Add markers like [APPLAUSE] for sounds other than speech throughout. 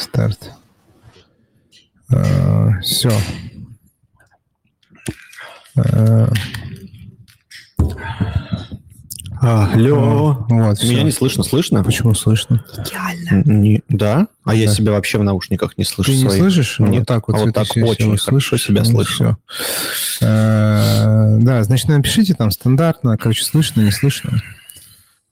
Старт. Все. Алло. Вот, Меня не слышно, слышно? Почему слышно? Не- да? А я Да. себя вообще в наушниках не слышу. Ты не своих. слышишь? Нет. Вот так вот. а вот так очень себя ну, слышу. всё. Э, Да, значит, напишите там стандартно, короче, слышно, не слышно.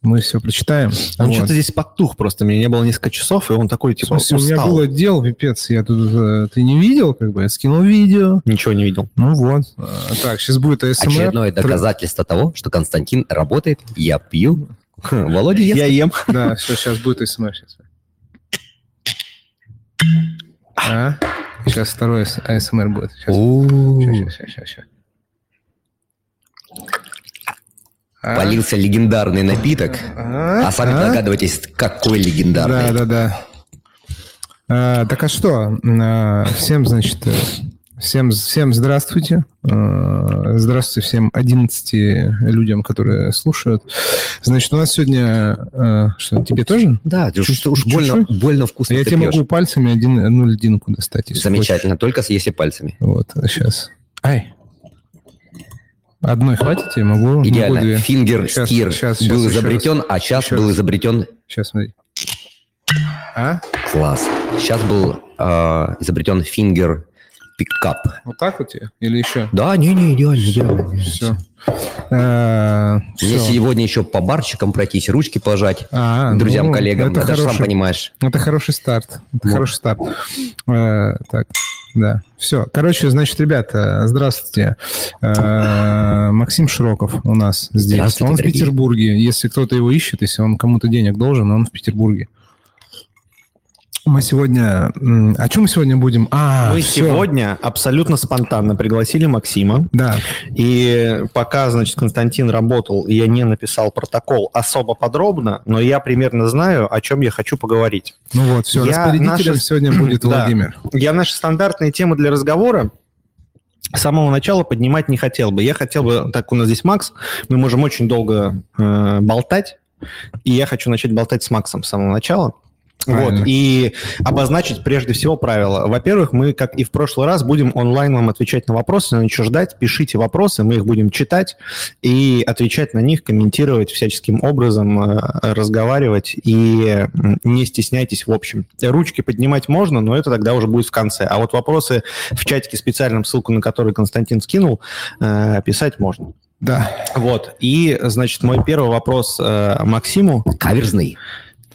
Мы все прочитаем. Он Вот. что-то здесь потух просто. Меня не было несколько часов, и он такой, В типа, смысле, у меня устал. было дел, пипец, я тут... э, Ты не видел, как бы? Я скинул видео. Ничего не видел. Ну вот. Э, Так, сейчас будет АСМР. Очередное доказательство того, что Константин работает, я пью. [LAUGHS] Володя ест. Я ем. Да, все, сейчас будет АСМР. Сейчас. А? Сейчас второй АС- АСМР будет. Сейчас, сейчас, сейчас, сейчас. А? Полился легендарный напиток. А? А сами А? догадываетесь, какой легендарный. Да, да, да. А, так а что? А, всем, значит, э, всем, всем здравствуйте. А, здравствуйте всем 11 людям, которые слушают. Значит, у нас сегодня... а, что, тебе тоже? Да, уж, Чуть- уж больно, чуть-чуть? больно вкусно Я тебе пьешь. могу пальцами один, одну льдинку достать. Замечательно, только если пальцами. хочешь. Вот, сейчас. Ай. Одной хватит, я могу, могу Идеально. две. Finger Щас, stir щас, был щас, изобретен, а сейчас Еще был раз. изобретен... Сейчас, смотри. А? Класс. Сейчас был э, изобретен finger pickup. Вот так вот тебе? Или еще? Да, не-не, идеально, идеально. Все. А, Мне сегодня еще по барчикам пройтись, ручки пожать А, друзьям, ну, коллегам. Это, Это, же сам хороший, понимаешь. это хороший старт. Это Вот. хороший старт. Э, так, да. Все. Короче, значит, ребята, здравствуйте. Э, Максим Широков у нас здесь. Он в. Петербурге. Если кто-то его ищет, если он кому-то денег должен, он в Петербурге. Мы сегодня... О чем мы сегодня будем? А, Мы всё. сегодня абсолютно спонтанно пригласили Максима. Да. И пока, значит, Константин работал, я не написал протокол особо подробно, но я примерно знаю, о чем я хочу поговорить. Ну вот, все. Я Распорядителем наши- сегодня [CLEARS THROAT] будет Да. Владимир. Я наши стандартные темы для разговора с самого начала поднимать не хотел бы. Я хотел бы, так у нас здесь Макс, мы можем очень долго э, болтать, и я хочу начать болтать с Максом с самого начала. Правильно. Вот, и обозначить прежде всего правила. Во-первых, мы, как и в прошлый раз, будем онлайн вам отвечать на вопросы, но ничего ждать, пишите вопросы, мы их будем читать и отвечать на них, комментировать всяческим образом, э, разговаривать и не стесняйтесь в общем. Ручки поднимать можно, но это тогда уже будет в конце. А вот вопросы в чатике специальном, ссылку на который Константин скинул, э, писать можно. Да. Вот. И, значит, мой первый вопрос э, Максиму. Каверзный.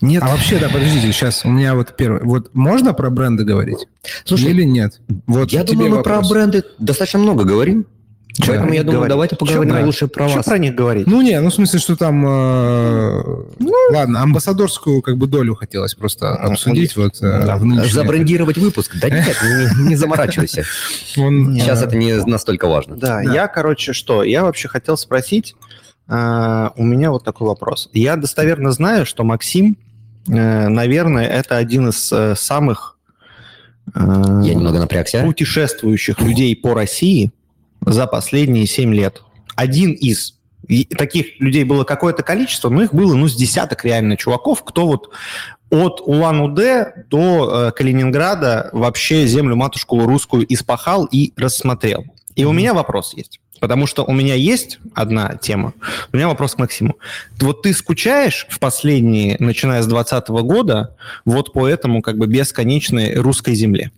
Нет. А вообще, да, подождите, сейчас у меня вот первый. Вот можно про бренды говорить? Слушай, Или нет? Вот я думаю, мы про вопрос. бренды достаточно много говорим. Да. Поэтому я думаю, Говори. давайте поговорим про- лучше про Что вас. про них говорить? Ну, не, ну, в смысле, что там... э, ладно, амбассадорскую как бы долю хотелось просто обсудить вот э, Да. в нынешней- Забрендировать выпуск? Да нет, не, не заморачивайся. [LAUGHS] Он, Сейчас э, это не настолько важно. Да, Да. я, короче, что? Я вообще хотел спросить, э, у меня вот такой вопрос. Я достоверно знаю, что Максим, наверное, это один из э, самых э, Я немного напрягся. путешествующих людей по России за последние 7 лет. Один из. И таких людей было какое-то количество, но их было, ну, с десяток реально чуваков, кто вот от Улан-Удэ до э, Калининграда вообще землю матушку русскую испахал и рассмотрел. И у меня вопрос есть. Потому что у меня есть одна тема. У меня вопрос к Максиму. Вот ты скучаешь в последние, начиная с 2020 года, вот по этому как бы бесконечной русской земле?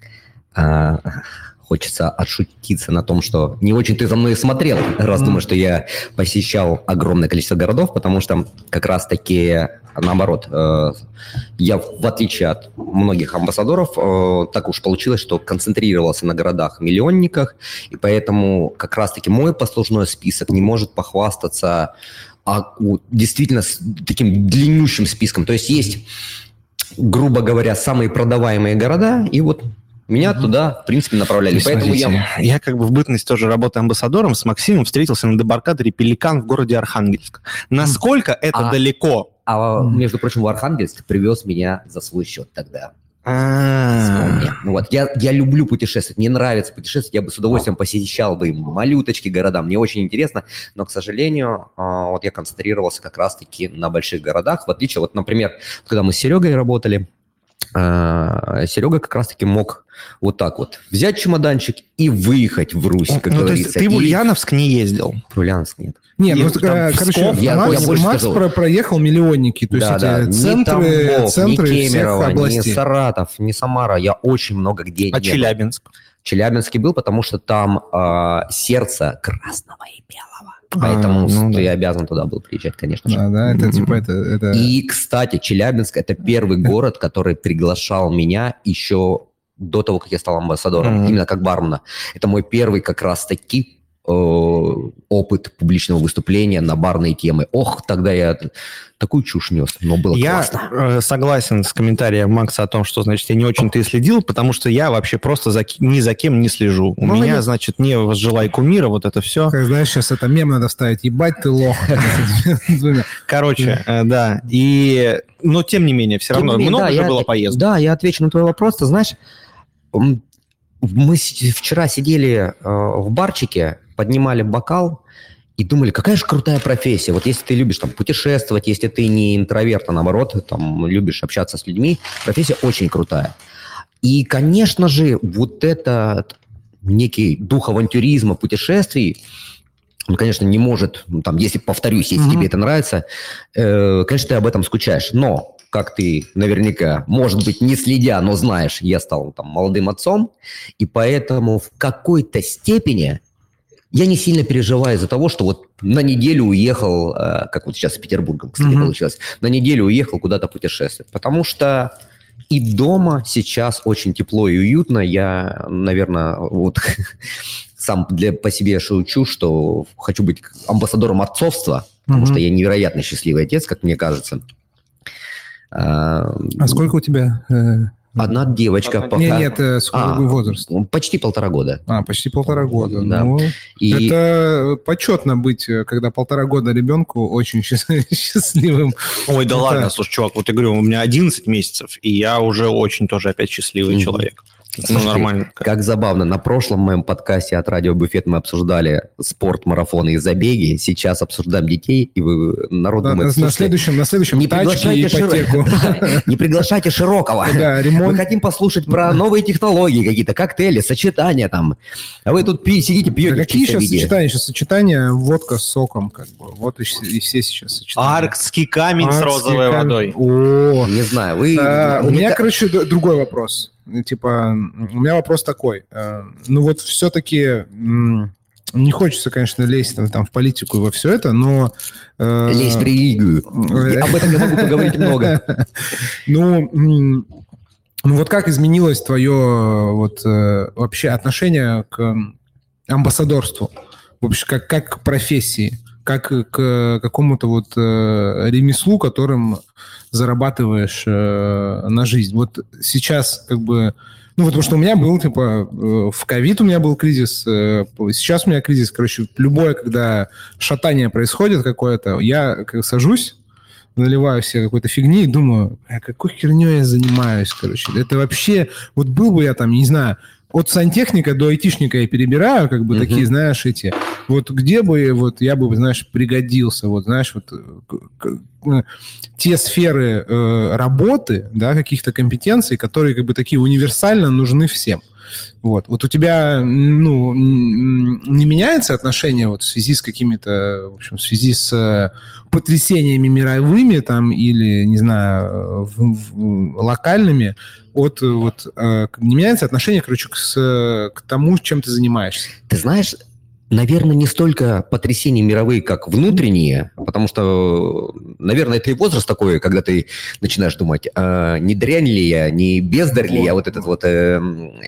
Хочется отшутиться на том, что не очень ты за мной смотрел, раз Мгм. думаешь, что я посещал огромное количество городов, потому что как раз-таки наоборот, э, я в отличие от многих амбассадоров, э, так уж получилось, что концентрировался на городах-миллионниках, и поэтому как раз-таки мой послужной список не может похвастаться а, действительно с таким длиннющим списком. То есть есть, грубо говоря, самые продаваемые города, и вот меня Мгм. туда, в принципе, направляли. И Поэтому я... смотрите, Я как бы в бытность тоже работая амбассадором с Максимом встретился на дебаркадере «Пеликан» в городе Архангельск. Насколько это А- далеко? А, между прочим, в Архангельск привез меня за свой счет тогда. А, Вспомни. Ну вот, я, я люблю путешествовать, мне нравится путешествовать, я бы с удовольствием посещал бы малюточки города, мне очень интересно, но, к сожалению, а, вот я концентрировался как раз-таки на больших городах, в отличие, вот, например, когда мы с Серегой работали, Серега как раз-таки мог вот так вот взять чемоданчик и выехать в Русь, как ну, говорится. То есть ты в И- Ульяновск не ездил? В Ульяновск нет. Не, ну, там э, короче, я- Макс, я больше Макс про- проехал миллионники, то есть да, да, эти ни центры, Тамбов, центры ни всех Кемерово, ни областей. Саратов, ни Самара. Я очень много где А не был. Челябинск? Челябинске был, потому что там а, сердце красного и белого. Поэтому А, ну ты да. обязан туда был приезжать, конечно же. Да, да, это типа это... это... И, кстати, Челябинск – это первый [LAUGHS] город, который приглашал меня еще до того, как я стал амбассадором, именно как бармена. Это мой первый как раз-таки опыт публичного выступления на барные темы. Ох, тогда я такую чушь нес, но было Я классно. э, согласен с комментарием Макса о том, что, значит, я не очень-то и следил, потому что я вообще просто за, ни за кем не слежу. У Ну, меня, вы- значит, не возжелай кумира, вот это все. Как, знаешь, сейчас это мем надо ставить. Ебать ты лох. [LAUGHS] Короче, э, да. И, но тем не менее, все равно много же я- было поездок. Да, я отвечу на твой вопрос. Ты знаешь, мы вчера сидели э, в барчике, поднимали бокал и думали, какая же крутая профессия. Вот если ты любишь там путешествовать, если ты не интроверт, а наоборот, там любишь общаться с людьми, профессия очень крутая. И, конечно же, вот этот некий дух авантюризма, путешествий, он, конечно, не может, ну, там, если, повторюсь, если Мгм. тебе это нравится, э, конечно, ты об этом скучаешь. Но, как ты наверняка, может быть, не следя, но знаешь, я стал там молодым отцом, и поэтому в какой-то степени я не сильно переживаю из-за того, что вот на неделю уехал, э, как вот сейчас с Петербургом, кстати, Мгм. получилось, на неделю уехал куда-то путешествовать. Потому что и дома сейчас очень тепло и уютно. Я, наверное, вот [LAUGHS] сам для, по себе шучу, что хочу быть амбассадором отцовства, потому Мгм. что я невероятно счастливый отец, как мне кажется. А, А сколько у тебя? Э, Одна девочка Одна- пока. Не, нет, э, сколько А, возраст? Почти полтора года. А, почти полтора года. Да. Ну, И Это почетно быть, э, когда полтора года ребенку очень счаст- [LAUGHS] счастливым. Ой, да Это- ладно, слушай, чувак, вот я говорю, у меня 11 месяцев, и я уже очень тоже опять счастливый Мгм. человек. Ну, Слушай, нормально. Как забавно, на прошлом моем подкасте от Радио Буфет мы обсуждали спорт, марафоны и забеги. Сейчас обсуждаем детей, и вы, народ На, думает, на «Слушайте, следующем, на следующем не приглашайте, ипотеку. [LAUGHS] Не приглашайте Широкого. [LAUGHS] Да, Мы ремонт. хотим послушать про новые технологии какие-то, коктейли, сочетания там. А вы тут сидите, Да пьете какие сейчас виде. сочетания? Сейчас сочетания водка с соком, как бы. Вот и, все- сейчас сочетания. Аркский камень с розовой водой. О, Не знаю, вы... А, у меня, короче, другой вопрос. Ну, Типа, у меня вопрос такой. Э, Ну вот все-таки не хочется, конечно, лезть там, там в политику и во все это, но... э, Лезть в религию. э, Об этом я могу поговорить много. [LAUGHS] Ну, ну вот как изменилось твое вот э, вообще отношение к амбассадорству? Вообще как, как к профессии? Как к какому-то вот э, ремеслу, которым зарабатываешь э, на жизнь? Вот сейчас как бы... Ну, потому что у меня был, типа, э, в ковид у меня был кризис, э, сейчас у меня кризис, короче, любое, когда шатание происходит какое-то, я как сажусь, наливаю себе какой-то фигни и думаю, а какой херней я занимаюсь, короче. Это вообще... Вот был бы я там, не знаю, от сантехника до айтишника я перебираю, как бы Мгм. такие, знаешь, эти... Вот где бы вот я бы, знаешь, пригодился, вот, знаешь, вот э, э, те сферы э, работы, да, каких-то компетенций, которые как бы такие универсально нужны всем. Вот. Вот у тебя, ну, не меняется отношение вот в связи с какими-то, в общем, в связи с э, потрясениями мировыми там или, не знаю, в- в- локальными, от э, вот э, не меняется отношение, короче, к, с- к тому, чем ты занимаешься. Ты знаешь, наверное, не столько потрясения мировые, как внутренние, потому что, наверное, это и возраст такой, когда ты начинаешь думать, а не дрянь ли я, не бездарь ли я, вот эта вот э,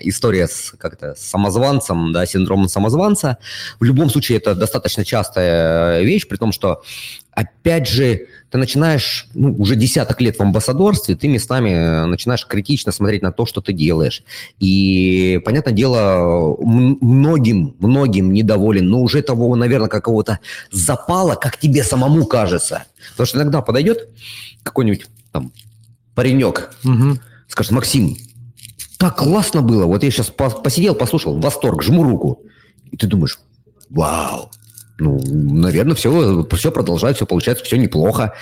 история с как-то с самозванцем, да, синдромом самозванца. В любом случае, это достаточно частая вещь, при том, что, опять же, ты начинаешь, ну, уже десяток лет в амбассадорстве, ты местами э, начинаешь критично смотреть на то, что ты делаешь. И, понятное дело, многим, многим недоволен, но уже того, наверное, какого-то запала, как тебе самому кажется. Потому что иногда подойдет какой-нибудь там паренек, скажет, Максим, так классно было, вот я сейчас посидел, послушал, восторг, жму руку. И ты думаешь, вау, ну, наверное, все, все продолжает, все получается, все неплохо.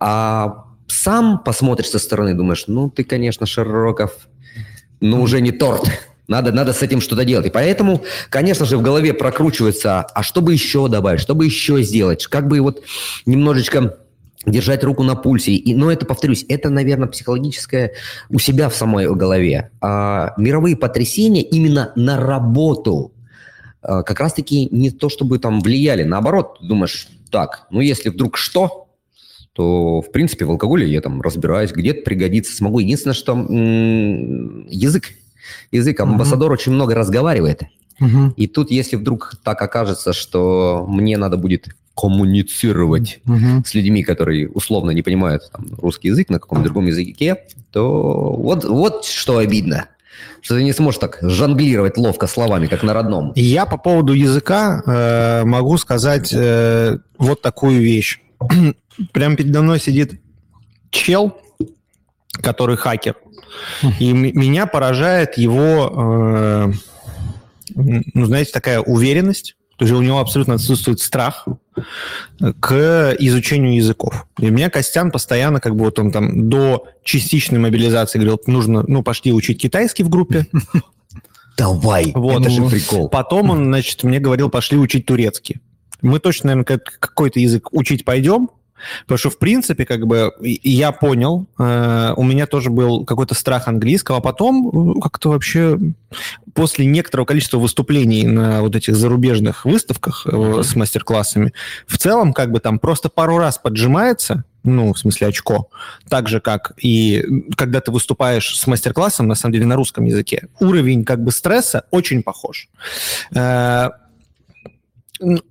А сам посмотришь со стороны, думаешь, ну, ты, конечно, Широков, но уже не торт. Надо, надо с этим что-то делать. И поэтому, конечно же, в голове прокручивается, а что бы еще добавить, что бы еще сделать, как бы вот немножечко держать руку на пульсе. И, но это, повторюсь, это, наверное, психологическое у себя в самой голове. А мировые потрясения именно на работу как раз-таки не то, чтобы там влияли. Наоборот, думаешь, так, ну если вдруг что, то, в принципе, в алкоголе я там разбираюсь, где-то пригодится, смогу. Единственное, что м- язык язык. Амбассадор uh-huh. очень много разговаривает. Uh-huh. И тут, если вдруг так окажется, что мне надо будет коммуницировать uh-huh. с людьми, которые условно не понимают там, русский язык на каком-то другом языке, то вот, вот что обидно что ты не сможешь так жонглировать ловко словами, как на родном. Я по поводу языка э, могу сказать э, вот такую вещь. [CLEARS THROAT] Прямо передо мной сидит чел, который хакер. И меня поражает его, э, ну, знаете, такая уверенность. То есть у него абсолютно отсутствует страх к изучению языков. И у меня Костян постоянно, как бы вот он там до частичной мобилизации говорил, нужно, ну, пошли учить китайский в группе. Давай, вот. это же прикол. Потом он, значит, мне говорил, пошли учить турецкий. Мы точно, наверное, какой-то язык учить пойдем, Потому что, в принципе, как бы я понял, э, у меня тоже был какой-то страх английского, а потом э, как-то вообще после некоторого количества выступлений на вот этих зарубежных выставках э, с мастер-классами, в целом как бы там просто пару раз поджимается, ну, в смысле очко, так же, как и когда ты выступаешь с мастер-классом, на самом деле, на русском языке, уровень как бы стресса очень похож. Э,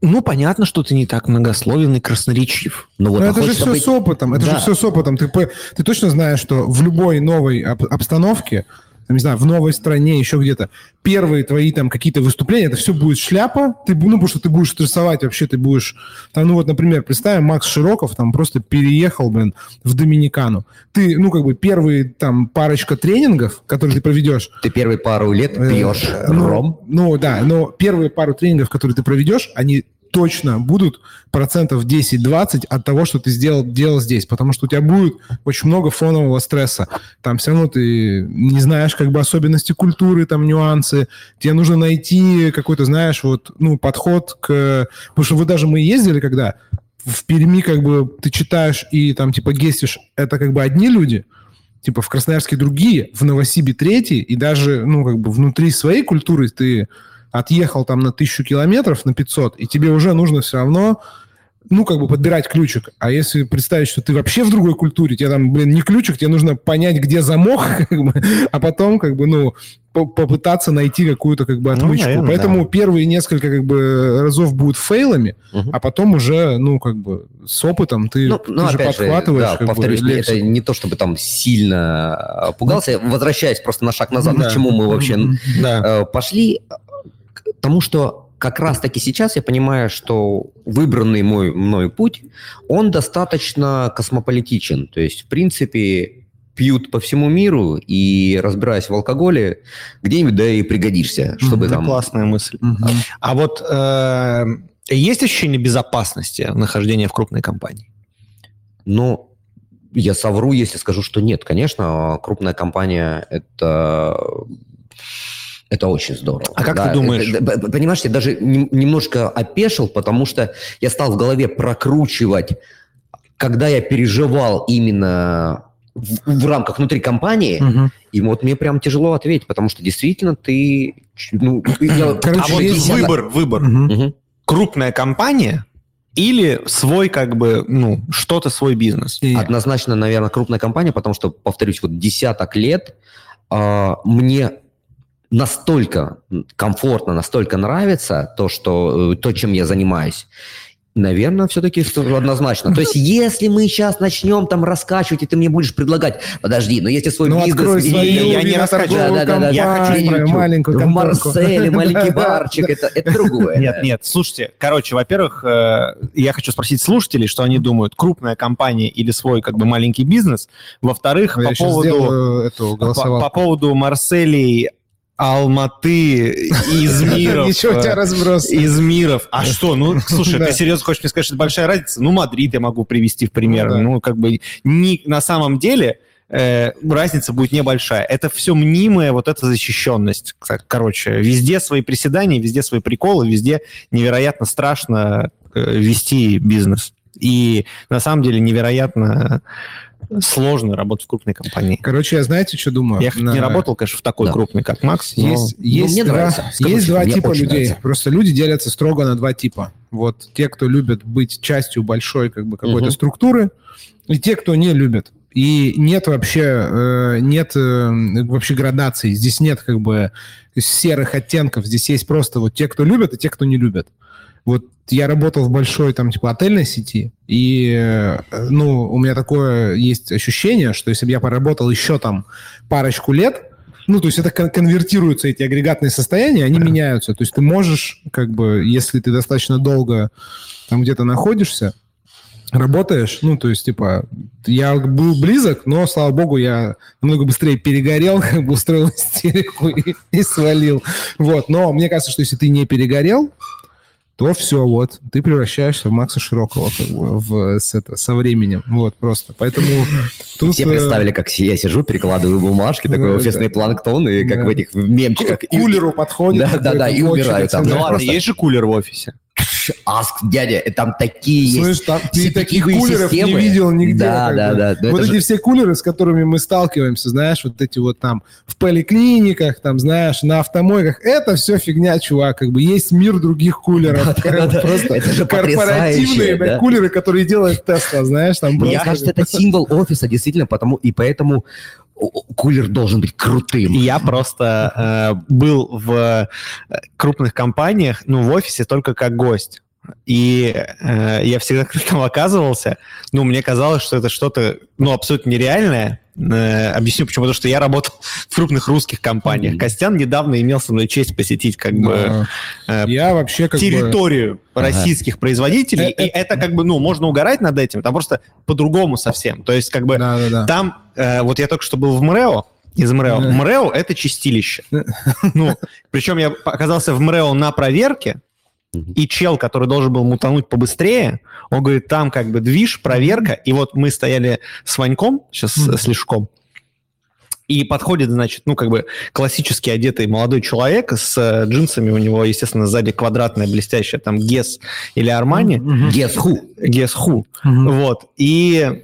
ну, понятно, что ты не так многословен и красноречив. Но, вот, Но а это же все быть... с опытом. Это да. же все с опытом. Ты, ты точно знаешь, что в любой новой обстановке не знаю, в новой стране, еще где-то, первые твои там какие-то выступления, это все будет шляпа, ты, ну, потому что ты будешь стрессовать вообще, ты будешь, там, ну, вот, например, представим, Макс Широков там просто переехал, блин, в Доминикану. Ты, ну, как бы, первые там парочка тренингов, которые ты проведешь... Ты первые пару лет пьешь э, ну, ром? Ну, да, но первые пару тренингов, которые ты проведешь, они точно будут процентов 10-20 от того, что ты сделал, делал здесь, потому что у тебя будет очень много фонового стресса. Там все равно ты не знаешь как бы особенности культуры, там нюансы. Тебе нужно найти какой-то, знаешь, вот, ну, подход к... Потому что вы даже мы ездили, когда в Перми как бы ты читаешь и там типа гестишь, это как бы одни люди, типа в Красноярске другие, в Новосибе третьи, и даже, ну, как бы внутри своей культуры ты отъехал там на тысячу километров, на 500, и тебе уже нужно все равно ну, как бы подбирать ключик. А если представить, что ты вообще в другой культуре, тебе там, блин, не ключик, тебе нужно понять, где замок, [LAUGHS] как бы, а потом, как бы, ну, попытаться найти какую-то, как бы, ну, отмычку. Ну, наверное, Поэтому да. первые несколько, как бы, разов будут фейлами, угу. а потом уже, ну, как бы, с опытом ты, ну, ну, ты же подхватываешь. Же, да, повторюсь, бы, это не то, чтобы там сильно пугался. Возвращаясь просто на шаг назад, да. к чему мы вообще да. Э, пошли, тому, что как раз-таки сейчас я понимаю, что выбранный мой мной путь, он достаточно космополитичен. То есть, в принципе, пьют по всему миру, и разбираясь в алкоголе, где-нибудь да и пригодишься, чтобы Это там... классная мысль. Угу. А вот э, есть ощущение безопасности нахождения в крупной компании? Ну, я совру, если скажу, что нет. Конечно, крупная компания – это это очень здорово. А как да, ты думаешь? Это, понимаешь, я даже немножко опешил, потому что я стал в голове прокручивать, когда я переживал именно в, в рамках внутри компании, угу. и вот мне прям тяжело ответить, потому что действительно ты... Ну, я, Короче, а вот есть выбор, выбор. Угу. Крупная компания или свой, как бы, ну, что-то свой бизнес? И... Однозначно, наверное, крупная компания, потому что, повторюсь, вот десяток лет э, мне настолько комфортно, настолько нравится то, что, э, то чем я занимаюсь, Наверное, все-таки однозначно. То есть, если мы сейчас начнем там раскачивать, и ты мне будешь предлагать, подожди, но если свой ну, бизнес... Свою, я, я не раскачиваю. Да, да, да, я хочу маленькую В Марселе маленький [LAUGHS] барчик, это, это другое. Нет, нет, слушайте, короче, во-первых, э, я хочу спросить слушателей, что они думают, крупная компания или свой как бы маленький бизнес. Во-вторых, по поводу, по, по поводу Марселей Алматы, Измиров. [LAUGHS] Ничего у тебя разброс. Измиров. А что? Ну, слушай, ты серьезно хочешь мне сказать, что это большая разница? Ну, Мадрид я могу привести в пример. Ну, как бы на самом деле э, разница будет небольшая. Это все мнимая вот эта защищенность. Короче, везде свои приседания, везде свои приколы, везде невероятно страшно э, вести бизнес. И на самом деле невероятно сложно работать в крупной компании. Короче, я знаете, что думаю? Я на... не работал, конечно, в такой да. крупной, как Макс. Но... Есть, ну, есть мне два, нравится. есть два типа людей. Нравится. Просто люди делятся строго на два типа. Вот те, кто любят быть частью большой как бы какой-то угу. структуры, и те, кто не любит. И нет вообще, э, нет э, вообще градации. Здесь нет как бы серых оттенков. Здесь есть просто вот те, кто любят, и те, кто не любят. Вот я работал в большой там типа отельной сети, и э, ну у меня такое есть ощущение, что если бы я поработал еще там парочку лет, ну, то есть это конвертируются эти агрегатные состояния, они меняются. То есть ты можешь, как бы, если ты достаточно долго там где-то находишься, работаешь, ну, то есть, типа, я был близок, но, слава богу, я намного быстрее перегорел, [LAUGHS] как бы устроил истерику и, и свалил. Вот, но мне кажется, что если ты не перегорел, то все, вот, ты превращаешься в Макса Широкого как бы, в, с, это, со временем. Вот, просто. Поэтому [LAUGHS] тут... Все э, представили, как я сижу, перекладываю бумажки, такой офисный планктон, и как в этих мемчиках. К кулеру подходит. Да-да-да, и умираю там. Ну ладно, есть же кулер в офисе. Аск, дядя, там такие Слышь, есть там, ты таких кулеров системы. не видел нигде. Да, да, да, да. Вот эти же... все кулеры, с которыми мы сталкиваемся, знаешь, вот эти вот там в поликлиниках, там, знаешь, на автомойках, это все фигня, чувак, как бы есть мир других кулеров. Да, да, да, просто это же корпоративные да? кулеры, которые делают Тесла, знаешь, там. Мне кажется, это символ офиса, действительно, потому и поэтому кулер должен быть крутым. Я просто э, был в э, крупных компаниях, ну, в офисе только как гость. И э, я всегда, [LAUGHS] там оказывался, ну, мне казалось, что это что-то, ну, абсолютно нереальное. Э, объясню почему. Потому что я работал [LAUGHS] в крупных русских компаниях. Mm-hmm. Костян недавно имел со мной честь посетить как бы э, я вообще как территорию бы... российских ага. производителей. Это, и это как бы, ну, можно угорать над этим. Там просто по-другому совсем. То есть как бы да, да, да. там, э, вот я только что был в МРЭО, из МРЭО. МРЭО — это чистилище. [LAUGHS] Ну, причем я оказался в МРЭО на проверке, и чел, который должен был мутануть побыстрее, он говорит, там как бы движ, проверка, и вот мы стояли с Ваньком, сейчас mm-hmm. с Лешком, и подходит, значит, ну, как бы классически одетый молодой человек с э, джинсами, у него, естественно, сзади квадратная блестящая там Гес или Армани. Гес Ху. Гес Ху. Вот. И,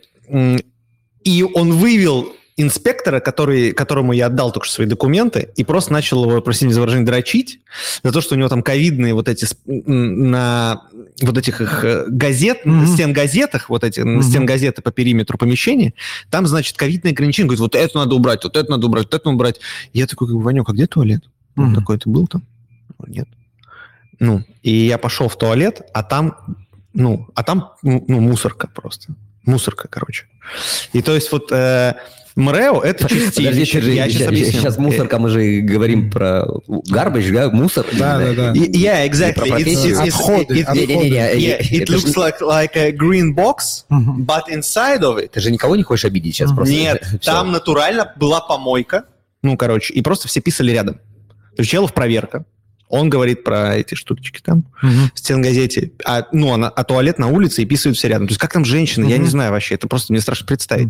и он вывел инспектора, который, которому я отдал только что свои документы, и просто начал его, простите за выражение, дрочить за то, что у него там ковидные вот эти на вот этих их э, газет, mm-hmm. стен газетах, вот эти mm-hmm. стен газеты по периметру помещения, там, значит, ковидные ограничения. Говорит, вот это надо убрать, вот это надо убрать, вот это надо убрать. Я такой, говорю, Ванек, а где туалет? Mm-hmm. Он такой, ты был там? Нет. Ну, и я пошел в туалет, а там, ну, а там, ну, мусорка просто. Мусорка, короче. И то есть вот э, МРЭО – это чистилище. Подожди, я сейчас, сейчас, сейчас мусорка, мы же говорим про garbage, да, мусор. Да, да, да. Yeah, exactly. Отходы. It looks like, like a green box, but inside of it... Ты же никого не хочешь обидеть сейчас просто? Нет, там натурально была помойка, ну, короче, и просто все писали рядом. То есть челов проверка. Он говорит про эти штучки там uh-huh. в стенгазете, а, ну, а, а туалет на улице и писают все рядом. То есть как там женщины, uh-huh. я не знаю вообще, это просто мне страшно представить.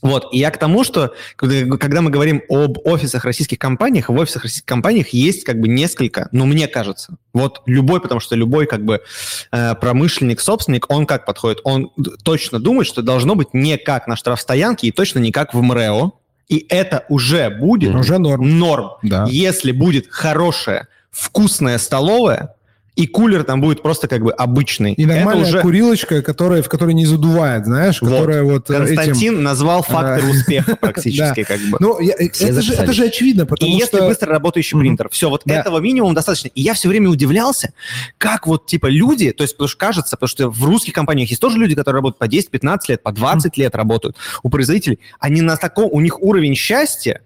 Вот, и я к тому, что когда мы говорим об офисах российских компаниях, в офисах российских компаниях есть как бы несколько, ну, мне кажется, вот любой, потому что любой как бы э, промышленник, собственник, он как подходит? Он точно думает, что должно быть не как на штрафстоянке и точно не как в МРЭО, и это уже будет уже норм. норм. Да. Если будет хорошая, вкусная столовая, и кулер там будет просто как бы обычный. И нормальная уже... курилочка, которая, в которой не задувает, знаешь, вот. которая вот э, Константин этим... назвал фактор [LAUGHS] успеха практически как бы. Ну, это же, это же очевидно, потому что... И если быстро работающий принтер, все, вот этого минимум достаточно. И я все время удивлялся, как вот типа люди, то есть, потому что кажется, потому что в русских компаниях есть тоже люди, которые работают по 10-15 лет, по 20 лет работают у производителей, они на таком, у них уровень счастья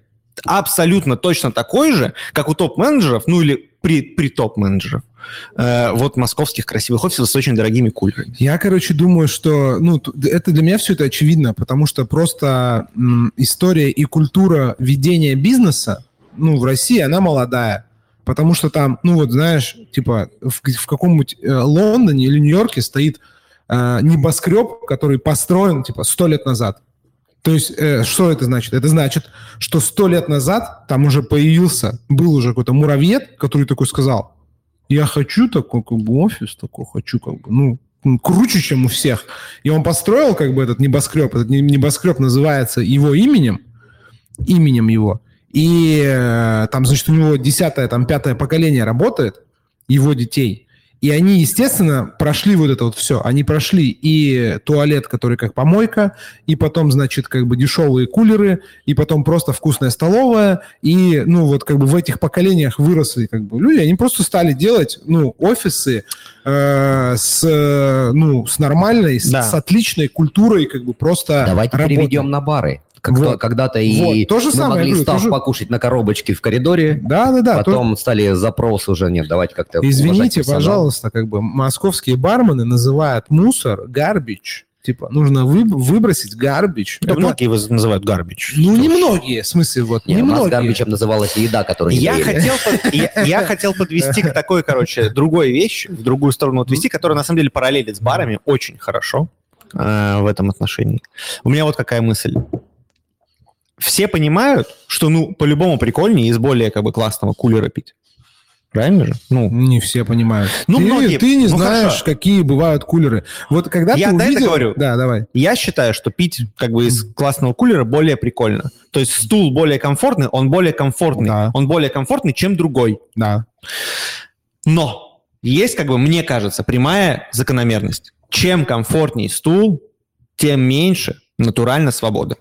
абсолютно точно такой же, как у топ-менеджеров, ну или при, при топ-менеджеров э, вот московских красивых офисов с очень дорогими кулерами. Я, короче, думаю, что ну, это для меня все это очевидно, потому что просто м, история и культура ведения бизнеса ну, в России, она молодая. Потому что там, ну вот, знаешь, типа в, в каком-нибудь э, Лондоне или Нью-Йорке стоит э, небоскреб, который построен, типа, сто лет назад. То есть, э, что это значит? Это значит, что сто лет назад там уже появился, был уже какой-то муравьед, который такой сказал, я хочу такой как бы офис, такой хочу как бы, ну, круче, чем у всех. И он построил как бы этот небоскреб. Этот не- небоскреб называется его именем, именем его. И э, там, значит, у него десятое, там, пятое поколение работает, его детей. И они, естественно, прошли вот это вот все. Они прошли и туалет, который как помойка, и потом, значит, как бы дешевые кулеры, и потом просто вкусная столовая. И, ну, вот как бы в этих поколениях выросли как бы люди. Они просто стали делать, ну, офисы э, с, ну, с нормальной, с, Да. с отличной культурой, как бы просто Давайте работы. переведем на бары. Как Вот. то- когда-то и Вот. То же мы самое, могли говорю, став тоже- покушать на коробочке в коридоре, Да, да, да. то- потом стали запросы уже, нет, давайте как-то Извините, пожалуйста, как бы московские бармены называют мусор гарбич. Типа, нужно вы- выбросить гарбич. Да многие его называют гарбич. Ну, немногие, в смысле, вот, Не, у нас немногие. гарбичем называлась еда, которую не Я доели. хотел, под- [LAUGHS] я, я хотел подвести к такой, короче, другой вещи, в другую сторону отвести, которая на самом деле параллелит с барами очень хорошо э, в этом отношении. У меня вот какая мысль. Все понимают, что, ну, по-любому прикольнее из более, как бы, классного кулера пить. Правильно же? Ну, Не все понимают. Ну, ты, многие. ты не Ну, знаешь, хорошо. какие бывают кулеры. Вот когда Я ты увидел... говорю. Да, давай. я считаю, что пить, как бы, из классного кулера более прикольно. То есть стул более комфортный, он более комфортный. Да. Он более комфортный, чем другой. Да. Но есть, как бы, мне кажется, прямая закономерность. Чем комфортнее стул, тем меньше натурально свобода.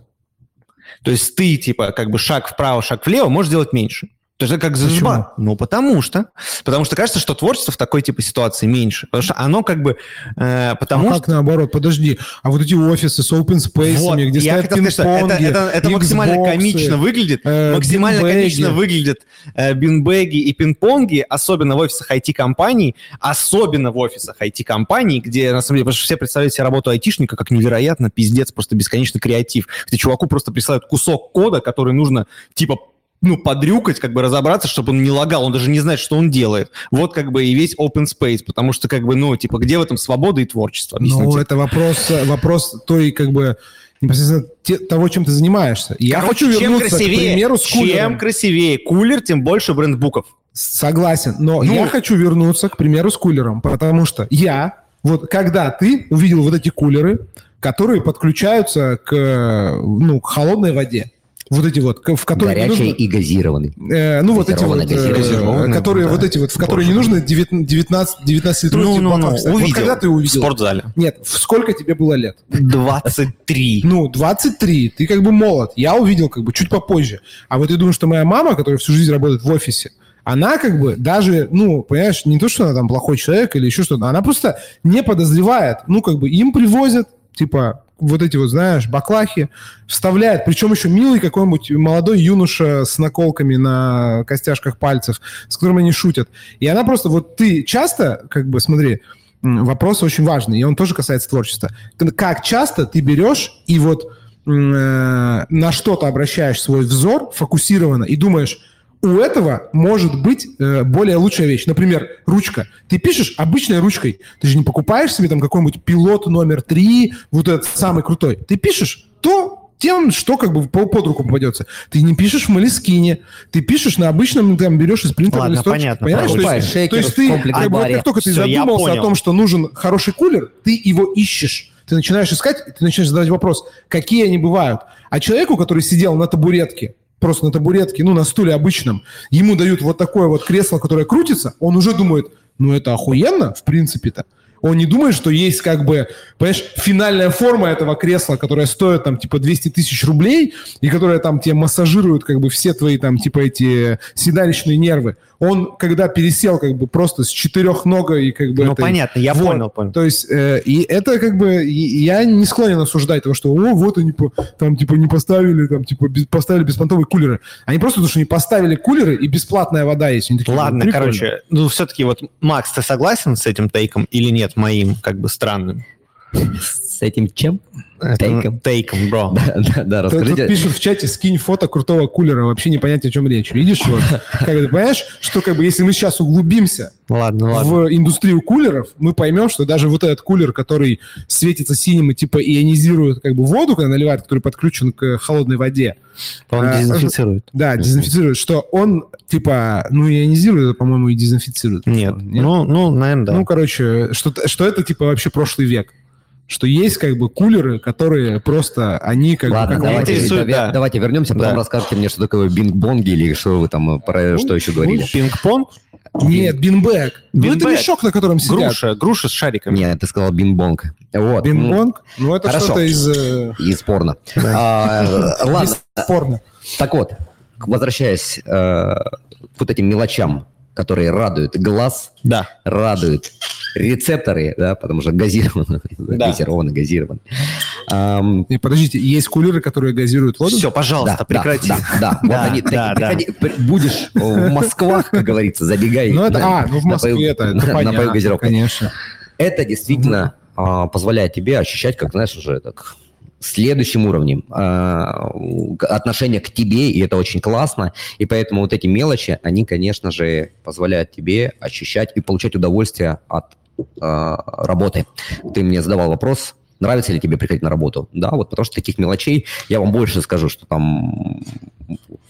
То есть ты, типа, как бы шаг вправо, шаг влево можешь делать меньше. Это как зажба. Ну, потому что. Потому что кажется, что творчество в такой типа ситуации меньше. Потому что оно как бы... э, потому а что... как наоборот? Подожди. А вот эти офисы с open space, Вот, где я стоят хотел сказать, это, это, это максимально комично выглядит. э, максимально бинбэги. комично выглядят э, бинбэги и пинг-понги, особенно в офисах IT-компаний, особенно в офисах IT-компаний, где, на самом деле, потому что все представляют себе работу айтишника как невероятно пиздец, просто бесконечный креатив. Где чуваку просто присылают кусок кода, который нужно, типа, ну, подрюкать, как бы разобраться, чтобы он не лагал, он даже не знает, что он делает. Вот как бы и весь open space, потому что, как бы, ну, типа, где в этом свобода и творчество? Ну, это вопрос, вопрос той, как бы, непосредственно те- того, чем ты занимаешься. Я Короче, хочу чем вернуться, красивее, к примеру, с чем кулером. красивее кулер, тем больше брендбуков. Согласен, но Ну- я хочу вернуться, к примеру, с кулером, потому что я, вот когда ты увидел вот эти кулеры, которые подключаются к, ну, к холодной воде, вот эти вот, в которые не Горячий нужно- и газированный. Э, ну, вот эти вот, э, которые, Да. вот эти вот, в которые Боже не нужно 19, 19, 19 литровых Ну, ну, ну, ставить. Вот увидел. когда ты В увидел? спортзале. Нет, в сколько тебе было лет? 23. Ну, 23, ты как бы молод. Я увидел как бы чуть попозже. А вот я думаю, что моя мама, которая всю жизнь работает в офисе, она как бы даже, ну, понимаешь, не то, что она там плохой человек или еще что-то, она просто не подозревает. Ну, как бы им привозят, типа, вот эти вот, знаешь, баклахи, вставляет, причем еще милый какой-нибудь молодой юноша с наколками на костяшках пальцев, с которым они шутят. И она просто, вот ты часто, как бы, смотри, вопрос очень важный, и он тоже касается творчества. Как часто ты берешь и вот э, на что-то обращаешь свой взор фокусированно и думаешь, у этого может быть э, более лучшая вещь. Например, ручка. Ты пишешь обычной ручкой. Ты же не покупаешь себе там какой-нибудь пилот номер три, вот этот самый крутой. Ты пишешь то, тем, что как бы по- под руку попадется. Ты не пишешь в Малискине, ты пишешь на обычном, там берешь из принтера Ладно, листочек. понятно, Понимаешь? То есть, шейкер то есть ты, как, бы, как только ты Всё, я задумался о том, что нужен хороший кулер, ты его ищешь. Ты начинаешь искать, ты начинаешь задавать вопрос, какие они бывают. А человеку, который сидел на табуретке, просто на табуретке, ну, на стуле обычном, ему дают вот такое вот кресло, которое крутится, он уже думает, ну, это охуенно, в принципе-то. Он не думает, что есть как бы, понимаешь, финальная форма этого кресла, которая стоит там типа 200 тысяч рублей и которая там тебе массажирует как бы все твои там типа эти седалищные нервы. Он, когда пересел как бы просто с четырехногой и как бы... Ну, этой- понятно, я Вот. понял, понял. То есть, э, и это как бы, и- я не склонен осуждать того, что, о, вот они по- там типа не поставили, там типа без- поставили беспонтовые кулеры. Они просто потому, что не поставили кулеры, и бесплатная вода есть. Они такие, Ладно, «Ну, прикольно». короче, ну все-таки вот, Макс, ты согласен с этим тейком или нет, моим, как бы странным? С этим чем? Тейком. Тейком, бро. Да, да, да, Тут- Тут расскажите. пишут в чате, скинь фото крутого кулера, вообще не понять, о чем речь. Видишь, вот, как ты понимаешь, что как бы если мы сейчас углубимся Ладно, ладно. в индустрию кулеров, мы поймем, что даже вот этот кулер, который светится синим и типа ионизирует как бы воду, когда наливает, который подключен к холодной воде, Он а, дезинфицирует. да, дезинфицирует, что он типа, ну, ионизирует, а, по-моему, и дезинфицирует. Нет. Ну, ну, наверное, да. Ну, короче, что, что это типа вообще прошлый век. Что есть как бы кулеры, которые просто, они как Ладно, бы... как давайте, интересует, да. давайте вернемся, потом Да. расскажете мне, что такое бинг-бонги или что вы там э, про что еще говорили. Пинг-понг? Нет, бинбэк. Ну, это мешок, на котором сидят. Груша. Груша с шариками. Нет, ты сказал бинг-бонг. Вот. м, Бинбонг? Ну, это Хорошо. что-то из... э, Из порно. А, Ладно, из порно. так вот, возвращаясь э, к вот этим мелочам, которые радуют глаз, Да. радуют рецепторы, да, потому что газировано, [LAUGHS] Да. газировано, газировано. Ам, Не, подождите, есть кулеры, которые газируют воду? Все, пожалуйста, прекрати. Да, да, [LAUGHS] да. Да, Вот они, да, такие, приходи- будешь в Москвах, как говорится, забегай. Ну, это, на- а, ну в напою- Москве это, это напою понятно, газировкой. конечно. Это действительно а, позволяет тебе ощущать, как, знаешь, уже так следующим уровнем к- отношение к тебе, и это очень классно. И поэтому вот эти мелочи, они, конечно же, позволяют тебе ощущать и получать удовольствие от работы. Ты мне задавал вопрос, нравится ли тебе приходить на работу? Да, вот потому что таких мелочей, я вам больше скажу, что там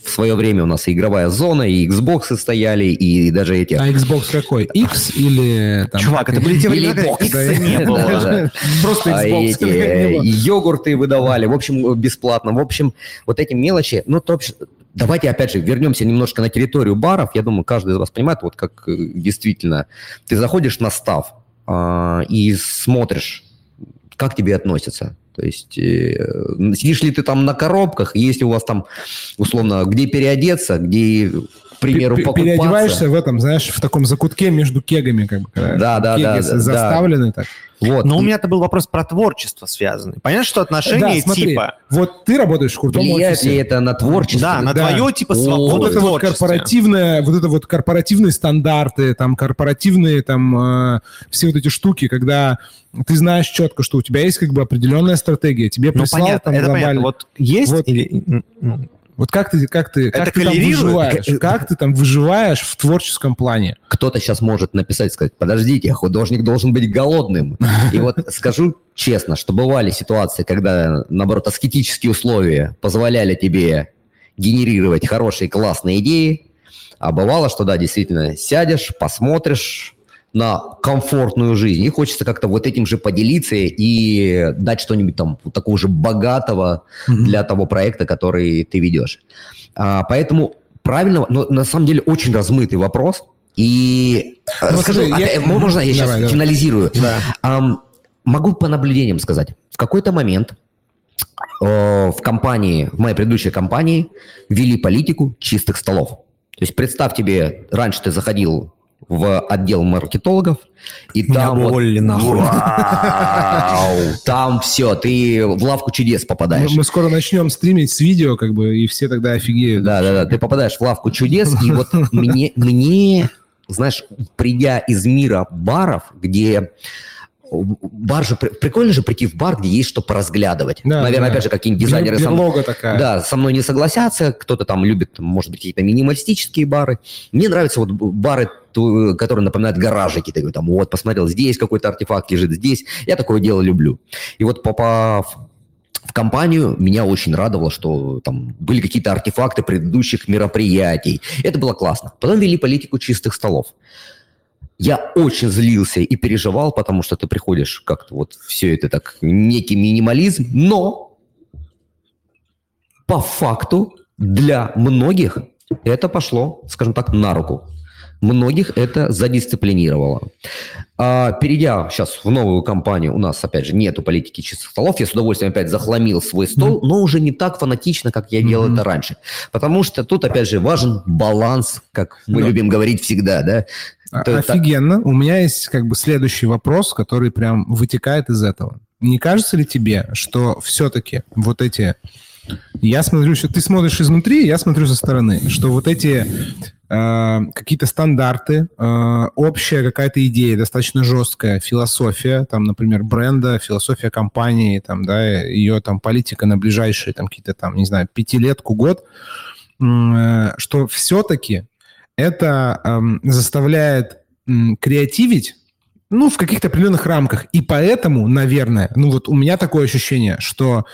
в свое время у нас и игровая зона, и Xbox стояли, и даже эти... А Xbox какой? X или... Там, Чувак, это [LAUGHS] были те времена, когда. X не было. Просто А Xbox. э, йогурты выдавали, в общем, бесплатно. В общем, вот эти мелочи, ну, давайте, опять же, вернемся немножко на территорию баров. Я думаю, каждый из вас понимает, вот как э, действительно, ты заходишь на став а, и смотришь, как тебе относятся. То есть э, сидишь ли ты там на коробках, если у вас там, условно, где переодеться, где, примеру, покупаться. Переодеваешься в этом, знаешь, в таком закутке между кегами, как бы. Да, да, кеги да, да, заставлены так. Вот. Но у меня это был вопрос про творчество связанный. Понятно, что отношения Да, смотри, типа... Вот ты работаешь в крутом влияет офисе. ли это на творчество? Да, на Да. твое типа свободу вот это вот корпоративное, вот это вот корпоративные стандарты, там корпоративные там э, все вот эти штуки, когда ты знаешь четко, что у тебя есть как бы определенная стратегия, тебе Ну, прислал понятно, там это понятно. глобально. Вот есть Вот. или... Вот как ты, как ты, как Это ты там выживаешь? Э, Как ты там выживаешь в творческом плане? кто-то сейчас может написать, сказать, подождите, художник должен быть голодным. И вот [LAUGHS] скажу честно, что бывали ситуации, когда, наоборот, аскетические условия позволяли тебе генерировать хорошие, классные идеи, а бывало, что, да, действительно, сядешь, посмотришь на комфортную жизнь, и хочется как-то вот этим же поделиться и дать что-нибудь там вот такого же богатого для того проекта, который ты ведешь. А, поэтому правильно, но на самом деле очень размытый вопрос. И э, Ну, скажу, смотри, я- опять- можно я сейчас Давай, финализирую? Да. Ам, могу по наблюдениям сказать. В какой-то момент э, в компании, в моей предыдущей компании, ввели политику чистых столов. То есть представь тебе, раньше ты заходил в отдел маркетологов, и Меня там... бы вот- уволили нахуй. Вау! Там все, ты в лавку чудес Мы, попадаешь. мы скоро начнем стримить с видео, как бы, и все тогда офигеют. Да, да, да, ты попадаешь в лавку чудес, и вот мне, мне, знаешь, придя из мира баров, где бар же, при- прикольно же прийти в бар, где есть что поразглядывать. Да, Наверное, да. опять же, какие-нибудь дизайнеры со мной- Берлога такая. да, со мной не согласятся, кто-то там любит, может быть, какие-то минималистические бары. Мне нравятся вот бары, ту- которые напоминают гаражики. Говоришь, там, вот, посмотрел, здесь какой-то артефакт лежит, здесь. Я такое дело люблю. И вот попав в компанию, меня очень радовало, что там были какие-то артефакты предыдущих мероприятий. Это было классно. Потом вели политику чистых столов. Я очень злился и переживал, потому что ты приходишь как-то вот все это так, некий минимализм, но по факту для многих это пошло, скажем так, на руку. Многих это задисциплинировало. А, перейдя сейчас в новую компанию, у нас, опять же, нету политики чистых столов. Я с удовольствием опять захламил свой стол, но уже не так фанатично, как я делал Мгм. это раньше. Потому что тут, опять же, важен баланс, как мы Да. любим говорить всегда, да. А- так- Офигенно. У меня есть как бы следующий вопрос, который прям вытекает из этого. Не кажется ли тебе, что все-таки вот эти... Я смотрю, что ты смотришь изнутри, я смотрю со стороны, что вот эти э, какие-то стандарты, э, общая какая-то идея, достаточно жесткая философия, там, например, бренда, философия компании, там, да, ее там политика на ближайшие там какие-то там, не знаю, пятилетку, год, э, что все-таки это э, заставляет э, креативить ну, в каких-то определенных рамках. И поэтому, наверное, ну вот у меня такое ощущение, что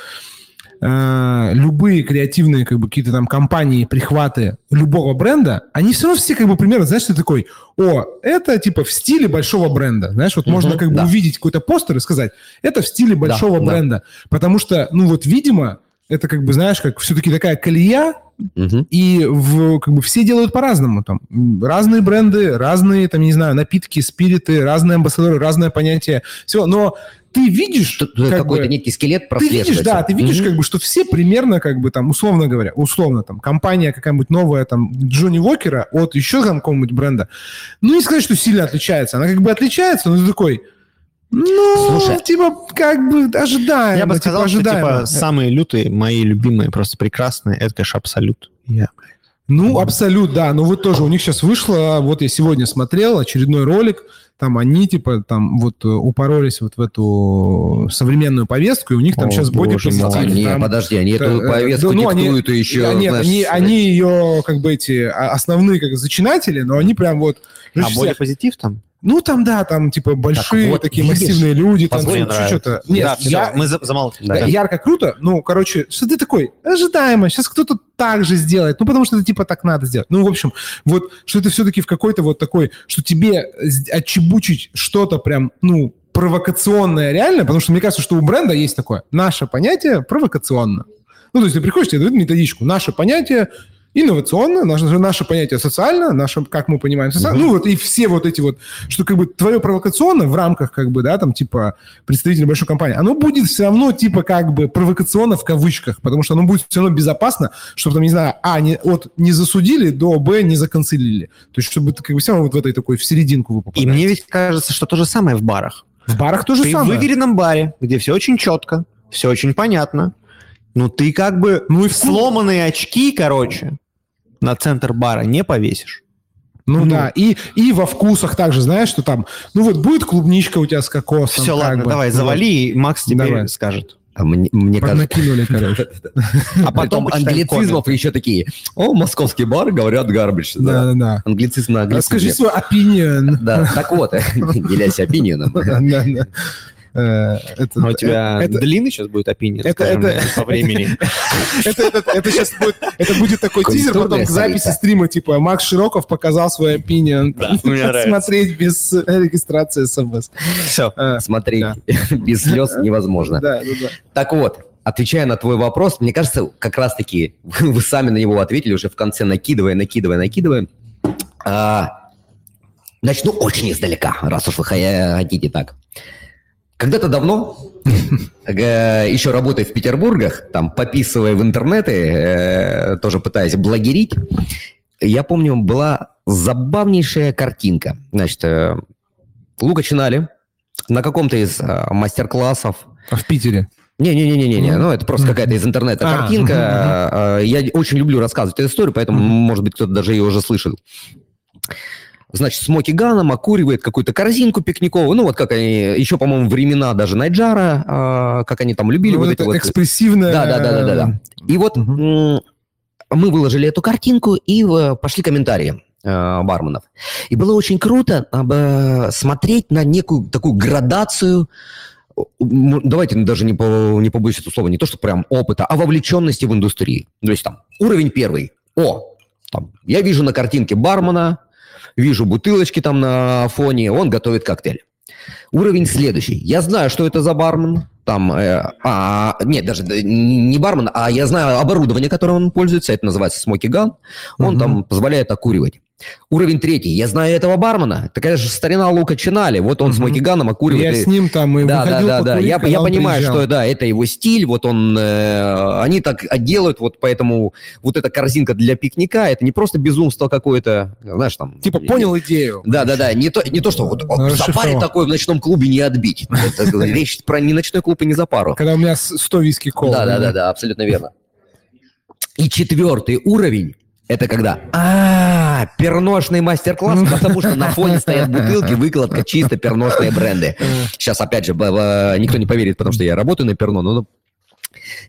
э, любые креативные как бы какие-то там компании, прихваты любого бренда, они все равно все как бы примерно, знаешь, ты такой, о, это типа в стиле большого бренда, знаешь, вот угу, можно как бы да. увидеть какой-то постер и сказать, это в стиле большого да, бренда, да. потому что, ну вот, видимо, это как бы, знаешь, как все-таки такая колея, Угу. И в, как бы все делают по-разному. Там разные бренды, разные, там, не знаю, напитки, спириты, разные амбассадоры, разное понятие. Все, но ты видишь... Какой-то некий скелет Ты видишь, да, ты видишь, угу. как бы, что все примерно, как бы, там, условно говоря, условно, там, компания какая-нибудь новая, там, Джонни Уокера от еще там какого-нибудь бренда, ну, не сказать, что сильно отличается. Она как бы отличается, но ты такой ну, Слушай, типа, как бы ожидаемо. Я бы типа, сказал, ожидаемо. что, типа, самые лютые, мои любимые, просто прекрасные, это, конечно, Абсолют. Я, ну, Абсолют, да. Но вот тоже у них сейчас вышло, вот я сегодня смотрел очередной ролик, там они, типа, там вот э, упоролись вот в эту современную повестку, и у них там О, сейчас бодипозитив. Не, там, подожди, они эту э, повестку ну, диктуют они, еще, Нет, знаешь, они, они ее, как бы, эти а, основные, как зачинатели, но они прям вот... А бодипозитив там? Ну, там, да, там, типа, большие так вот, такие видишь, массивные люди, там, что-то. Нет, да, я, мы замолчим. Да. Ярко круто, ну, короче, что ты такой, ожидаемо, сейчас кто-то так же сделает, ну, потому что это, типа, так надо сделать. Ну, в общем, вот, что ты все-таки в какой-то вот такой, что тебе отчебучить что-то прям, ну, провокационное реально, потому что мне кажется, что у бренда есть такое, наше понятие провокационно. Ну, то есть ты приходишь, тебе дают методичку, наше понятие инновационно, наше, наше понятие социально, наше, как мы понимаем, социально, mm-hmm. ну вот и все вот эти вот, что как бы твое провокационно в рамках как бы, да, там типа представителя большой компании, оно будет все равно типа как бы провокационно в кавычках, потому что оно будет все равно безопасно, чтобы там, не знаю, а, не, от не засудили до б не законцелили. То есть чтобы ты как бы все равно вот в этой такой в серединку вы И мне ведь кажется, что то же самое в барах. В барах тоже ты самое. в выверенном баре, где все очень четко, все очень понятно, ну ты как бы ну и в сломанные очки, короче, на центр бара не повесишь. Ну, ну да, и, и во вкусах также, знаешь, что там, ну вот будет клубничка у тебя с кокосом. Все, ладно, бы. давай, завали, и Макс тебе давай. скажет. А мне, мне кажется... Накинули, короче. [LAUGHS] А потом англицизмов еще такие. О, московский бар, говорят, гарбич. Да, да, да. Англицизм на английском. Расскажи свой opinion. Да, так вот, [LAUGHS] делясь [LAUGHS] опинионом. Э, это, а у тебя это, длинный сейчас будет опинион, это, это, по времени. [LAUGHS] это, это, это сейчас будет, это будет такой тизер потом к записи стрима, типа Макс Широков показал свой опинион. Да, [LAUGHS] Смотреть без регистрации СМС. Все. Э, Смотреть [LAUGHS] без слез невозможно. Да, да, да. Так вот, отвечая на твой вопрос, мне кажется, как раз-таки вы сами на него ответили уже в конце, накидывая, накидывая, накидывая. А, начну очень издалека, раз уж вы хотите так. Когда-то давно, [LAUGHS] э, еще работая в Петербургах, там, пописывая в интернеты, э, тоже пытаясь блогерить, я помню, была забавнейшая картинка. Значит, э, Лука Чинали на каком-то из мастер-классов. А в Питере? Не-не-не-не, ну это просто какая-то из интернета а, картинка. Я очень люблю рассказывать эту историю, поэтому, может быть, кто-то даже ее уже слышал значит, смоки ганом окуривает какую-то корзинку пикниковую, ну, вот как они, еще, по-моему, времена даже Найджара, а, как они там любили. Ну, вот это вот экспрессивное... Да, да, да, да, да. да. И вот угу. мы выложили эту картинку и э, пошли комментарии э, барменов. И было очень круто э, смотреть на некую такую градацию давайте даже не, по, не побоюсь этого слова, не то, что прям опыта, а вовлеченности в индустрии. То есть там уровень первый. О, там, я вижу на картинке бармена, вижу бутылочки там на фоне, он готовит коктейль. Уровень следующий. Я знаю, что это за бармен. Там, э, а, нет, даже не бармен, а я знаю оборудование, которым он пользуется. Это называется Smoky Gun. Он угу. там позволяет окуривать. Уровень третий. Я знаю этого бармена. Такая же старина Лука Чинали. Вот он mm-hmm. с Макиганом окуривает. Я с ним там и да, да, да, да. Я, я понимаю, приезжал. что да, это его стиль. Вот он, э, они так делают, вот поэтому вот эта корзинка для пикника, это не просто безумство какое-то, знаешь, там. Типа понял идею. Да, да, да. Не то, не то что вот запаре такой в ночном клубе не отбить. [LAUGHS] Это речь про не ночной клуб и не запару. Когда у меня 100 виски кола. Да, да, да, да, абсолютно верно. И четвертый уровень это когда, а, перношный мастер-класс, потому что на фоне стоят бутылки, выкладка чисто перношные бренды. Сейчас, опять же, никто не поверит, потому что я работаю на перно, но ну,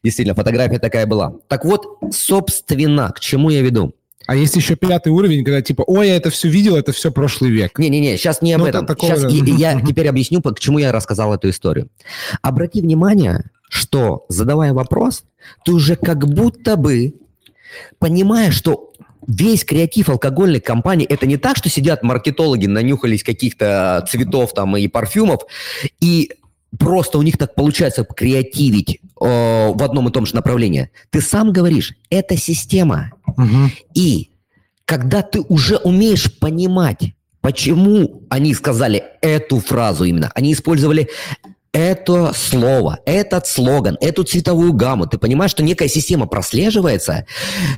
действительно, фотография такая была. Так вот, собственно, к чему я веду? А есть еще пятый уровень, когда типа, ой, я это все видел, это все прошлый век. Не-не-не, сейчас не об ну, этом. Такого... Сейчас я, я теперь объясню, к чему я рассказал эту историю. Обрати внимание, что, задавая вопрос, ты уже как будто бы понимаешь, что весь креатив алкогольной компании это не так, что сидят маркетологи, нанюхались каких-то цветов там и парфюмов, и просто у них так получается креативить э, в одном и том же направлении. Ты сам говоришь, это система. Угу. И когда ты уже умеешь понимать, почему они сказали эту фразу именно, они использовали это слово, этот слоган, эту цветовую гамму, ты понимаешь, что некая система прослеживается,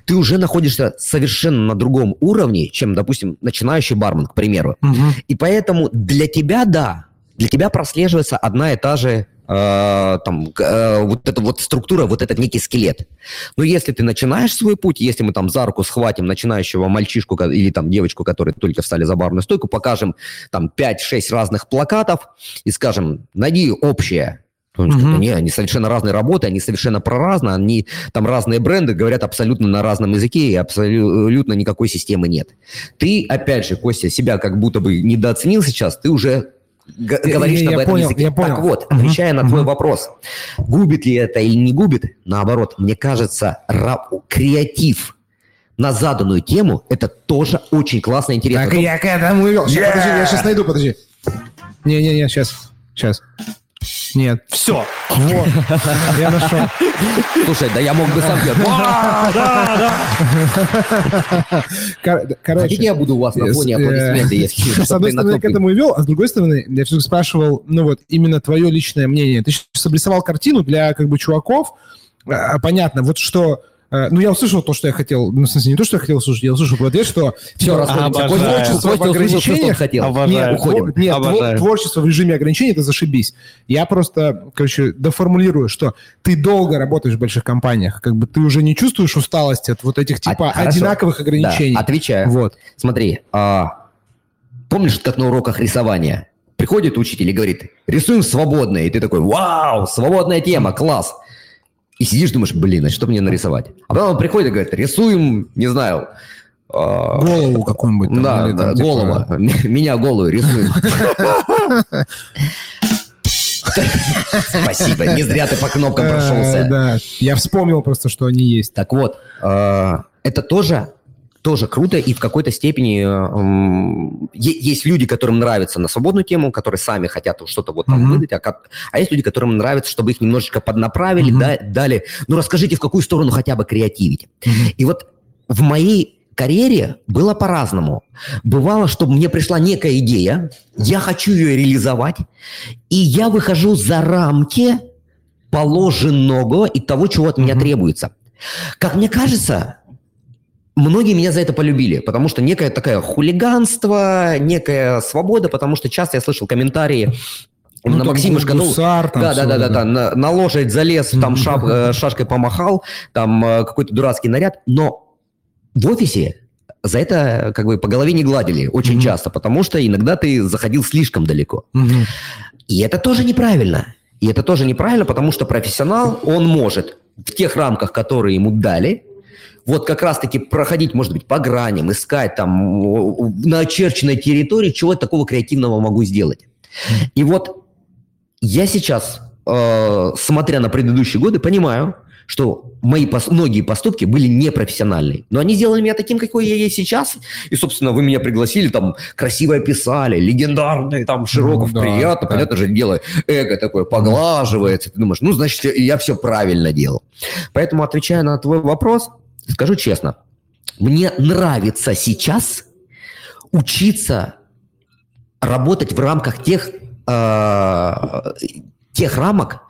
ты уже находишься совершенно на другом уровне, чем, допустим, начинающий бармен, к примеру. Угу. И поэтому для тебя, да, для тебя прослеживается одна и та же э, там, э, вот эта вот структура, вот этот некий скелет. Но если ты начинаешь свой путь, если мы там за руку схватим начинающего мальчишку или там девочку, которые только встали за барную стойку, покажем там 5-6 разных плакатов и скажем, найди общее, что они, они совершенно разные работы, они совершенно проразные, они там разные бренды говорят абсолютно на разном языке, и абсолютно никакой системы нет. Ты, опять же, Костя, себя как будто бы недооценил сейчас, ты уже говоришь я, об этом понял, языке. Я понял. Так вот, отвечая uh-huh. на твой uh-huh. вопрос, губит ли это или не губит, наоборот, мне кажется, креатив на заданную тему, это тоже очень классно, интересно. Так, я к этому вел. Yeah! Подожди, я сейчас найду, подожди. Не-не-не, сейчас, сейчас. Нет. Все. Вот. Я нашел. Слушай, да я мог бы сам. Короче. Я буду у вас на фоне аплодисменты, если С одной стороны, к этому и вел, а с другой стороны, я все спрашивал, ну вот, именно твое личное мнение. Ты сейчас обрисовал картину для, как бы, чуваков, а, понятно, вот что Э, ну, я услышал то, что я хотел. Ну, в смысле, не то, что я хотел услышать, я услышал в ответ, что... Все, расходимся. Творчество в ограничениях... хотел. Обожаю. Нет, уходим. Нет, Обожаю. творчество в режиме ограничений – это зашибись. Я просто, короче, доформулирую, что ты долго работаешь в больших компаниях, как бы ты уже не чувствуешь усталости от вот этих, типа, а, одинаковых хорошо. ограничений. Да, отвечаю. Вот. Смотри, а, помнишь, как на уроках рисования? Приходит учитель и говорит, рисуем свободное. И ты такой, вау, свободная тема, класс. И сидишь, думаешь, блин, а что мне нарисовать? А потом он приходит и говорит, рисуем, не знаю, а, Голову какую-нибудь. Да, или, да, типа... голова. [LAUGHS] Меня голую рисуем. Спасибо, не зря ты по кнопкам э, прошелся. Да, я вспомнил просто, что они есть. Так вот, э, это тоже тоже круто, и в какой-то степени э, есть люди, которым нравится на свободную тему, которые сами хотят что-то вот там mm-hmm. выдать, а, как, а есть люди, которым нравится, чтобы их немножечко поднаправили, mm-hmm. да, дали, ну расскажите, в какую сторону хотя бы креативить. Mm-hmm. И вот в моей карьере было по-разному. Бывало, что мне пришла некая идея, я хочу ее реализовать, и я выхожу за рамки положенного и того, чего от меня mm-hmm. требуется. Как мне кажется, многие меня за это полюбили, потому что некое такое хулиганство, некая свобода, потому что часто я слышал комментарии ну, на Максимушка, ну, гусар, да, да, да, да, да, на, на лошадь залез, там шап, э, шашкой помахал, там э, какой-то дурацкий наряд, но в офисе за это как бы по голове не гладили очень mm-hmm. часто, потому что иногда ты заходил слишком далеко. Mm-hmm. И это тоже неправильно. И это тоже неправильно, потому что профессионал, он может в тех рамках, которые ему дали, вот как раз-таки проходить, может быть, по граням, искать там на очерченной территории, чего такого креативного могу сделать. И вот я сейчас, э, смотря на предыдущие годы, понимаю, что мои пос- многие поступки были непрофессиональные. Но они сделали меня таким, какой я есть сейчас. И, собственно, вы меня пригласили, там, красиво описали, легендарный, там, Широков, ну, да, приятно, да. понятно же, дело, эго такое поглаживается. Ты думаешь, ну, значит, я все правильно делал. Поэтому, отвечая на твой вопрос, скажу честно, мне нравится сейчас учиться работать в рамках тех, э, тех рамок,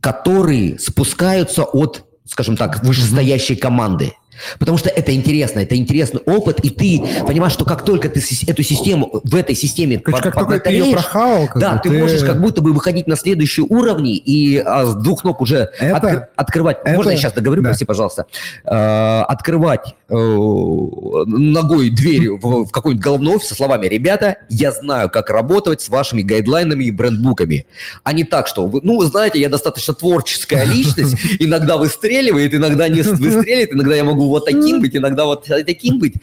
которые спускаются от, скажем так, вышестоящей команды. Потому что это интересно, это интересный опыт, и ты понимаешь, что как только ты эту систему, в этой системе Короче, под- как только ты ее прохавал, как да, бы ты, можешь как будто бы выходить на следующие уровни и а, с двух ног уже Это- откр- открывать. это- Можно я сейчас договорю, да. прости, пожалуйста? Э, открывать э, ногой дверь в, в какой-нибудь головной офис со словами «Ребята, я знаю, как работать с вашими гайдлайнами и брендбуками». А не так, что, вы, ну, знаете, я достаточно творческая личность, [LAUGHS] иногда выстреливает, иногда не выстреливает, иногда я могу вот таким быть, иногда вот таким быть.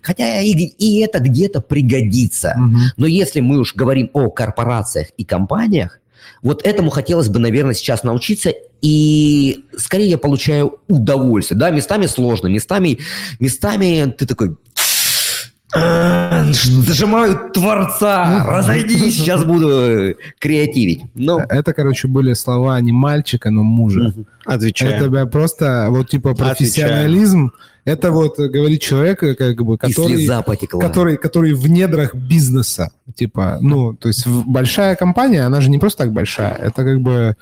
Хотя и, и это где-то пригодится. Но если мы уж говорим о корпорациях и компаниях, вот этому хотелось бы, наверное, сейчас научиться, и скорее я получаю удовольствие. Да, местами сложно, местами, местами ты такой... «А, Зажимаю Творца, разойдись, [LAUGHS] сейчас буду креативить. Ну, Это, короче, были слова не мальчика, но мужа. Отвечаю. Это просто вот типа профессионализм. Это вот э, говорит человек, э, как бы, который, который, который в недрах бизнеса. Типа, ну, то есть большая компания, она же не просто так большая. Это как бы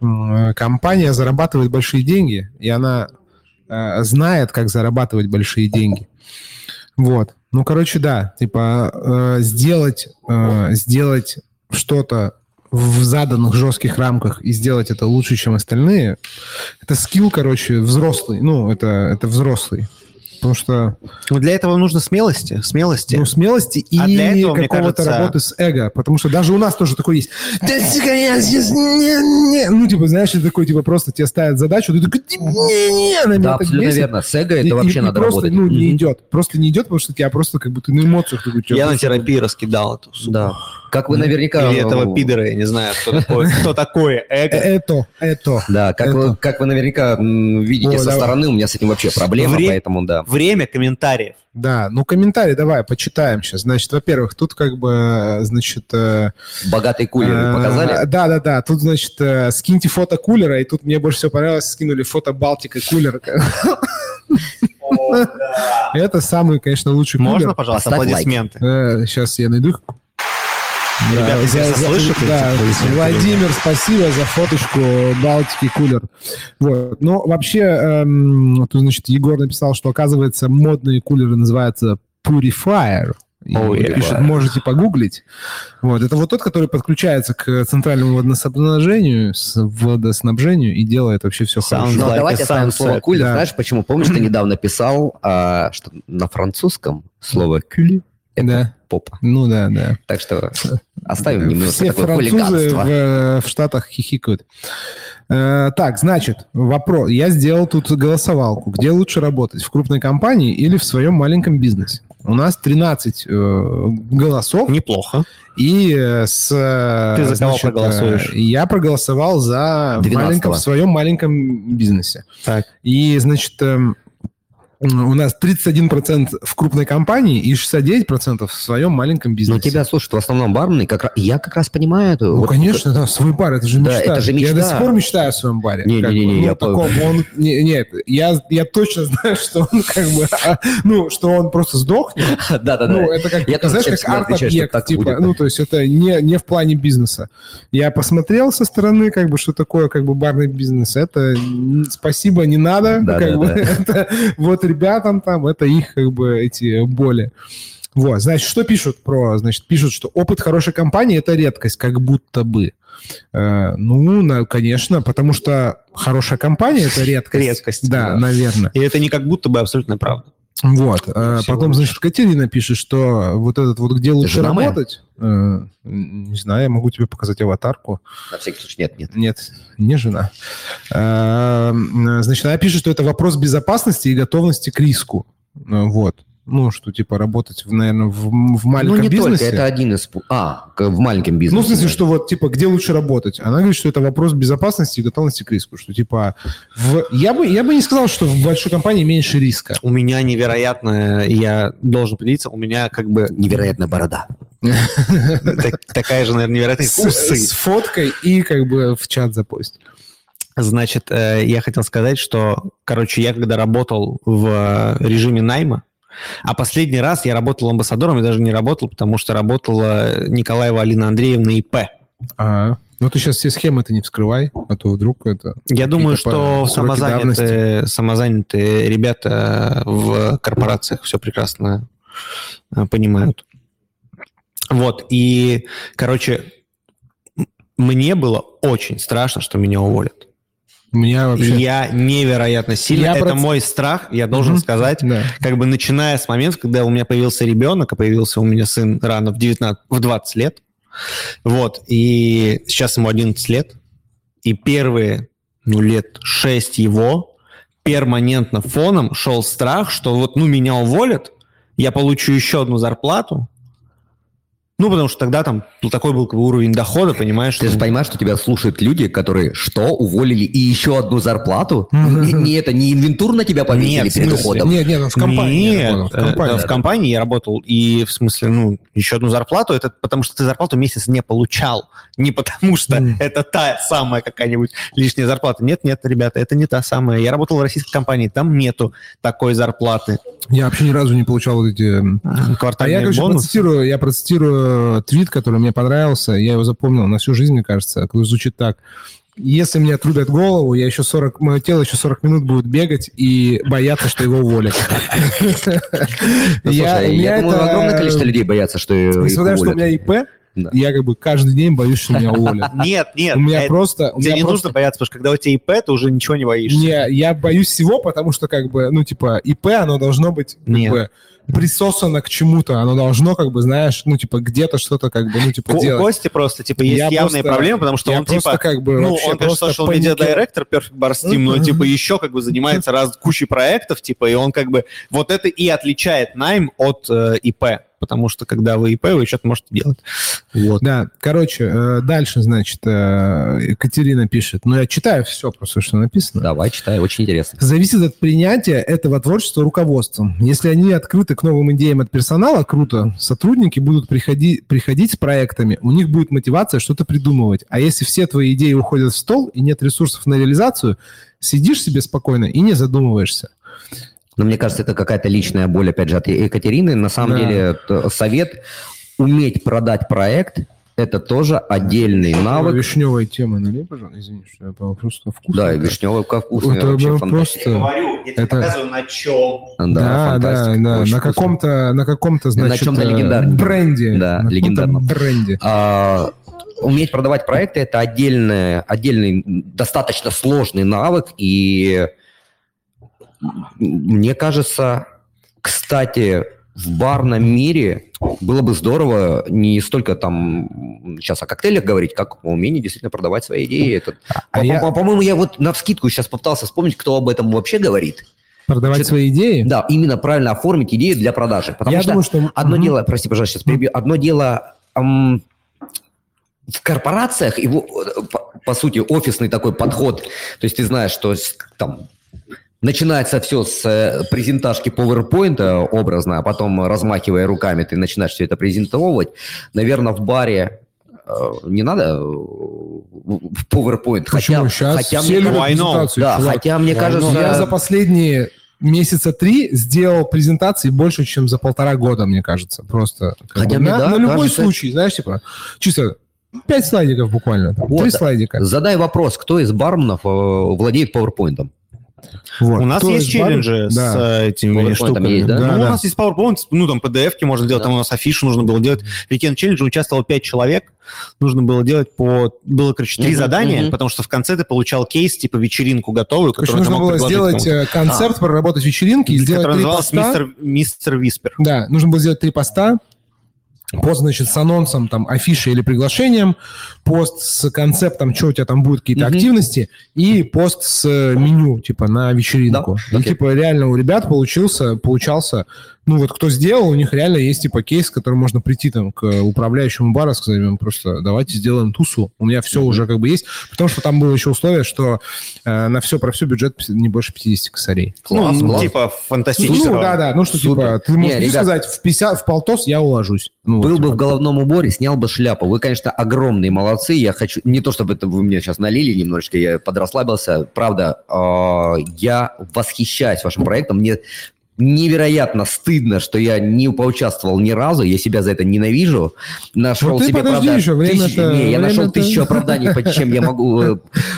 э, компания зарабатывает большие деньги, и она э, знает, как зарабатывать большие деньги. Вот. Ну, короче, да, типа э, сделать, э, сделать что-то в заданных жестких рамках и сделать это лучше, чем остальные, это скилл, короче, взрослый. Ну, это, это взрослый. Потому что Ну, для этого нужно смелости. Смелости. ну, смелости и А для этого, какого-то кажется- работы с эго. Потому что даже у нас тоже такой есть. Да, сука, я сейчас не, не». Ну, типа, знаешь, ты такой, типа, просто тебе ставят задачу, ты такой, не-не, она меня Да, так абсолютно бесит. верно. С эго И- это вообще и- и надо просто, работать. ну, не идет. Просто не идет, потому что тебя просто как ты на эмоциях такой, «Чё, Я на просто?» терапии раскидал эту суку. Да. Как вы наверняка... Или этого пидора, я не знаю, кто такое Э, эго. Это, это. Да, как, Это. вы, как вы наверняка видите со давай. стороны, у меня с этим вообще проблема, Вре- поэтому да. Время комментариев. Да, ну комментарий давай, почитаем сейчас. Значит, во-первых, тут как бы, значит... э, Богатые кулеры э, показали? Да, да, да. Тут, значит, э, скиньте фото кулера, и тут мне больше всего понравилось, скинули фото Балтика кулера. Это самый, конечно, лучший Можно, кулер. пожалуйста, Поставь лайк. аплодисменты? Сейчас я найду. Ребята, если за- за- заслышите да, Владимир, спасибо за фоточку Балтики кулер. Вот. Ну, вообще, эм, тут, значит, Егор написал, что, оказывается, модные кулеры называются Purifier. Oh, yeah. пишет, можете погуглить. Вот. Это вот тот, который подключается к центральному водоснабжению, с водоснабжению и делает вообще все Sounds хорошо. Ну, like давайте a оставим слово кулер. Да. Знаешь, почему? Помнишь, ты недавно писал, а, что на французском слово кюли – это Да. попа. Ну да, да. Так что [LAUGHS] оставим немножко Все такое французы в, э, в Штатах хихикают. Э, так, значит, вопрос. Я сделал тут голосовалку. Где лучше работать? В крупной компании или в своем маленьком бизнесе? У нас 13 э, голосов. Неплохо. И э, с... Ты за кого проголосуешь? Я проголосовал за в 12-го. маленьком, в своем маленьком бизнесе. Так. И, значит, эм, у нас 31% в крупной компании и 69% в своем маленьком Но бизнесе. Ну, тебя слушают в основном бармены. Как, я как раз понимаю это. Ну, Вот конечно, да, свой бар, это же Да, мечта. это же Я мечта. до сих пор мечтаю о своем баре. Не-не-не, как бы. не, ну, я таком, он, не- нет, я, я точно [LAUGHS] знаю, что он как бы, а, ну, что он просто сдохнет. [LAUGHS] Да-да-да. Ну, это как, Я тоже знаешь, как арт-объект, типа, будет. ну, то есть это не, не в плане бизнеса. Я посмотрел со стороны, как бы, что такое, как бы, барный бизнес. Это спасибо, не надо. Да, как да, бы, да. [LAUGHS] это вот ребятам там, это их, как бы, эти боли. Вот, значит, что пишут про, значит, пишут, что опыт хорошей компании – это редкость, как будто бы. Э, ну, на- конечно, потому что хорошая компания – это редкость. Редкость, Да, да. наверное. И это не как будто бы абсолютно правда. Вот. э, Всего Потом, лишь. значит, Катерина пишет, что вот этот вот, где лучше жена моя? работать, э, не знаю, я могу тебе показать аватарку. На всякий случай, нет, нет. Нет, не жена. Э, Значит, она пишет, что это вопрос безопасности и готовности к риску. Вот. Ну, что, типа, работать, в, наверное, в, в маленьком ну, не бизнесе. только, это один из... А, в маленьком бизнесе. Ну, в смысле, что вот, типа, где лучше работать? Она говорит, что это вопрос безопасности и готовности к риску. Что, типа, в... я, бы, я бы не сказал, что в большой компании меньше риска. У меня невероятно, я должен поделиться, у меня как бы Невероятная борода. так- такая же, наверное, невероятная С, усы. с фоткой и, как бы, в чат запостить. Значит, э, я хотел сказать, что, короче, я когда работал в режиме найма, а последний раз я работал амбассадором, я даже не работал, потому что работала Николаева Алина Андреевна ИП. Ага. Ну, ты сейчас все схемы-то не вскрывай, а то вдруг это... Я думаю, что самозанятые, самозанятые ребята в корпорациях все прекрасно э, понимают. Вот, и, короче, мне было очень страшно, что меня уволят. Меня вообще... я невероятно сильно... Я Это проц- мой страх, я должен Мгм. сказать, Да. как бы начиная с момента, когда у меня появился ребенок, а появился у меня сын рано в 19, в 20 лет, вот, и сейчас ему 11 лет, и первые, ну, лет 6 его перманентно фоном шел страх, что вот, ну, меня уволят, я получу еще одну зарплату, ну, потому что тогда там ну, такой был уровень дохода, понимаешь? Ты же что- понимаешь, что тебя слушают люди, которые что, уволили и еще одну зарплату? [LAUGHS] Мгм. Не, не это, не инвентур на тебя повесили Нет, в перед уходом? Нет, нет, он в компании Нет, работал, в э, компании. в компании я работал, и в смысле, ну, еще одну зарплату, это потому что ты зарплату месяц не получал, не потому что это та самая какая-нибудь лишняя зарплата. Нет, нет, ребята, это не та самая. Я работал в российской компании, там нету такой зарплаты. Я вообще ни разу не получал вот эти... А я, Квартальный короче, бонус. процитирую, я процитирую твит, который мне понравился, я его запомнил на всю жизнь, мне кажется, который звучит так. Если мне отрубят голову, я еще 40, мое тело еще 40 минут будет бегать и бояться, что его уволят. Ну, я, думаю, огромное количество людей боятся, что их Несмотря на то, что у уволят. меня ИП, Да. я как бы каждый день боюсь, что меня уволят. Нет, нет, У меня это- просто... у тебе меня не просто- нужно бояться, потому что когда у тебя ИП, ты уже ничего не боишься. Не, я боюсь всего, потому что, как бы, ну, типа, ИП, оно должно быть, как Нет. бы, присосано к чему-то. Оно должно, как бы, знаешь, ну, типа, где-то что-то, как бы, ну, типа, Ко- делать. Кости просто, типа, есть Я явные просто- проблемы, потому что я он, просто, типа, как бы, ну, вообще он, конечно, social media директор Perfect Bar Steam, но, типа, еще, как бы, занимается раз кучей проектов, типа, и он, как бы, вот это и отличает найм от э, ИП, потому что, когда вы ИП, вы что-то можете делать. Вот. Да, короче, э, дальше, значит, э, Екатерина пишет. Ну, я читаю все просто, что написано. Давай, читай, очень интересно. Зависит от принятия этого творчества руководством. Если они открыты к новым идеям от персонала, круто. Сотрудники будут приходить, приходить с проектами, у них будет мотивация что-то придумывать. А если все твои идеи уходят в стол и нет ресурсов на реализацию, сидишь себе спокойно и не задумываешься. Но мне кажется, это какая-то личная боль, опять же, от Екатерины. На самом Да. деле, т- совет уметь продать проект – это тоже отдельный навык. Вишневая тема, налей, пожалуйста. Извини, что я по- просто вкусно. Да, и вишневый вкусный, Это вообще фантастика. просто... говорю, я тебе Это- показываю, на чем. Да, Да, да, фантастика, да. На каком-то, на каком-то, значит, чем-то э, легендарном. бренде. Да, на легендарном. бренде. А, уметь продавать проекты – это отдельный, отдельный, достаточно сложный навык, и мне кажется, кстати, в барном мире было бы здорово не столько там сейчас о коктейлях говорить, как о умении действительно продавать свои идеи. Это- А По- я- по- По-моему, я вот на вскидку сейчас попытался вспомнить, кто об этом вообще говорит. Продавать Что-то- свои идеи? Да, именно правильно оформить идею для продажи. Потому Я что думаю, что... Одно Мгм. дело, прости, пожалуйста, сейчас перебью. Одно дело м, в корпорациях его, э, по, по сути, офисный такой подход. То есть ты знаешь, что там начинается все с э, презентажки PowerPoint э, образно, а потом, размахивая руками, ты начинаешь все это презентовывать. Наверное, в баре э, не надо э, в PowerPoint. Почему? Хотя, Сейчас хотя все мне, любят презентацию, да, чувак. хотя мне Why кажется, Ну, Я за последние месяца три сделал презентации больше, чем за полтора года, мне кажется. Просто. Хотя бы мне, на, да, на любой кажется- случай, знаешь, типа, чисто пять слайдиков буквально. Вот. Три слайдика. задай вопрос, кто из барменов э, владеет PowerPoint? Вот. У нас Кто есть челленджи с Да. э, этими PowerPoint штуками. есть, да? Ну, Да, у да. нас есть PowerPoint, ну, там, PDF-ки можно делать, Да. там у нас афишу нужно было делать. Weekend Challenge участвовало 5 человек, нужно было делать по... Было, короче, три Мгм, задания, мгм. потому что в конце ты получал кейс, типа вечеринку готовую, Короче, которую ты нужно мог было сделать кому-то. э, концепт, проработать вечеринки и сделать Которая три называлась поста. Мистер, Мистер Виспер. Да, нужно было сделать три поста. Пост, значит, с анонсом, там, афишей или приглашением, пост с концептом, что у тебя там будут какие-то Мгм. активности, и пост с меню, типа, на вечеринку. Да, и, окей. типа, реально у ребят получился, получался, ну, вот кто сделал, у них реально есть, типа, кейс, к которому можно прийти, там, к управляющему бара, сказать, им просто, давайте сделаем тусу, у меня все уже, как бы, есть, потому что там было еще условие, что э, на все про все бюджет не больше 50 косарей. Класс, ну, класс. типа Ну, фантастического. да, да, ну что, Супер. типа, ты можешь не ребят- сказать, в 50, в полтос я уложусь. Ну, Был вот, бы типа. в головном уборе, снял бы шляпу. Вы, конечно, огромные молодцы. Я хочу... Не то, чтобы это вы мне сейчас налили немножечко, я подрасслабился. Правда, э, я восхищаюсь вашим проектом. Мне невероятно стыдно, что я не поучаствовал ни разу, я себя за это ненавижу. Нашел Ну себе оправдание. Тысячи- не, я нашел тысячу оправданий, чем я могу, э,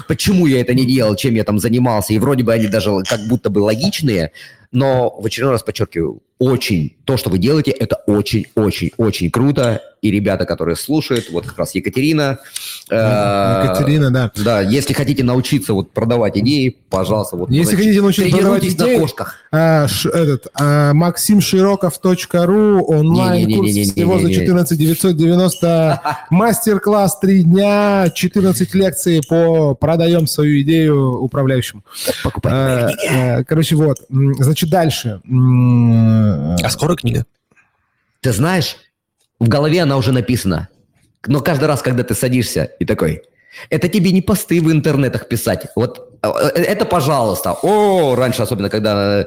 почему я это не делал, чем я там занимался, и вроде бы они даже как будто бы логичные, но в очередной раз подчеркиваю, очень, то, что вы делаете, это очень-очень-очень круто, и ребята, которые слушают, вот как раз Екатерина, э, Екатерина, да. да, если хотите научиться вот продавать идеи, пожалуйста, вот Если хотите научиться продавать идеи, на кошках. А, ш- этот, а, максимшироков.ру онлайн-курс всего за 14 990, мастер-класс 3 дня, 14 лекций по продаем свою идею управляющим. А, а, Короче, вот, значит, дальше. М, А скоро книга? Ты знаешь, в голове она уже написана. Но каждый раз, когда ты садишься и такой, это тебе не посты в интернетах писать. Вот э, э, это пожалуйста. О, раньше, особенно когда э,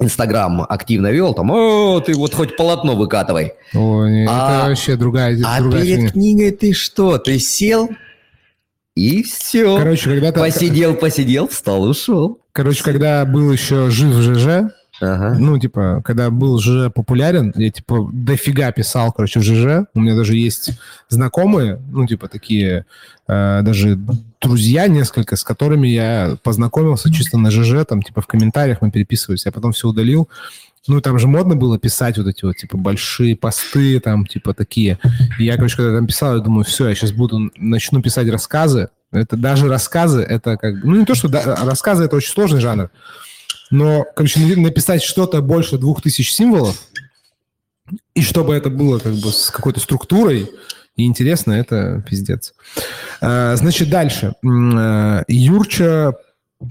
Инстаграм активно вел, там, о, ты вот хоть полотно выкатывай. Ой, это А- вообще другая, А другая перед фигня. книгой ты что? Ты сел и все. Короче, когда-то... посидел, посидел, встал, ушел. Короче, когда был еще жив ЖЖ, Ага. ну, типа, когда был ЖЖ популярен, я, типа, дофига писал, короче, в ЖЖ. У меня даже есть знакомые, ну, типа, такие, э, даже друзья несколько, с которыми я познакомился чисто на ЖЖ, там, типа, в комментариях мы переписывались, я потом все удалил. Ну, там же модно было писать вот эти вот, типа, большие посты, там, типа, такие. И я, короче, когда там писал, я думаю, все, я сейчас буду, начну писать рассказы. Это даже рассказы, это как... Ну, не то, что да, рассказы, это очень сложный жанр. Но, короче, на- написать что-то больше двух тысяч символов, и чтобы это было как бы с какой-то структурой и интересно, это пиздец. А, Значит, дальше. Э, Юрча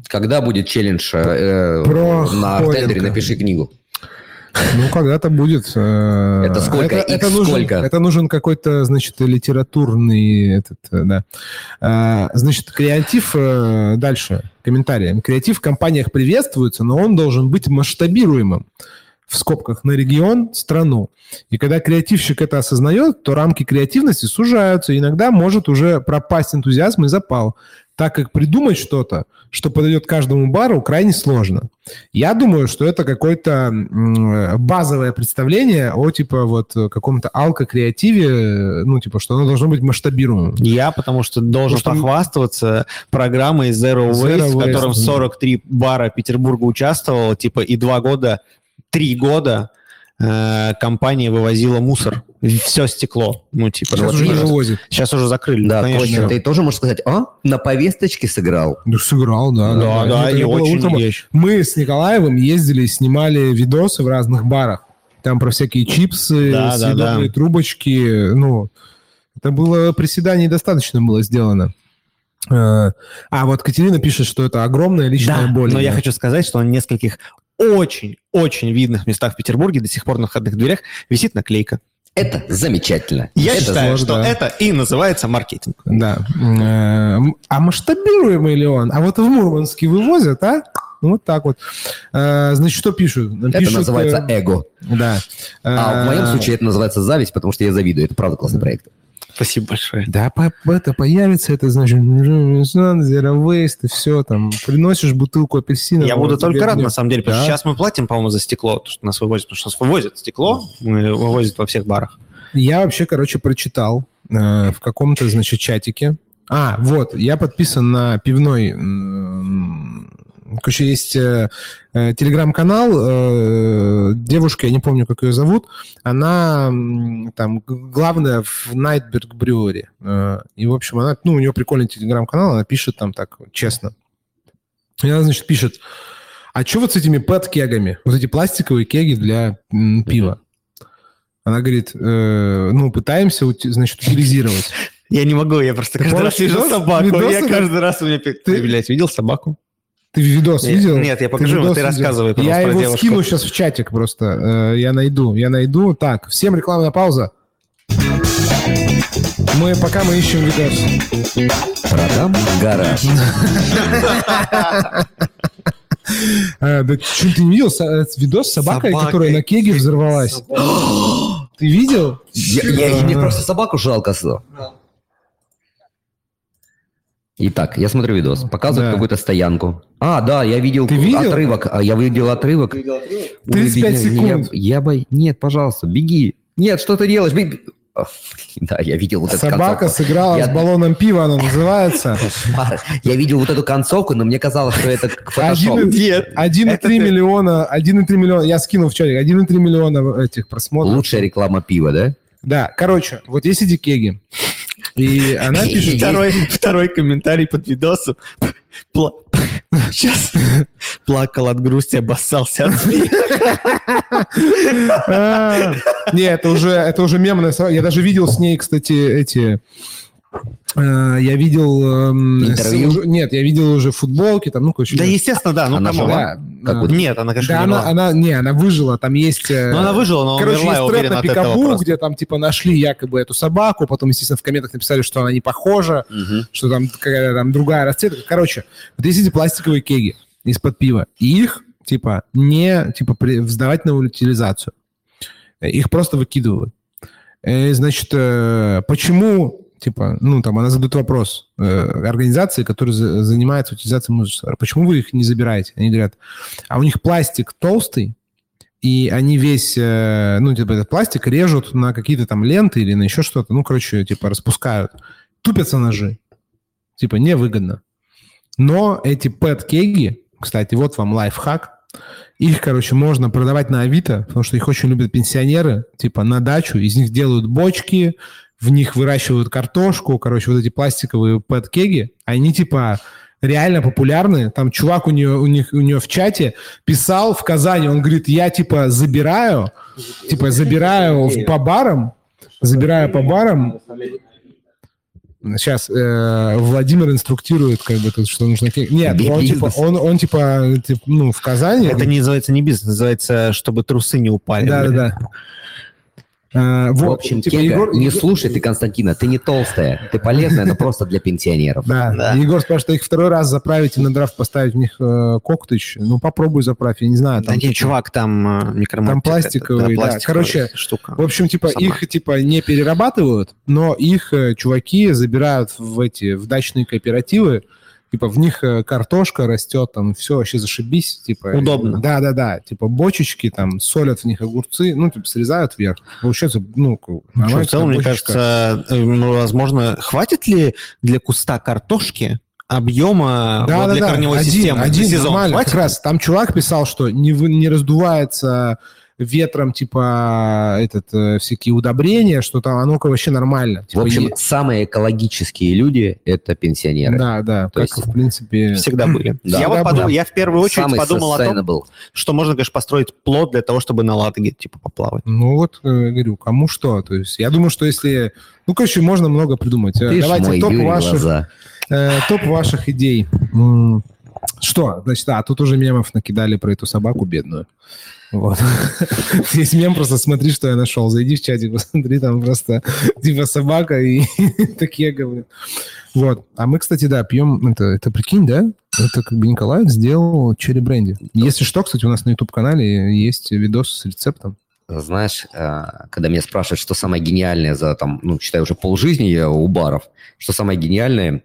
Когда будет челлендж э, на. Артендере «Напиши книгу»? Ну, когда-то будет. э, Это сколько? Это, это нужен, сколько? это нужен какой-то, значит, литературный, этот, э, да. А, Значит, креатив, э, дальше, комментарии. Креатив в компаниях приветствуется, но он должен быть масштабируемым в скобках на регион, страну. И когда креативщик это осознает, то рамки креативности сужаются. и Иногда может уже пропасть энтузиазм и запал, так как придумать что-то, что подойдет каждому бару, крайне сложно. Я думаю, что это какое-то базовое представление о типа вот каком-то алко-креативе, ну типа, что оно должно быть масштабируемым. Я, потому что должен Потому что- похвастаться программой Zero Waste, Zero в Waste, котором да. 43 бара Петербурга участвовало, типа, и два года, три года э, компания вывозила мусор. Все стекло. Ну, типа, Сейчас вот уже не вывозит. Сейчас уже закрыли. Да, конечно. точно. Ты тоже можешь сказать, а, на повесточке сыграл. Да, сыграл, да. Да, да, Это и было очень утром. есть. Мы с Николаевым ездили, снимали видосы в разных барах. Там про всякие чипсы, Да, да, съедобные да. трубочки. Ну, это было приседаний достаточно было сделано. Э, А вот Катерина пишет, что это огромная личная Да, боль. но я Да. хочу сказать, что на нескольких очень-очень видных местах в Петербурге до сих пор на входных дверях висит наклейка. Это замечательно. Я Это считаю, сложно, что это и называется маркетинг. Да. Э, А масштабируемый ли он? А вот в Мурманске вывозят, а? Ну, Вот так вот. Э, Значит, что пишут? Это Пишут, называется э, эго. Да. А в моем случае это называется зависть, потому что я завидую. Это правда классный проект. Спасибо большое. Да, это появится, это значит, zero все, там, приносишь бутылку апельсина. Я буду только рад, на самом деле, потому что сейчас мы платим, по-моему, за стекло, то, что нас вывозят, потому что нас вывозят стекло, вывозят во всех барах. Я вообще, короче, прочитал в каком-то, значит, чатике. А, вот, я подписан на пивной... Короче, есть э, э, телеграм-канал, э, девушка, я не помню, как ее зовут, она там главная в Nightberg Brewery. Э, и, в общем, она, ну, у нее прикольный телеграм-канал, она пишет там так, честно. И она, значит, пишет, а что вот с этими пэт-кегами? Вот эти пластиковые кеги для м, пива. Она говорит, э, ну, пытаемся, значит, утилизировать. Я не могу, я просто каждый раз вижу собаку. Я каждый раз у меня... Ты, блядь, видел собаку? Ты видос Нет, видел? нет, я покажу, видос вот ты видел? рассказывай, Я пожалуйста, про его девушку. скину сейчас в чатик просто. Э, Я найду, я найду. Так, всем рекламная пауза. Мы, пока мы ищем видос. Продам гараж. А, [LAUGHS] да что ты не видел э, видос с собакой, которая на кеге взорвалась? [GASPS] Ты видел? Я- я- Мне просто собаку жалко. с- Итак, я смотрю видос. Показывают Да. какую-то стоянку. А, да, я видел, Ты видел? отрывок. А, Я видел отрывок. 35 секунд. Я, я бо- Нет, пожалуйста, беги. Нет, что ты делаешь? Беги. Да, я видел вот эту Собака концовку. сыграла Я- с баллоном пива, она называется. [LAUGHS] Я видел вот эту концовку, но мне казалось, что это фотошоп. Один- Нет. 1,3 Это ты- миллиона, 1,3 миллиона, я скинул в чатик, 1,3 миллиона этих просмотров. Лучшая реклама пива, да? Да, короче, вот есть эти кеги. И она пишет... Второй, второй комментарий под видосом. Пла- Сейчас плакал от грусти, обоссался от смеха. А, Не, это уже, это уже мемная собака. Я даже видел с ней, кстати, эти... э, Я видел... эм, Интервью? уже- Нет, я видел уже футболки, там, ну, короче... Да, естественно, да. Ну, Она жива? Да, Как Нет, она, конечно, Да, не она, она, не, она выжила, там есть... э, Ну, она выжила, но Короче, умерла, есть уверен, на Пикабу, где там, типа, нашли якобы эту собаку, потом, естественно, в комментах написали, что она не похожа, что там какая-то там другая расцветка. Короче, вот есть эти пластиковые кеги из-под пива, и их, типа, не, типа, при- сдавать на утилизацию. Их просто выкидывают. Э, Значит, почему, типа, ну, там, она задает вопрос э, организации, которая за- занимается утилизацией мусора, почему вы их не забираете? Они говорят, а у них пластик толстый, и они весь, э, ну, типа, этот пластик режут на какие-то там ленты или на еще что-то, ну, короче, типа, распускают. Тупятся ножи. Типа, невыгодно. Но эти пэт-кеги, кстати, вот вам лайфхак, их, короче, можно продавать на Авито, потому что их очень любят пенсионеры, типа, на дачу, из них делают бочки, в них выращивают картошку, короче, вот эти пластиковые пэт-кеги, они, типа, реально популярны. Там чувак у нее, у них, у нее в чате писал в Казани, он говорит, я, типа, забираю, типа, забираю по барам, забираю по барам, Сейчас э, Владимир инструктирует, как бы тут, что нужно. Нет, он Бизнес. типа, он, он типа, типа, ну, в Казани. Это не называется не бизнес, называется, чтобы трусы не упали. Да, да, да. Э, В вот, общем, типа, Кега, Егор- не слушай ты, Константина, ты не толстая, ты полезная, но просто для пенсионеров. Да, Да. Егор спрашивает, их второй раз заправить и на драфт поставить в них э, коктыч. Ну, попробуй заправь, я не знаю. Да Там, не, типа, чувак, там э, микроматик. Там пластиковый, да. Короче, штука. В общем, типа, Сама. их, типа, не перерабатывают, но их э, чуваки забирают в эти, в дачные кооперативы, типа, в них э, картошка растет, там, все вообще зашибись, типа. Удобно. Да-да-да, типа, бочечки, там, солят в них огурцы, ну, типа, срезают вверх. Получается, ну, как- Ну, нормальная в целом, мне кажется, э, ну, возможно, хватит ли для куста картошки объема Да, вот да, для да, корневой один, системы? один, сезон нормально. хватит? Как раз там чувак писал, что не, не раздувается ветром, типа, этот, э, всякие удобрения, что там оно вообще нормально. В Типа, общем, е- самые экологические люди – это пенсионеры. Да, да, То как, есть- в принципе... Всегда были. [LAUGHS] Да. я, вот Всегда подумал, были. я в первую очередь Самый подумал о том, что можно, конечно, построить плод для того, чтобы на Ладоге типа поплавать. Ну вот, э, говорю, кому что. То есть я думаю, что если... Ну, короче, можно много придумать. Э, Ты Давайте мой топ Юрий ваших, глаза. э, топ ваших идей. Что? Значит, а, тут уже мемов накидали про эту собаку бедную. Вот. [LAUGHS] Есть мем, просто смотри, что я нашел. Зайди в чатик, посмотри, там просто типа собака и [LAUGHS] такие говорят. Вот. А мы, кстати, да, пьем... Это, это прикинь, да? Это как бы Николай сделал черри бренди. Если что, кстати, у нас на YouTube-канале есть видос с рецептом. Знаешь, э, когда меня спрашивают, что самое гениальное за, там, ну, считай, уже полжизни я у баров, что самое гениальное,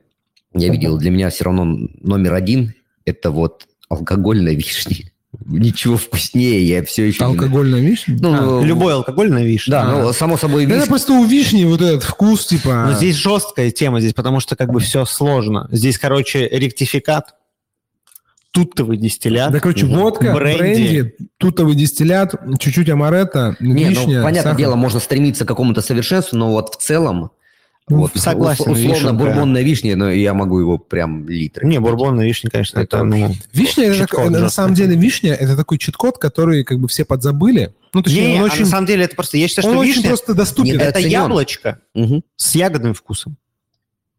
я видел, для меня все равно номер один – это вот алкогольная [LAUGHS] вишня. Ничего вкуснее, я все еще... не- Алкогольная вишня? Ну, А, Любой алкоголь на вишню. Да, А. ну, само собой, Да, это вишня. просто у вишни вот этот вкус, типа... Но здесь жесткая тема здесь, потому что как бы все сложно. Здесь, короче, ректификат, туттовый дистиллят. Да, короче, водка, Бренди. бренди, тутовый дистиллят, чуть-чуть амаретто, Не, вишня, ну, понятное сахар. дело, можно стремиться к какому-то совершенству, но вот в целом, Ну, вот, согласен, ус- условно, вишенка. бурбонная вишня, но я могу его прям литры. Не, бурбонная вишня, конечно, это, Это ну... Вишня, это, так- на жесткий. самом деле, вишня, это такой чит-код, который как бы все подзабыли. Ну, точнее, Не, он а очень, на самом деле это просто... Я считаю, он что очень вишня просто доступен. Это яблочко Мгм. с ягодным вкусом.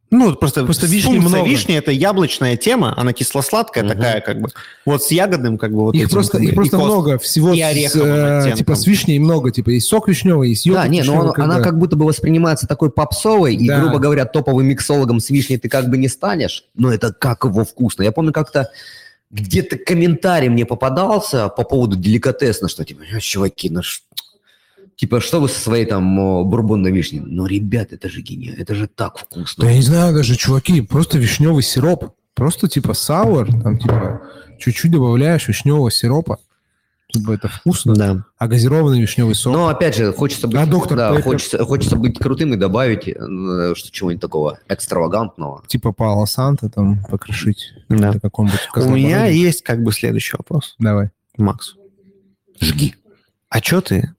Ну, просто, Просто функция вишни много. вишни это яблочная тема, она кисло-сладкая Мгм. такая, как бы. Вот с ягодным, как бы, вот их этим, просто, как бы, их просто и кост- много всего. и с, ореховым э, типа с вишней много. Типа есть сок вишневый, есть йогурт Да, не, но он- она бы. как будто бы воспринимается такой попсовой, и, Да. грубо говоря, топовым миксологом с вишней ты как бы не станешь, но это как его вкусно. Я помню, как-то где-то комментарий мне попадался по поводу деликатесно, что типа, «Э, чуваки, ну ш- Типа, что вы со своей там бурбонной вишней? Ну, ребят, это же гениально, это же так вкусно. Да я не знаю даже, чуваки, просто вишневый сироп. Просто типа сауэр, там типа чуть-чуть добавляешь вишневого сиропа. Типа это вкусно. Да. А газированный вишневый сок. Но опять же, хочется быть, А доктор да, Пеппер? хочется, хочется быть крутым и добавить э, что чего-нибудь такого экстравагантного. Типа Пало Санта там покрошить. Да. У меня есть как бы следующий вопрос, Давай. Макс. Жги. А что ты?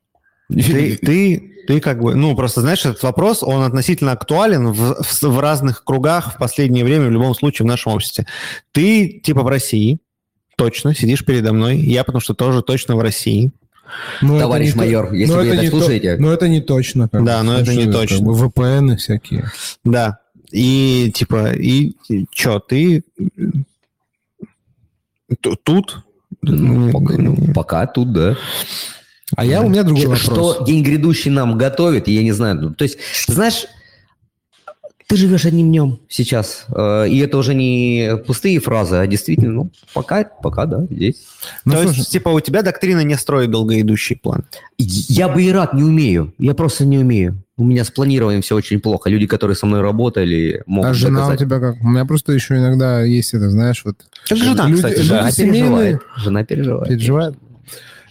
Ты, [LAUGHS] ты, ты как бы, ну, просто знаешь, этот вопрос, он относительно актуален в, в- в разных кругах в последнее время, в любом случае, в нашем обществе. Ты, типа, в России, точно, сидишь передо мной, я потому что тоже точно в России. Ну, это Товарищ не то- майор, если ну, вы это не то- слушаете. Ну, это не точно. как Да, бы. но это Ну, не точно. Как бы VPN всякие. Да. И, типа, и, что, ты э, т- тут? Ну, пока, ну, пока тут, да. А я, у меня другой Что, вопрос. что день грядущий нам готовит, я не знаю. Ну, То есть, знаешь, ты живешь одним днем сейчас, э, и это уже не пустые фразы, а действительно, ну, пока, пока, да, здесь. Ну, То слушай, есть, типа, у тебя доктрина не строит долгоидущий план. Я бы и рад, не умею. Я просто не умею. У меня с планированием все очень плохо. Люди, которые со мной работали, могут а жена доказать. у тебя как? У меня просто еще иногда есть это, знаешь, вот... Как жена, люди, кстати, люди Жена семейные переживает. Жена переживает. переживают.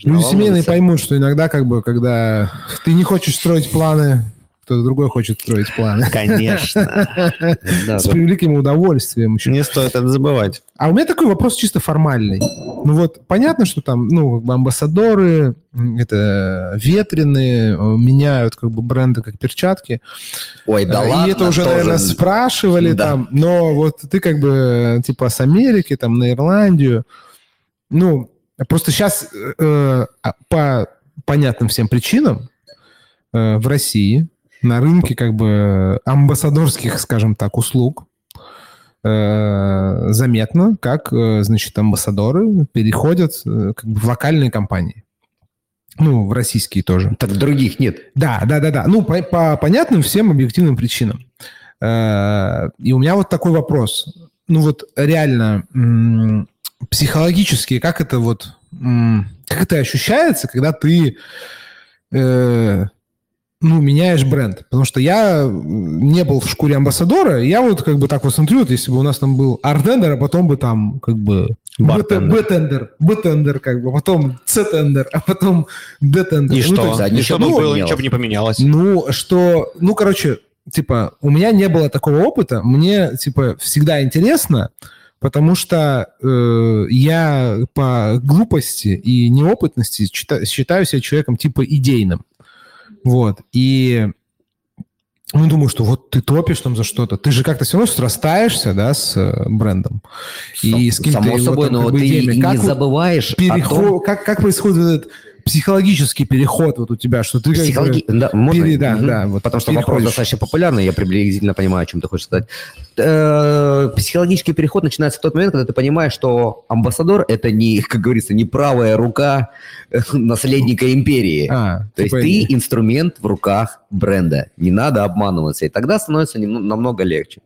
Люди семейные волнуется. поймут, что иногда, как бы, когда ты не хочешь строить планы, кто-то другой хочет строить планы. Конечно. [LAUGHS] Да, С превеликим удовольствием еще. Не стоит это забывать. А у меня такой вопрос чисто формальный. Ну вот понятно, что там, ну, как бы амбассадоры, это ветреные, э, меняют как бы бренды как перчатки. Ой, да Э, ладно. И это уже, тоже. наверное, спрашивали Да. там. Но вот ты как бы типа с Америки, там, на Ирландию. Ну, просто сейчас по понятным всем причинам э, в России на рынке как бы амбассадорских, скажем так, услуг э, заметно, как, э, значит, амбассадоры переходят э, как бы в локальные компании. Ну, в российские тоже. Так других нет. Да, да, да, да. Ну, по, по понятным всем объективным причинам. Э, И у меня вот такой вопрос. Ну, вот реально психологически, как это вот, как это ощущается, когда ты, э, ну, меняешь бренд? Потому что я не был в шкуре амбассадора, я вот как бы так вот смотрю, вот если бы у нас там был артендер, а потом бы там как бы. Б-тендер, Б-тендер, как бы, потом С-тендер, а потом Д-тендер. И Ну, что? то есть, да, ничего бы было, ничего бы не поменялось. ну, что, ну, короче, типа, у меня не было такого опыта, мне, типа, всегда интересно, потому что э, я по глупости и неопытности чита- считаю себя человеком, типа, идейным. Вот, и ну, думаю, что вот ты топишь там за что-то, ты же как-то все равно срастаешься, да, с э, брендом. И с какими-то Само его собой, там, но как бы, ты идеями. не Как вот забываешь о переход, том, как, как происходит этот психологический переход вот у тебя, что ты как бы- Психологи... Да, можно? Пере- да, да, вот Потому что вопрос переходишь. достаточно популярный, я приблизительно понимаю, о чем ты хочешь сказать. Э, Психологический переход начинается в тот момент, когда ты понимаешь, что амбассадор – это не, как говорится, не правая рука э, наследника империи. А, То есть ты инструмент в руках бренда. Не надо обманываться. И тогда становится нем- намного легче.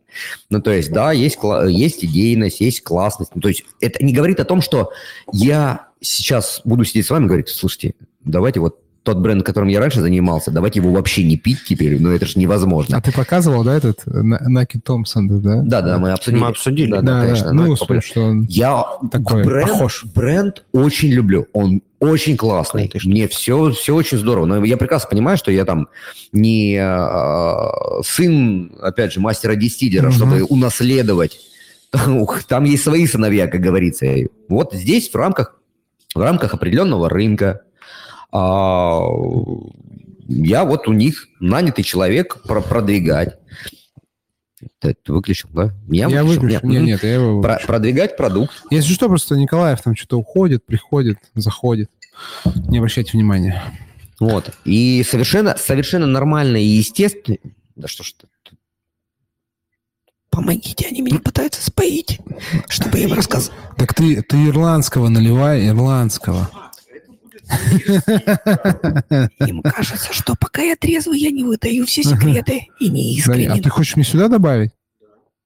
Ну, то есть, да, есть, кла- есть идейность, есть классность. Ну, то есть это не говорит о том, что я сейчас буду сидеть с вами и говорить, слушайте, давайте вот тот бренд, которым я раньше занимался, давайте его вообще не пить теперь, ну это же невозможно. А ты показывал, да, этот э, На- Наки Томпсон, да? Да, да, мы обсудили. Мы обсудили. Да, да, да, да. конечно. Ну, ну, смысле, что он Я такой бренд, похож. бренд очень люблю. Он очень классный. Конечно. Мне все, все очень здорово. Но я прекрасно понимаю, что я там не э, сын, опять же, мастера дистиллера, Мгм. чтобы унаследовать. [LAUGHS] Там есть свои сыновья, как говорится. Вот здесь в рамках, в рамках определенного рынка а, я вот у них нанятый человек про- продвигать. Ты, выключил, да? Я, Я выключил. Нет, Нет, нет, я его... Про- выключу. продвигать продукт. Если что, просто Николаев там что-то уходит, приходит, заходит. Не обращайте внимания. Вот. И совершенно, совершенно нормально и естественно... Да что ж ты... Помогите, они меня пытаются споить, чтобы я им рассказал. Так ты, ты ирландского наливай, ирландского. Им кажется, что пока я трезвый, я не выдаю все секреты и не Да, А ты хочешь мне сюда добавить?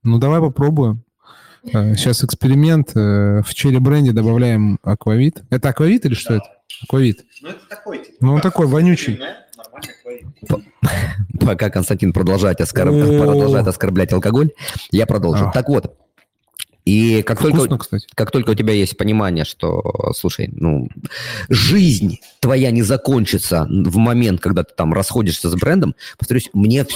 Ну, давай попробуем. Э, Сейчас эксперимент. э, В черри бренде добавляем аквавит. Это аквавит или что это? Аквавит. Ну, это такой, типа, Ну, он такой вонючий. [LAUGHS] Пока Константин продолжает, оскорб- продолжает оскорблять алкоголь, я продолжу. А. Так вот, и как только, Вкусно, кстати. как только у тебя есть понимание, что, слушай, ну, жизнь твоя не закончится в момент, когда ты там расходишься с брендом, повторюсь, мне,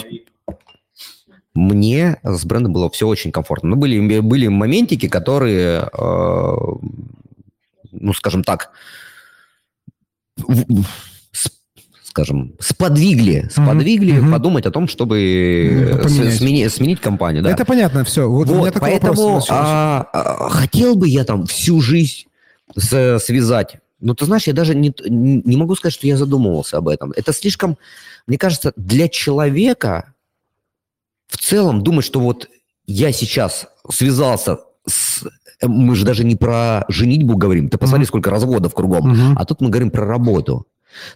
мне с брендом было все очень комфортно. Ну, были, были моментики, которые, э, ну, скажем так, в- скажем, сподвигли, сподвигли мгм. подумать о том, чтобы Ну, с- поменять. смени- сменить компанию. Да. Это понятно, все. Вот, у меня Вот, такой поэтому вопрос. а, а, хотел бы я там всю жизнь с- связать. Но ты знаешь, я даже не, не могу сказать, что я задумывался об этом. Это слишком, мне кажется, для человека в целом думать, что вот я сейчас связался с... Мы же даже не про женитьбу говорим. Ты посмотри, Мгм. сколько разводов кругом. Мгм. А тут мы говорим про работу.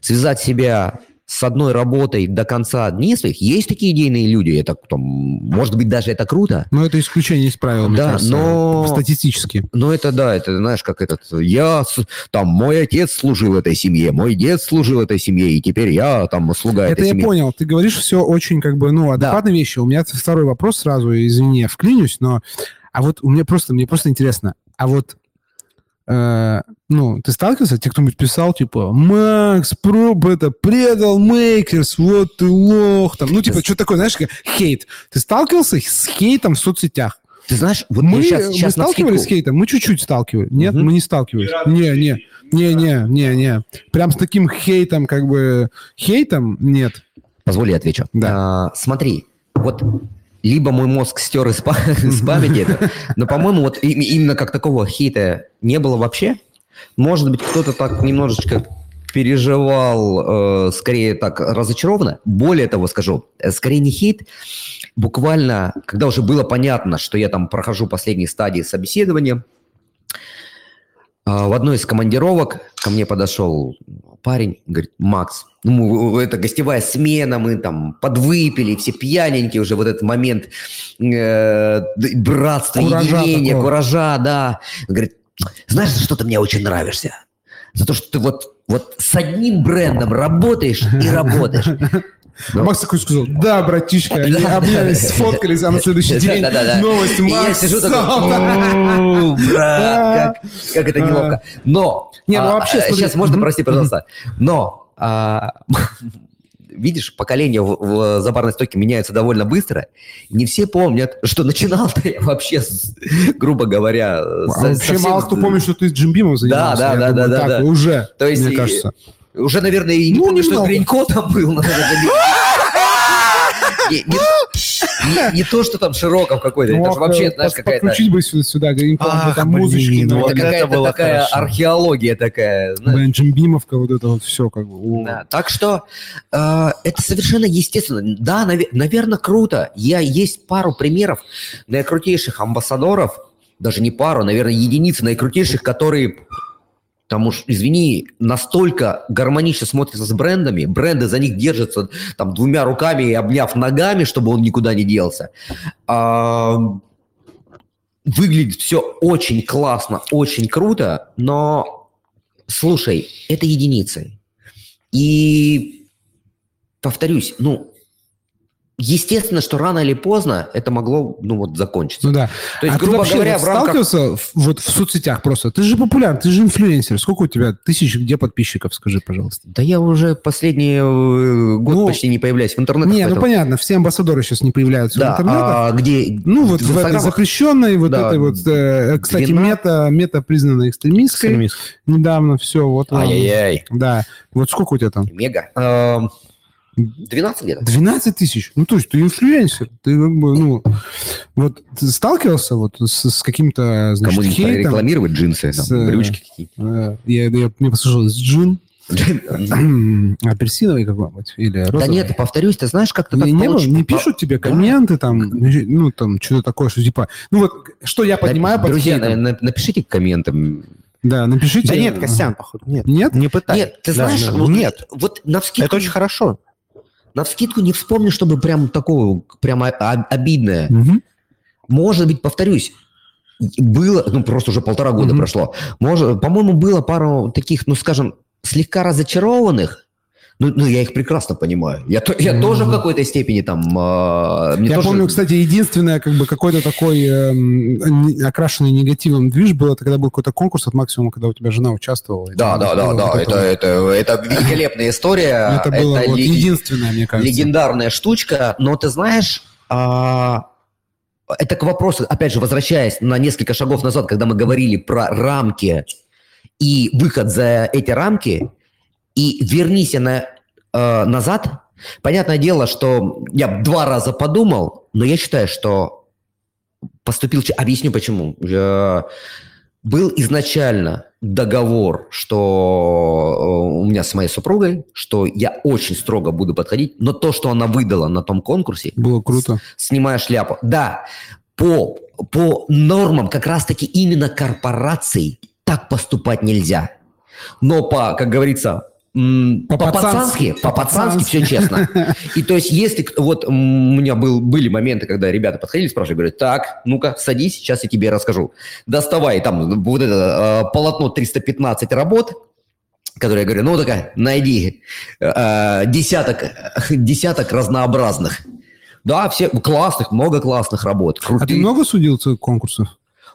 Связать себя с одной работой до конца дней своих. Есть такие идейные люди. Это, там, может быть, даже это круто. Но это исключение из правил, Да, кажется, но- статистически. Ну, это да, это, знаешь, как этот, я, там, мой отец служил этой семье, мой дед служил этой семье, и теперь я, там, слуга Это этой я семьи. понял. Ты говоришь все очень, как бы, ну, адекватные вещи. У меня второй вопрос сразу, извини, я вклинюсь, но... А вот у меня просто, мне просто интересно, а вот, э, ну, ты сталкивался, тебе кто-нибудь писал, типа, Макс, проб это, предал Мейкерс, вот ты лох, там, ну, типа, что такое, знаешь, как хейт. Ты сталкивался с хейтом в соцсетях? Ты знаешь, вот мы, сейчас, мы сейчас на сталкивались с хейтом? Мы чуть-чуть сталкивались. Нет, Мгм. мы не сталкивались. Не, не, не, не, не, не. Прям с таким хейтом, как бы, хейтом нет. Позволь, я отвечу. Да. А, смотри, вот либо мой мозг стер из, па- [LAUGHS] из памяти это, [LAUGHS] но, по-моему, вот именно как такого хейта не было вообще. Может быть, кто-то так немножечко переживал, э, скорее так разочарованно. Более того, скажу, э, скорее не хейт, буквально, когда уже было понятно, что я там прохожу последние стадии собеседования, а, в одной из командировок ко мне подошел парень, говорит, Макс, ну, это гостевая смена, мы там подвыпили, все пьяненькие уже, вот этот момент э, братства, Куража единения, такого. куража, да. Он говорит, знаешь, за что ты мне очень нравишься? За то, что ты вот, вот с одним брендом работаешь и работаешь. Ну. Макс такой сказал, да, братишка, они обнялись, сфоткались, а на следующий день новость Макс. я сижу такой, сам. «О, брат, как, это неловко. Но, Не, ну а, вообще, а, сейчас можно, прости, пожалуйста, но, а, [LAUGHS] видишь, поколения в, в забарной стойке меняются довольно быстро. Не все помнят, что начинал-то я вообще, с- грубо говоря, А со- Вообще совсем- мало кто помнит, что ты с Джимбимом занимался. да, я да, думаю, да, так, да. Уже, То есть мне и- кажется. Уже, наверное, и не Ну, помню, что немного. Гринько там был. [LAUGHS] Не, то, что там Широков какой-то, это же Мог, вообще, э, знаешь, какая-то... Подключить бы сюда, Ах, там музычки. ну ну, Это какая-то такая хорошо. археология такая, знаешь. Блин, Джимбимовка, вот это вот все как бы. Да, так что э, это совершенно естественно. Да, наверное, круто. Я есть пару примеров наикрутейших амбассадоров, даже не пару, наверное, единицы наикрутейших, которые, там уж, извини, настолько гармонично смотрятся с брендами, бренды за них держатся там двумя руками и обняв ногами, чтобы он никуда не делся. А, выглядит все очень классно, очень круто, но, слушай, это единицы. И повторюсь, ну, естественно, что рано или поздно это могло, ну вот, закончиться. Ну да. То есть, а ты грубо вообще говоря, вот в рамках... сталкивался в- вот в соцсетях просто? Ты же популярен, ты же инфлюенсер. Сколько у тебя тысяч, где подписчиков, скажи, пожалуйста? Да я уже последний э, год Ну, почти не появляюсь в интернете. Не, ну понятно, все амбассадоры сейчас не появляются в Да, интернете. а где... Ну, вот в в, этой запрещенной, вот Да, этой вот, э, кстати, 12. мета, мета признана экстремистской. Экстремист. Недавно все, вот. вам. Ай-яй-яй. Да. Вот сколько у тебя там? Мега. Эм, 12 где-то. 12 тысяч. Ну, то есть ты инфлюенсер. Ты как бы, ну, вот ты сталкивался вот с, с каким-то, значит, Кому-нибудь хейтом? рекламировать джинсы, там, с, э, брючки какие Э, Я, я, мне послушалось джин, [CLEARS THROAT] апельсиновый какой-нибудь или Да розовый. нет, повторюсь, ты знаешь, как-то Не, так не, не пишут тебе комменты там, ну там что-то такое, что типа, ну вот что я понимаю под Друзья, напишите комменты. Да, напишите. Да нет, Костян, походу, нет. Нет? Не пытай. Нет, ты Да, знаешь, да. вот, нет. вот на вскидку, Это очень хорошо. На вскидку не вспомню, чтобы прям такое, прям обидное. Мгм. Может быть, повторюсь, было, ну просто уже полтора года Мгм. прошло. Может, по-моему, было пару таких, ну скажем, слегка разочарованных, Ну, ну, я их прекрасно понимаю. Я, я тоже в какой-то степени там... э, Я тоже- помню, кстати, единственное, как бы какой-то такой эм, не- окрашенный негативом движ был, это когда был какой-то конкурс от максимума, когда у тебя жена участвовала. Да, да, да, да, это, это, это великолепная история. [LAUGHS] Это было вот ли- единственное, мне кажется. легендарная штучка, но ты знаешь, а, это к вопросу, опять же, возвращаясь на несколько шагов назад, когда мы говорили про рамки и выход за эти рамки, и вернись на, э, назад, понятное дело, что я два раза подумал, но я считаю, что поступил... Объясню почему. Я- Был изначально договор, что э, у меня с моей супругой, что я очень строго буду подходить, но то, что она выдала на том конкурсе, Было круто. снимая шляпу, да, по, по нормам как раз-таки именно корпораций так поступать нельзя. Но по, как говорится, По-пацански. по-пацански, все честно. [LAUGHS] И то есть, если вот у меня был, были моменты, когда ребята подходили, спрашивали, говорят, так, ну-ка, садись, сейчас я тебе расскажу. Доставай там вот это э, полотно 315 работ, которые я говорю, ну такая, найди э, десяток, десяток разнообразных. Да, все классных, много классных работ. А ты много судил конкурсов?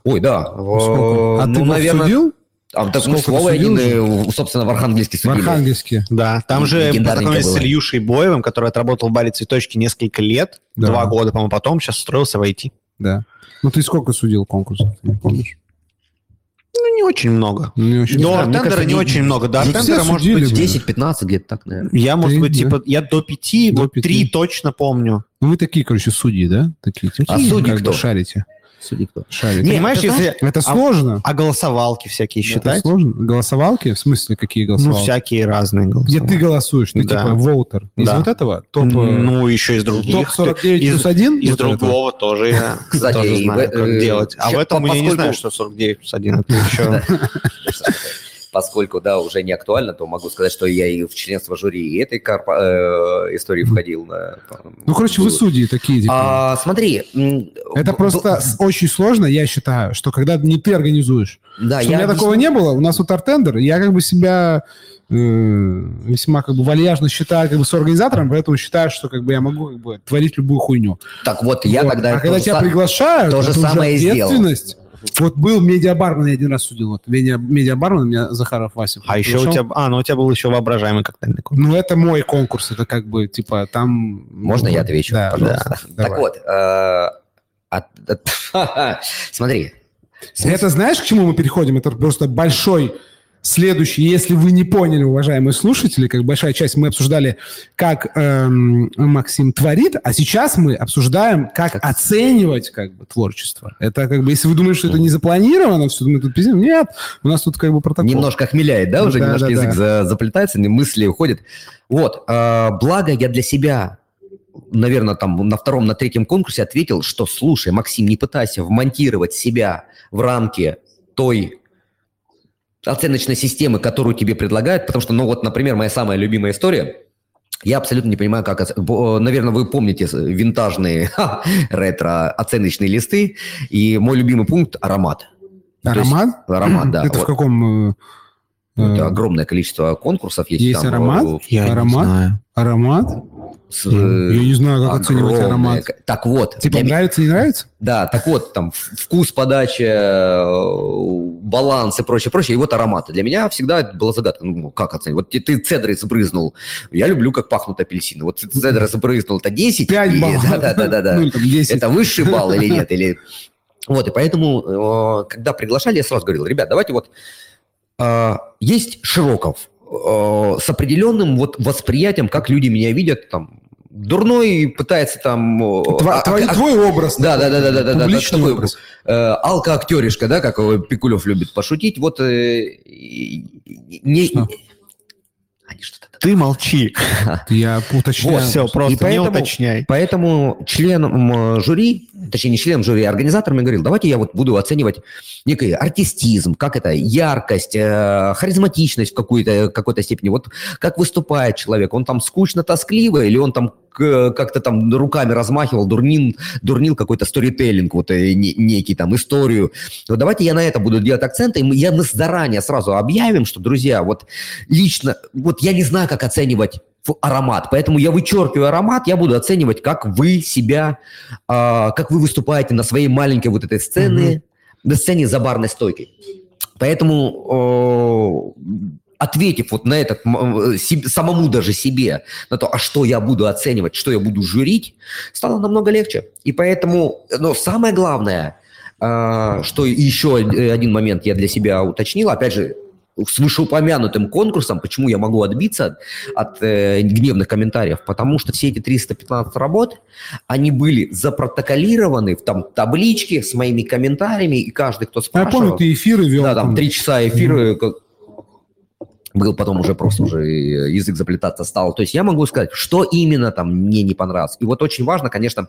Ой, да. Сколько? А ну, ты вот наверное, судил а, так мы Сколько с ты Вовой судил один, собственно, в Архангельске в судили. Архангельске? Да, там же познакомились с. Ильюшей Боевым, который отработал в баре «Цветочки» несколько лет, Да. два года, по-моему, потом, сейчас устроился в IT. Да. Ну, ты сколько судил конкурсов? Ты не помнишь? Ну, не очень много. Ну, не очень Не До знаю, мне артендера кажется, не не- очень много. Артендера, все может судили, быть, да. 10-15 где-то так, наверное. я, может Ты, быть, да? типа, я до пяти, До вот пяти. три точно помню. Ну, вы такие, короче, судьи, да? Такие, такие А судьи кто? шарите. Судьи кто? Шарите. Не, Понимаешь, ты если... Это а- сложно. А голосовалки всякие Это считать? сложно. Голосовалки? В смысле, какие Ну, голосовалки? всякие разные Где голосовалки. ты голосуешь? Ты Да. типа воутер. Из Да. вот этого? Топ, э, Ну, еще из других. топ 49 из- плюс 1? Из другого тоже я [LAUGHS] Кстати, тоже знаю, как э, делать. А в этом я не знаю, что 49 плюс 1. [LAUGHS] [LAUGHS] Поскольку, да, уже не актуально, то могу сказать, что я и в членство жюри и этой корпо- э, истории входил. да. Ну, короче, вы судьи такие. типа. А, смотри. Это просто очень сложно, я считаю, что когда не ты организуешь. Да, Что у я меня такого не было. У нас вот артендер, я как бы себя э, весьма как бы вальяжно считаю как бы с организатором, поэтому считаю, что как бы я могу как бы творить любую хуйню. Так вот, я Вот. тогда... а когда тебя са- приглашают, то же самое и сделал. Вот был медиабармен, я один раз судил. Вот, медиа, медиабармен, у меня Захаров Вася. А еще у тебя... А, ну у тебя был еще воображаемый коктейльный клуб. Ну, это мой конкурс, это как бы, типа, там... Можно ну, я отвечу, Да, пожалуйста? да, Так вот, э, от- от- [LAUGHS] смотри. Это знаешь, к чему мы переходим? Это просто большой следующий. Если вы не поняли, уважаемые слушатели, как большая часть, мы обсуждали, как эм, Максим творит, а сейчас мы обсуждаем, как, Как- оценивать как бы творчество. Это как бы, если вы думаете, что это не запланировано, все, мы тут пиздим, нет, у нас тут как бы протокол. Немножко хмеляет, да, уже Да, немножко да, язык да. за- заплетается, мысли уходят. Вот, э, благо я для себя, наверное, там на втором, на третьем конкурсе ответил, что, слушай, Максим, не пытайся вмонтировать себя в рамки той оценочной системы, которую тебе предлагают, потому что, ну вот, например, моя самая любимая история, я абсолютно не понимаю, как... бо- Наверное, вы помните винтажные [LAUGHS] ретро-оценочные листы, и мой любимый пункт – аромат. То есть- Аромат? Аромат, да. Это в вот. каком... э, Ну, это э, огромное количество конкурсов есть. Есть там, аромат? э, Я не Аромат? знаю. Аромат? С, Я не знаю, как оценивать огромное аромат. ко- Так вот, Типа, для нравится, не нравится? да, так вот, там вкус подачи, э, баланс и прочее, прочее, и вот ароматы. Для меня всегда это была загадка. Ну, как оценивать? Вот ты, цедрой сбрызнул. Я люблю, как пахнут апельсины. Вот ты цедрой сбрызнул, это 10? Пять или- баллов. Да, да, да, да, да. Ну, или там 10. Это высший балл или нет? Или... [LAUGHS] Вот, и поэтому, э, когда приглашали, я сразу говорил, ребят, давайте вот... э, Есть Широков э, с определенным вот восприятием, как люди меня видят, там, дурной пытается там... э, Тва- а- твой, а- твой образ. Да, да, да, да, да, да, да, Публичный такой, образ. э, алка-актеришка, да, как его Пикулев любит пошутить, вот э, не... Что? Ты молчи. Я уточняю. Вот, все, просто не поэтому- уточняй. Поэтому членом жюри, точнее не членом жюри, а организатором я говорил, давайте я вот буду оценивать некий артистизм, как это, яркость, э, харизматичность в какой-то какой степени. Вот как выступает человек, он там скучно-тоскливо или он там как-то там руками размахивал, дурнил, дурнил какой-то сторителлинг, вот э, не- некий там историю. Вот давайте я на это буду делать акценты, и мы, я, мы заранее сразу объявим, что, друзья, вот лично, вот я не знаю, как оценивать аромат. Поэтому я вычеркиваю аромат, я буду оценивать, как вы себя, а, как вы выступаете на своей маленькой вот этой сцене, на сцене за барной стойкой. Поэтому э, ответив вот на этот э, самому даже себе, на то, а что я буду оценивать, что я буду журить, стало намного легче. И поэтому, но самое главное, а, что еще один момент я для себя уточнил, опять же, с вышеупомянутым конкурсом, почему я могу отбиться от э, гневных комментариев, потому что все эти 315 работ, они были запротоколированы в там табличке с моими комментариями, и каждый, кто Я спрашивал... помню, ты эфиры вел. Да, там три часа эфира, как- был потом уже просто уже и язык заплетаться стал. То есть я могу сказать, что именно там мне не понравилось. И вот очень важно, конечно,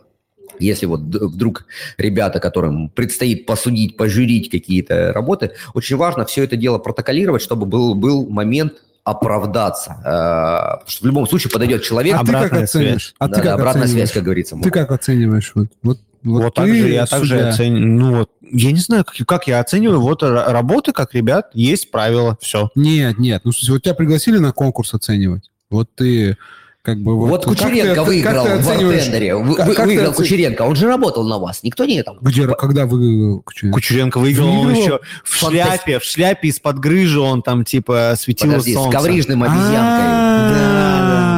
если вот вдруг ребята, которым предстоит посудить, пожурить какие-то работы, очень важно все это дело протоколировать, чтобы был, был момент оправдаться. Э, Потому что в любом случае подойдет человек, А ты как Обратная оценишь? связь. А да, ты да, как обратная оцениваешь? связь, как говорится. Ты как оцениваешь? Вот, вот, вот, Вот, так ты же я также оцениваю. Ну вот, я не знаю, как, как я оцениваю. Вот работы, как ребят, есть правила, все. Нет, нет. Ну, вот тебя пригласили на конкурс оценивать. Вот ты как бы... Вот как Кучеренко ты- как выиграл ты в бартендере. Вы- как- как ты выиграл Кучеренко. Он же работал на вас. Никто не там. Где, когда вы... Кучеренко? Кучеренко выиграл, он Выиграл? еще в Фантаст- шляпе, в шляпе из-под грыжи он там типа светило Подожди, с солнце. коврижным обезьянкой. А, а,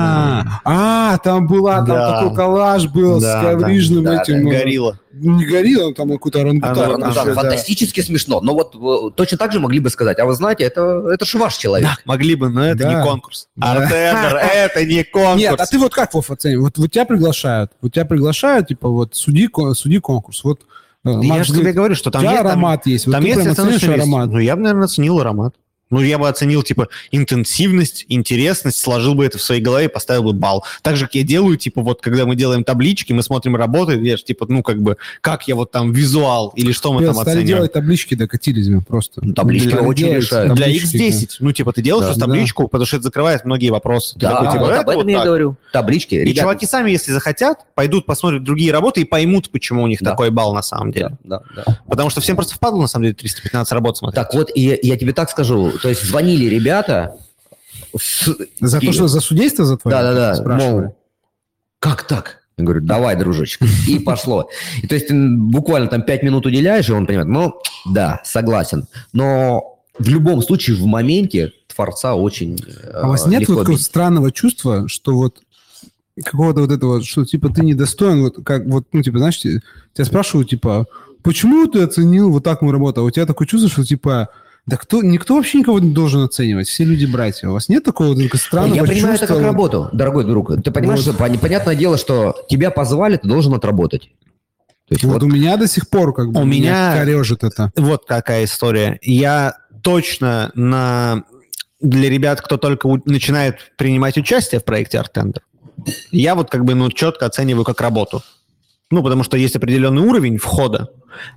там была, там Да. такой коллаж был Да, с коврижным да, да, этим... э, Горилла. Не горилла, там какой-то орангутан. А, да, да, Да. фантастически смешно. Но вот э, точно так же могли бы сказать, а вы знаете, это, это же ваш человек. Да, могли бы, но это Да. не конкурс. Да. Артендер, [LAUGHS] это не конкурс. Нет, а ты вот как, Вов, оцениваешь? Вот, вот тебя приглашают, вот тебя приглашают, типа, вот, суди, суди конкурс. Вот, э, Я Макс же тебе говорю, что у там тебя есть... там- аромат есть. Вот Там есть оценишь аромат. Ну, я бы, наверное, оценил аромат. Ну, я бы оценил, типа, интенсивность, интересность, сложил бы это в своей голове и поставил бы балл. Так же, как я делаю, типа, вот, когда мы делаем таблички, мы смотрим работы, я же, типа, ну, как бы, как я вот там визуал или что мы Блин, там стали оцениваем. делать таблички, докатились мы просто. Ну, таблички Стали очень делать решают. Для таблички, X10. Ну, типа, ты делаешь Да. табличку, потому что это закрывает многие вопросы. Ты Да, такой, типа, вот это об этом вот я и так. говорю. Таблички. И ребята, чуваки сами, если захотят, пойдут посмотрят другие работы и поймут, почему у них Да. такой балл на самом деле. Да, да, да. Потому что всем просто впадло, на самом деле, 315 работ смотреть. Так вот, и я тебе так скажу. То есть звонили ребята... с- За то, что за судейство за твое? Да-да-да, мол, как так? Я говорю, давай, дружочек. [LAUGHS] И пошло. И то есть ты буквально там пять минут уделяешь, и он понимает, ну, да, согласен. Но в любом случае в моменте Творца очень А у вас нет вот такого странного чувства, что вот какого-то вот этого, что типа ты недостоин, вот как вот, ну, типа, знаешь, те- тебя спрашивают, типа, почему ты оценил вот так мою работу? А у тебя такое чувство, что типа, да кто, никто вообще никого не должен оценивать, все люди братья. У вас нет такого такого странного Я понимаю это как работу, дорогой друг. Ты понимаешь, Вот. что пон- понятное дело, что тебя позвали, ты должен отработать. То есть Вот, вот у меня до сих пор как бы У меня- корежит это. Вот какая история. Я точно на для ребят, кто только у- начинает принимать участие в проекте Артендер, я вот как бы ну четко оцениваю как работу. Ну, потому что есть определенный уровень входа,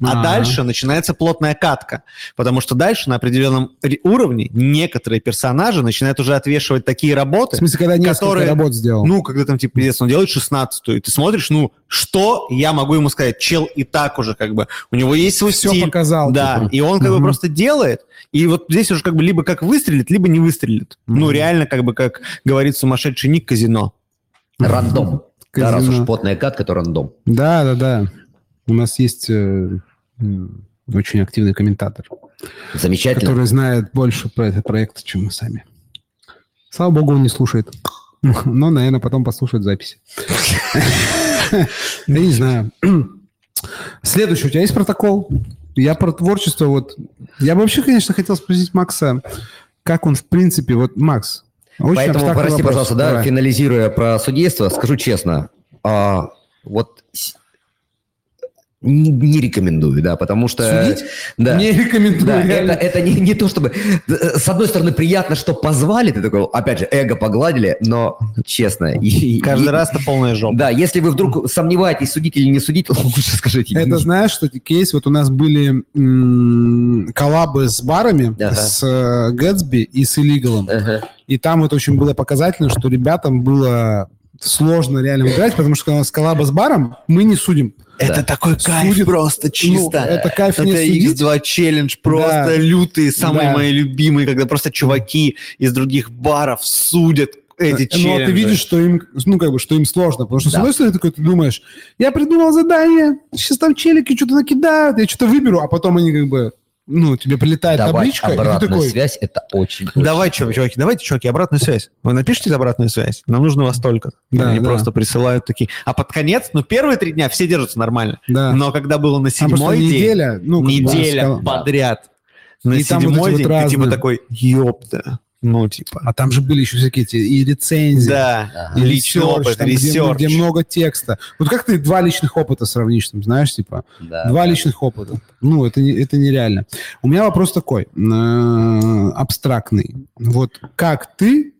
а А. дальше начинается плотная катка. Потому что дальше на определенном ре- уровне некоторые персонажи начинают уже отвешивать такие В работы, смысле, когда которые- работ сделал. ну, когда там, типа, пиздец, он делает 16 и ты смотришь, ну, что я могу ему сказать? Чел и так уже, как бы, у него есть свой все стиль. показал. Да, типа. и он как бы Мгм. просто делает, и вот здесь уже как бы либо как выстрелит, либо не выстрелит. Ну, Мгм. реально, как бы, как говорит сумасшедший Ник Казино. рандом. Да, раз уж плотная катка, то рандом. Да, да, да. У нас есть э, очень активный комментатор, Замечательно. который знает больше про этот проект, чем мы сами. Слава богу, он не слушает. [LAUGHS] Но, наверное, потом послушает записи. [LAUGHS] Я не знаю. Следующий. У тебя есть протокол? Я про творчество вот... Я бы вообще, конечно, хотел спросить Макса, как он в принципе... Вот, Макс, очень Поэтому, абстрактный прости, вопрос. пожалуйста, да, Давай. финализируя про судейство, скажу честно, а, вот не, не рекомендую, да, потому что... Судить? Да. Не рекомендую. Да, это, реально. это не, не то, чтобы... С одной стороны, приятно, что позвали, ты такой, опять же, эго погладили, но честно... Каждый и- раз это полная жопа. Да, если вы вдруг сомневаетесь, судить или не судить, [LAUGHS] лучше скажите. Это знаешь, что кейс, вот у нас были м, коллабы с барами, Ага. с э, Гэтсби и с Illegal. Ага. И там это очень было показательно, что ребятам было сложно реально играть, потому что когда у нас коллаба с баром, мы не судим. Это Да. такой кайф Судит- просто чисто. Ну, это кайф не Это судить. X2 челлендж, просто Да. лютые, самые Да. мои любимые, когда просто чуваки из других баров судят эти Но челленджи. ты видишь, что им, ну, как бы, что им сложно. Потому что, с Да. одной стороны, такой, ты думаешь, я придумал задание, сейчас там челики что-то накидают, я что-то выберу, а потом они как бы, ну, тебе прилетает Давать табличка, и ты обратную такой, связь – это очень... Давай, чуваки, чуваки, давайте, чуваки, обратную связь. Вы напишите обратную связь. Нам нужно вас только. Да, Они да. просто присылают такие. А под конец, ну, первые три дня все держатся нормально. да. Но когда было на А седьмой день, неделя, ну, неделя подряд, на И там вот седьмой эти день вот ты типа такой, ёпта. Ну, типа, А там же были еще всякие эти и рецензии, да, Да. и личный research, опыт, там, где, где много текста. Вот как ты два личных опыта сравнишь, там, знаешь, типа, Да. два личных опыта. Ну, это, это нереально. У меня вопрос такой, э, абстрактный. Вот как ты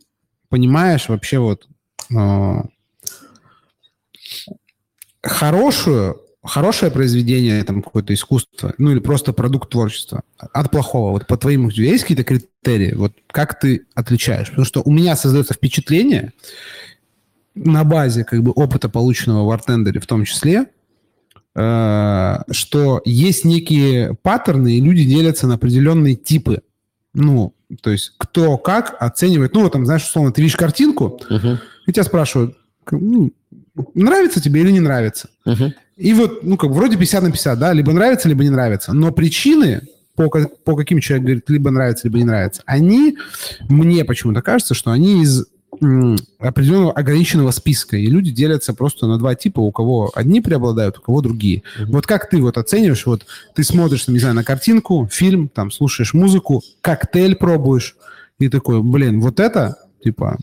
понимаешь вообще вот э, хорошую, хорошее произведение, там, какое-то искусство, ну, или просто продукт творчества от плохого? Вот по твоим, есть какие-то критерии? Вот как ты отличаешь? Потому что у меня создается впечатление на базе, как бы, опыта, полученного в Артендере в том числе, э, что есть некие паттерны, и люди делятся на определенные типы. Ну, то есть кто как оценивает. Ну, вот там, знаешь, условно, ты видишь картинку, Мгм. и тебя спрашивают, ну, нравится тебе или не нравится. Мгм. И вот, ну, как бы вроде 50 на 50, да, либо нравится, либо не нравится. Но причины, по, по каким человек говорит, либо нравится, либо не нравится, они, мне почему-то кажется, что они из определенного ограниченного списка, и люди делятся просто на два типа, у кого одни преобладают, у кого другие. Вот как ты вот оцениваешь, вот ты смотришь, не знаю, на картинку, фильм, там, слушаешь музыку, коктейль пробуешь, и такой, блин, вот это, типа,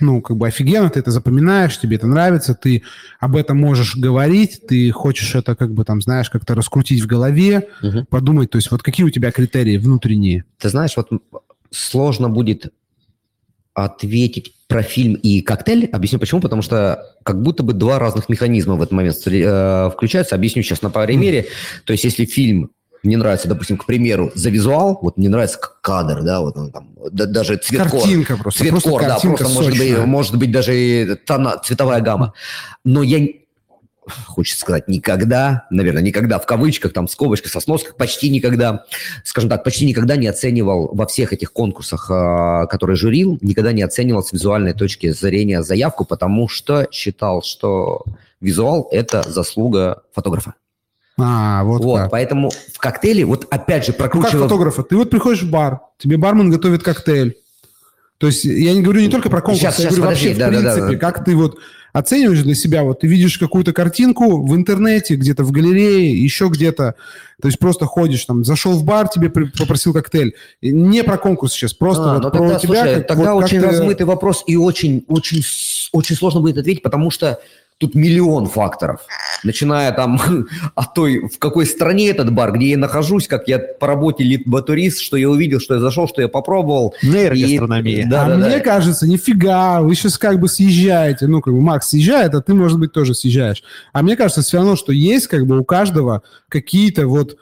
ну, как бы офигенно, ты это запоминаешь, тебе это нравится, ты об этом можешь говорить, ты хочешь это, как бы, там, знаешь, как-то раскрутить в голове, Мгм. подумать, то есть вот какие у тебя критерии внутренние? Ты знаешь, вот сложно будет ответить про фильм и коктейль. Объясню почему. Потому что как будто бы два разных механизма в этот момент э, включаются. Объясню сейчас на примере. То есть если фильм мне нравится, допустим, к примеру, за визуал, вот мне нравится кадр, да, вот он там, да- даже цветкор. Картинка просто. Цветкор, просто да, картинка просто может быть, может быть даже и тона, цветовая гамма. Но я, хочется сказать, никогда, наверное, никогда в кавычках, там, скобочках, со сносках, почти никогда, скажем так, почти никогда не оценивал во всех этих конкурсах, а, которые журил, никогда не оценивал с визуальной точки зрения заявку, потому что считал, что визуал – это заслуга фотографа. А, вот, Вот, как. поэтому в коктейле, вот опять же, Ну, как прокручивал... фотографа? Ты вот приходишь в бар, тебе бармен готовит коктейль. То есть я не говорю не только про конкурс, Сейчас, я сейчас, говорю подожди, вообще да, в да, да, принципе, да. как ты вот оцениваешь для себя, вот ты видишь какую-то картинку в интернете, где-то в галерее, еще где-то, то есть просто ходишь там, зашел в бар, тебе попросил коктейль. Не про конкурс сейчас, просто А, вот ну про тогда, тебя. слушай, как- тогда вот как очень ты- размытый вопрос и очень, очень, очень сложно будет ответить, потому что тут миллион факторов. Начиная там [LAUGHS] от той, в какой стране этот бар, где я нахожусь, как я по работе литбатурист, что я увидел, что я зашел, что я попробовал. Нейрогастрономия. И- да, а да, мне да. кажется, нифига, вы сейчас как бы съезжаете. Ну, как бы Макс съезжает, а ты, может быть, тоже съезжаешь. А мне кажется, все равно, что есть как бы у каждого какие-то вот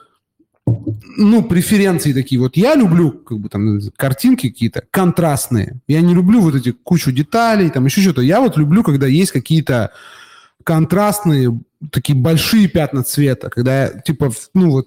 ну, преференции такие. Вот я люблю, как бы там, картинки какие-то контрастные. Я не люблю вот эти кучу деталей, там еще что-то. Я вот люблю, когда есть какие-то контрастные, такие большие пятна цвета, когда, типа, ну, вот,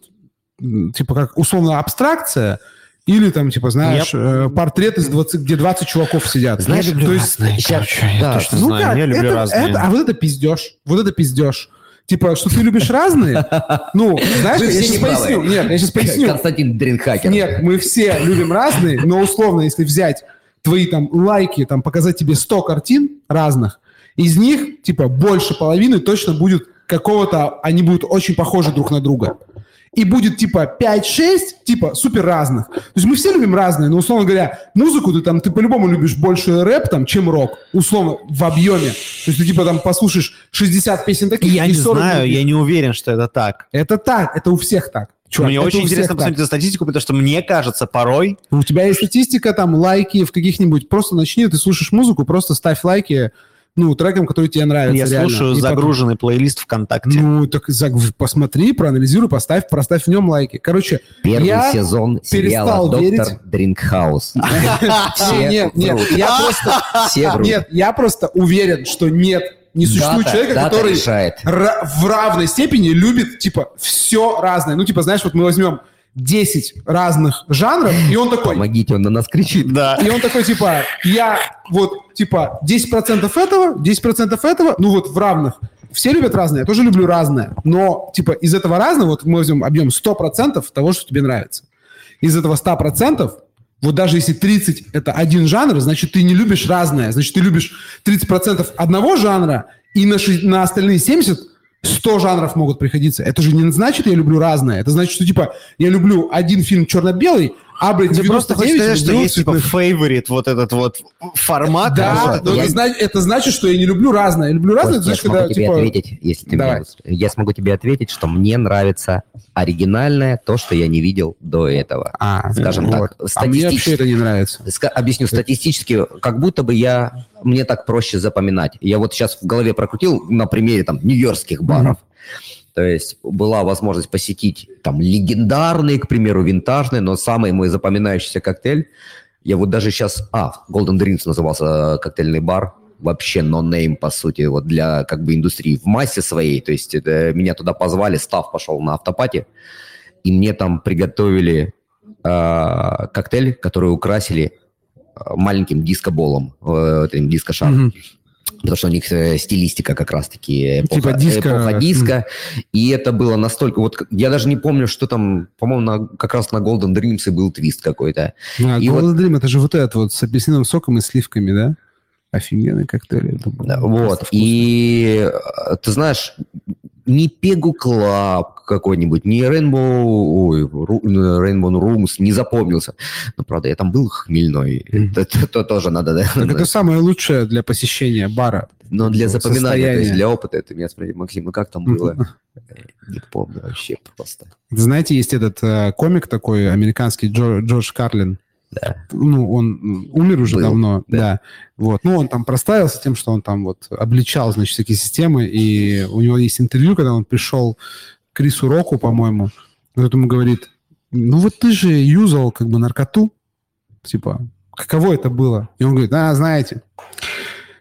типа, как условно абстракция, или там, типа, знаешь, э, портрет из 20, где 20 чуваков сидят. Знаешь, люблю то есть, разные, щас- короче, я да, точно ну знаю, как, я люблю это, разные. это- а вот это пиздеж, вот это пиздеж. Типа, что ты любишь разные? Ну, знаешь, я сейчас поясню. Нет, я сейчас поясню. Константин Дринхакер. Нет, мы все любим разные, но условно, если взять твои там лайки, там показать тебе 100 картин разных, из них, типа, больше половины точно будет какого-то, они будут очень похожи друг на друга. И будет, типа, 5-6, типа, супер разных. То есть мы все любим разные, но, условно говоря, музыку ты там, ты по-любому любишь больше рэп, там, чем рок, условно, в объеме. То есть ты, типа, там, послушаешь 60 песен таких, Я и не 40 знаю, других. я не уверен, что это так. Это так, это у всех так. Чувак, Мне очень интересно так. посмотреть на статистику, потому что мне кажется, порой У тебя есть статистика, там, лайки в каких-нибудь... Просто начни, ты слушаешь музыку, просто ставь лайки, ну, трекам, которые тебе нравятся. я реально. слушаю И потом- загруженный плейлист ВКонтакте. Ну, так за- посмотри, проанализируй, поставь, проставь в нем лайки. Короче, Первый я сезон сериала «Доктор верить. Дринкхаус». [LAUGHS] Нет, нет, я просто... [LAUGHS] Нет, я просто уверен, что нет, не существует Дата- человека, дата который решает. в равной степени любит, типа, все разное. Ну, типа, знаешь, вот мы возьмем 10 разных жанров, и он такой, Помогите, он на нас кричит. Да. и он такой, типа, я вот, типа, 10% этого, 10% этого, ну вот в равных. Все любят разное, я тоже люблю разное. Но, типа, из этого разного, вот мы возьмем объем 100% того, что тебе нравится. Из этого 100%, вот даже если 30 это один жанр, значит, ты не любишь разное. Значит, ты любишь 30% одного жанра, и на, ши- на остальные 70 100 жанров могут приходиться. Это же не значит, я люблю разное. Это значит, что, типа, я люблю один фильм черно-белый, а, блядь, Ты просто хочешь 99 сказать, что есть типа фейворит, вот этот вот формат. Да, но я- это, значит, это значит, что я не люблю разное. Я люблю разное, Кость, я значит, смогу когда, тебе типа... ответить, если ты Давай. меня... Я смогу тебе ответить, что мне нравится оригинальное, то, что я не видел до этого. А, Скажем так, вот. А мне вообще статистически- это не нравится. Ска- Объясню, статистически, как будто бы я... Мне так проще запоминать. Я вот сейчас в голове прокрутил на примере там нью-йоркских баров. То есть была возможность посетить там легендарный, к примеру, винтажный, но самый мой запоминающийся коктейль. Я вот даже сейчас... А, Golden Drinks назывался э, коктейльный бар. Вообще нонейм, по сути, вот для как бы индустрии в массе своей. То есть это, меня туда позвали, став пошел на автопате, и мне там приготовили э, коктейль, который украсили э, маленьким дискоболом, э, дискошаром. Мгм. Потому что у них э, стилистика как раз-таки эпоха, Типа диско, эпоха диска. И это было настолько... Вот я даже не помню, что там, по-моему, на- как раз на Golden Dreams и был твист какой-то. А, И Golden Dream, это же вот этот вот с апельсиновым соком и сливками, да? Офигенный коктейль. это был. Да, Вот. вкусно. И э, ты знаешь, ни Pegu Club какой-нибудь, ни Rainbow, ой, Rainbow Rooms не запомнился. Но, правда, я там был хмельной. Это, это- это тоже надо, да? Так это самое лучшее для посещения бара. Но для запоминания, то есть для опыта, ты меня спросил, Максим, ну как там было? Э, Не помню вообще просто. Знаете, есть этот э, комик такой американский Джо- Джордж Карлин. Да. Ну, он умер уже Был, давно, да. да. Вот. Ну, он там проставился тем, что он там вот обличал, значит, такие системы, и у него есть интервью, когда он пришел к Крису Року, по-моему, вот ему говорит, ну вот ты же юзал как бы наркоту, типа, каково это было? И он говорит, а, знаете,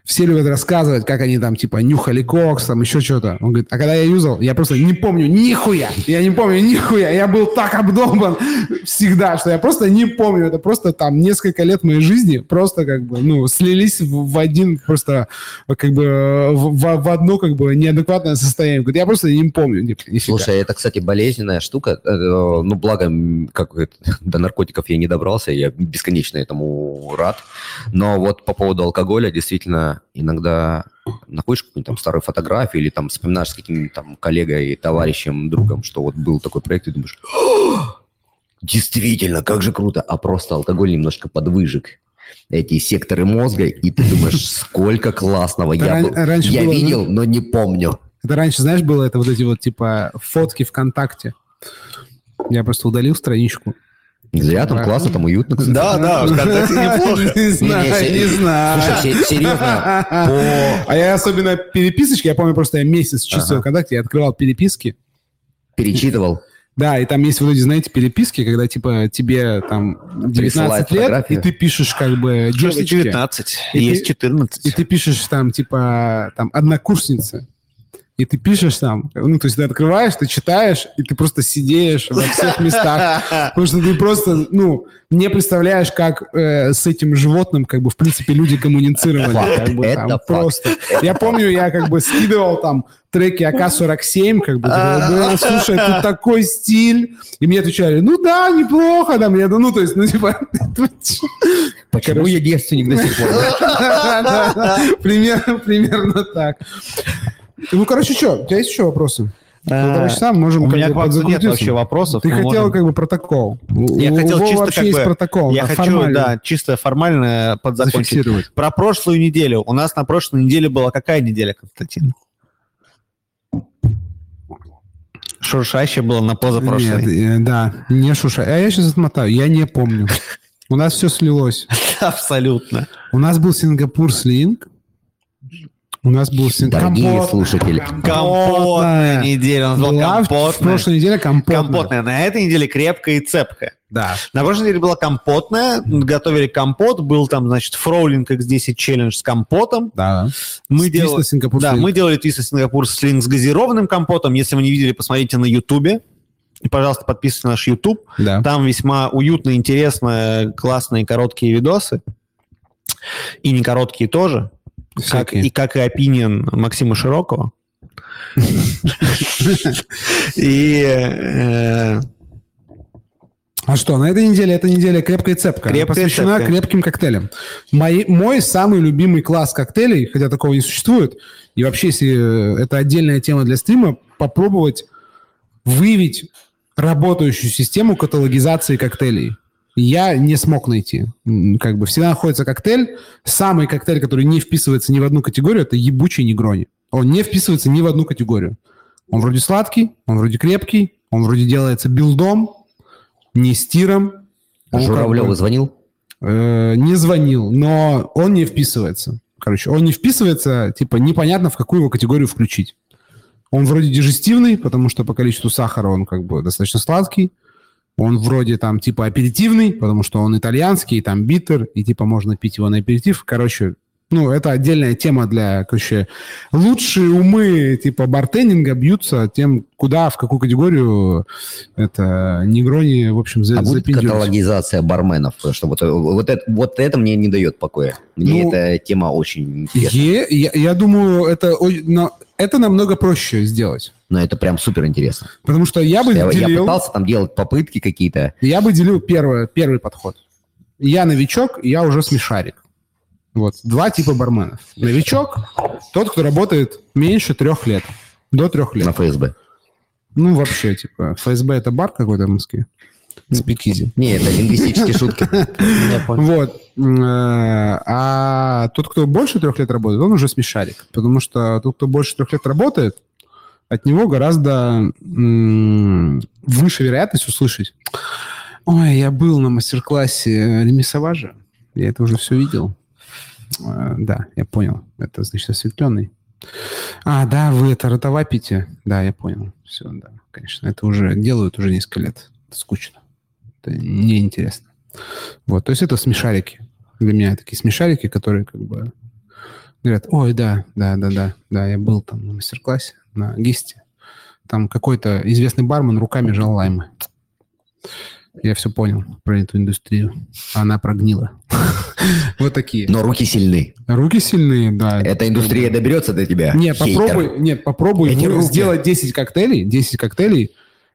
все любят рассказывать, как они там, типа, нюхали кокс, там, еще что-то. Он говорит, а когда я юзал, я просто не помню нихуя. Я не помню нихуя. Я был так обдолбан всегда, что я просто не помню. Это просто там несколько лет моей жизни просто как бы, ну, слились в, в один просто как бы в, в- одно как бы неадекватное состояние. Говорит, я просто не помню. ни-. Слушай, это, кстати, болезненная штука. Э, Ну, благо, как [LAUGHS] до наркотиков я не добрался, я бесконечно этому рад. Но вот по поводу алкоголя, действительно, иногда находишь какую-нибудь там старую фотографию или там вспоминаешь с каким-нибудь там коллегой, товарищем, другом, что вот был такой проект, и думаешь, «О, действительно, как же круто, а просто алкоголь немножко подвыжиг эти секторы мозга, и ты думаешь, [LAUGHS] сколько классного я, был- раньше я ну, видел, но не помню. Это раньше, знаешь, было это вот эти вот типа фотки ВКонтакте. Я просто удалил страничку. Зря там Да. классно, там уютно. кстати. Да, да, ВКонтакте [LAUGHS] неплохо. Не знаю, Не, знаю. Слушай, се- серьезно, [LAUGHS] А я особенно переписочки, я помню, просто я месяц чистил. ВКонтакте, я открывал переписки. перечитывал. Да, и там есть вот эти, знаете, переписки, когда, типа, тебе там 19 Присылают лет, и ты пишешь, как бы, девочке, 19, И есть ты- 14. и ты пишешь там, типа, там, однокурсница, и ты пишешь там, ну, то есть ты открываешь, ты читаешь, и ты просто сидишь во всех местах, [LAUGHS] Потому что ты просто, ну, не представляешь, как э, с этим животным, как бы, в принципе, люди коммуницировали. Факт. как бы, Это там, факт. просто. Я помню, я как бы скидывал там треки АК-47, как бы, говорил, «Да, слушай, тут такой стиль. И мне отвечали, ну да, неплохо, там, я, ну, то есть, ну, типа, [LAUGHS] Почему я девственник до сих пор? [LAUGHS] Примерно так. Ну, короче, что, у тебя есть еще вопросы? Полтора часа мы можем У меня к Максу нет вообще вопросов. Ты хотел можем- как бы протокол. Я У- хотел у чисто вообще как есть бы- протокол. Я хочу, формально да, чисто формально подзакончить. Про прошлую неделю. У нас на прошлой неделе была какая неделя, Константин? Шуршащая была на позапрошлой. Нет, э, да, не шуша. А я сейчас отмотаю, я не помню. [LAUGHS] У нас все слилось. Абсолютно. У нас был Сингапур слинг. У нас был Сингапур. Дорогие слушатели, Компотная неделя. У нас была Была в- компотная. прошлой неделе компотная. Компотная. На этой неделе крепкая и цепкая. Да. На прошлой неделе была компотная. Готовили компот. Был там, значит, Фроулинг X10 челлендж с компотом. Да. Мы С делали... Твиста Сингапур Да, мы делали твист Сингапур слинг с газированным компотом. Если вы не видели, посмотрите на Ютубе. И, пожалуйста, подписывайтесь на наш YouTube. Да. Там весьма уютно, интересно, классные короткие видосы. И не короткие тоже. Как, и как и опинион Максима Широкого. [LAUGHS] И э, А что, на этой неделе, эта неделя крепкая цепка. Крепкая посвящена цепка. крепким коктейлям. Мои- мой самый любимый класс коктейлей, хотя такого не существует, и вообще, если э, это отдельная тема для стрима, попробовать выявить работающую систему каталогизации коктейлей. Я не смог найти. Как бы всегда находится коктейль. Самый коктейль, который не вписывается ни в одну категорию, это ебучий негрони. Он не вписывается ни в одну категорию. Он вроде сладкий, он вроде крепкий, он вроде делается билдом, не стиром. Как Журавлев бы, звонил? э, не звонил, но он не вписывается. Короче, он не вписывается, типа, непонятно, в какую его категорию включить. Он вроде дижестивный, потому что по количеству сахара он как бы достаточно сладкий. Он вроде там типа аперитивный, потому что он итальянский, там битер, и типа можно пить его на аперитив. Короче, ну, это отдельная тема для, короче, лучшие умы типа бартендинга бьются тем, куда, в какую категорию это негрони, в общем, за, А будет каталогизация барменов? Потому что вот, вот, это, вот это мне не дает покоя. Мне Ну, эта тема очень интересна. Е- я, я думаю, это, но это намного проще сделать. Но это прям супер интересно. Потому что я бы Я, я делил, пытался там делать попытки какие-то. я бы делил первое, первый подход. Я новичок, я уже смешарик. Вот, два типа барменов. Новичок – тот, кто работает меньше трех лет, до трех лет. на ФСБ. Ну, вообще, типа, ФСБ – это бар какой-то в Москве? Спикизи. Не, это лингвистические шутки. [LAUGHS] я. Вот. Э, А тот, кто больше трех лет работает, он уже смешарик. Потому что тот, кто больше трех лет работает, от него гораздо выше вероятность услышать. Ой, я был на мастер-классе ремесоважа. Я это уже все видел. Э, Да, я понял. Это, значит, осветленный. А, да, вы это ротовапите. Да, я понял. Все, да, конечно. Это уже делают уже несколько лет. Это скучно. Это неинтересно. Вот, то есть это смешарики. Для меня такие смешарики, которые как бы говорят, ой, да, да, да, да, да, я был там на мастер-классе на Гисте. Там какой-то известный бармен руками жал лаймы. Я все понял про эту индустрию. Она прогнила. [LAUGHS] Вот такие. Но руки сильны. Руки сильные, да. Эта индустрия доберется до тебя. Нет, попробуй, нет, попробуй сделать 10 коктейлей, 10 коктейлей,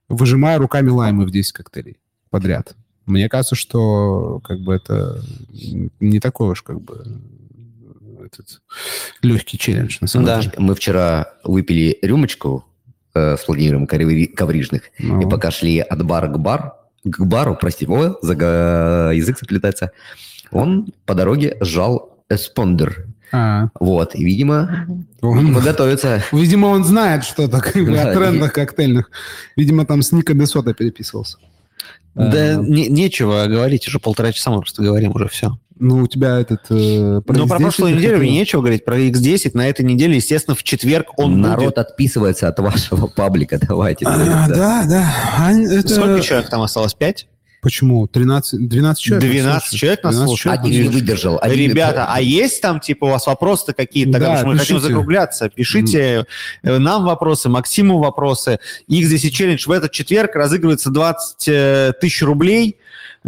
выжимая руками лаймы в 10 коктейлей подряд. Мне кажется, что как бы это не такой уж как бы этот легкий челлендж, на самом Да. деле. Мы вчера выпили рюмочку э, с Владимиром Коври- Коврижных, Ну. и пока шли от бара к бар, к бару, прости, о, за язык заплетается, он по дороге сжал эспандер. А, Вот, и, видимо, он- готовится. видимо, он знает что-то как бы, [LAUGHS] Да, о трендах коктейльных. Видимо, там с Ника Бесота переписывался. Да А, не- нечего говорить, уже полтора часа мы просто говорим уже все. Ну, у тебя этот... э, Ну, про X10 прошлую неделю мне нечего говорить, про X10 на этой неделе, естественно, в четверг он Народ будет. отписывается от вашего [LAUGHS] паблика, давайте. А, да, да. А, это- Сколько человек там осталось? Пять? Почему? 13, 12 человек? 12 слушай. человек нас 12 слушают. человек Один не нас выдержал. один- Ребята, а есть там, типа, у вас вопросы какие-то? Да, Потому что мы хотим закругляться. Пишите э, нам вопросы, Максиму вопросы. X10 челлендж в этот четверг разыгрывается 20 э, тысяч рублей.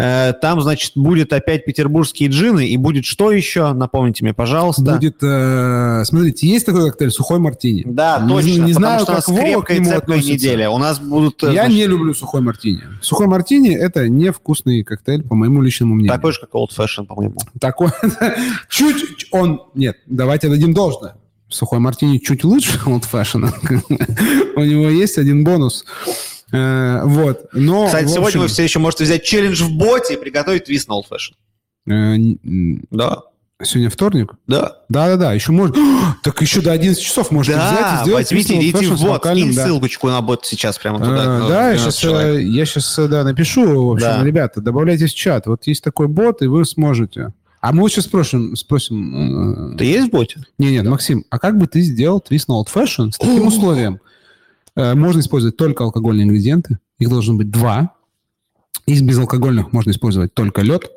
Э, Там, значит, будет опять петербургские джины. И будет что еще? Напомните мне, пожалуйста. Будет, э, смотрите, есть такой коктейль сухой мартини. Да, Не- точно. Не, знаю, что у как нас Вова к крепкая и неделя. У нас будут... э, Я значит, не люблю сухой мартини. Сухой мартини это невкусный коктейль, по моему личному мнению. Такой же, как Old Fashion, по-моему. Такой. [LAUGHS] Чуть он. Нет, давайте дадим должное. Сухой мартини чуть лучше [LAUGHS] old fashion. [LAUGHS] У него есть один бонус. Э, Вот. Но, Кстати, в сегодня общем, вы все еще можете взять челлендж в боте и приготовить твист на Old Fashion. э, Да, Сегодня вторник? да. Да-да-да, еще можно... [GASPS] Так еще до 11 часов можете взять и Да, сделать возьмите, идите в бот, кинь да. ссылочку на бот сейчас прямо туда. А, да, я 12 сейчас, я сейчас да, напишу, в общем, Да. ребята, добавляйтесь в чат. Вот есть такой бот, и вы сможете. А мы вот сейчас спросим, спросим... э, Ты есть в боте? Не, нет, Максим, а как бы ты сделал твист на Old Fashion с таким условием? Э, Можно использовать только алкогольные ингредиенты. Их должно быть два. Из безалкогольных можно использовать только лед.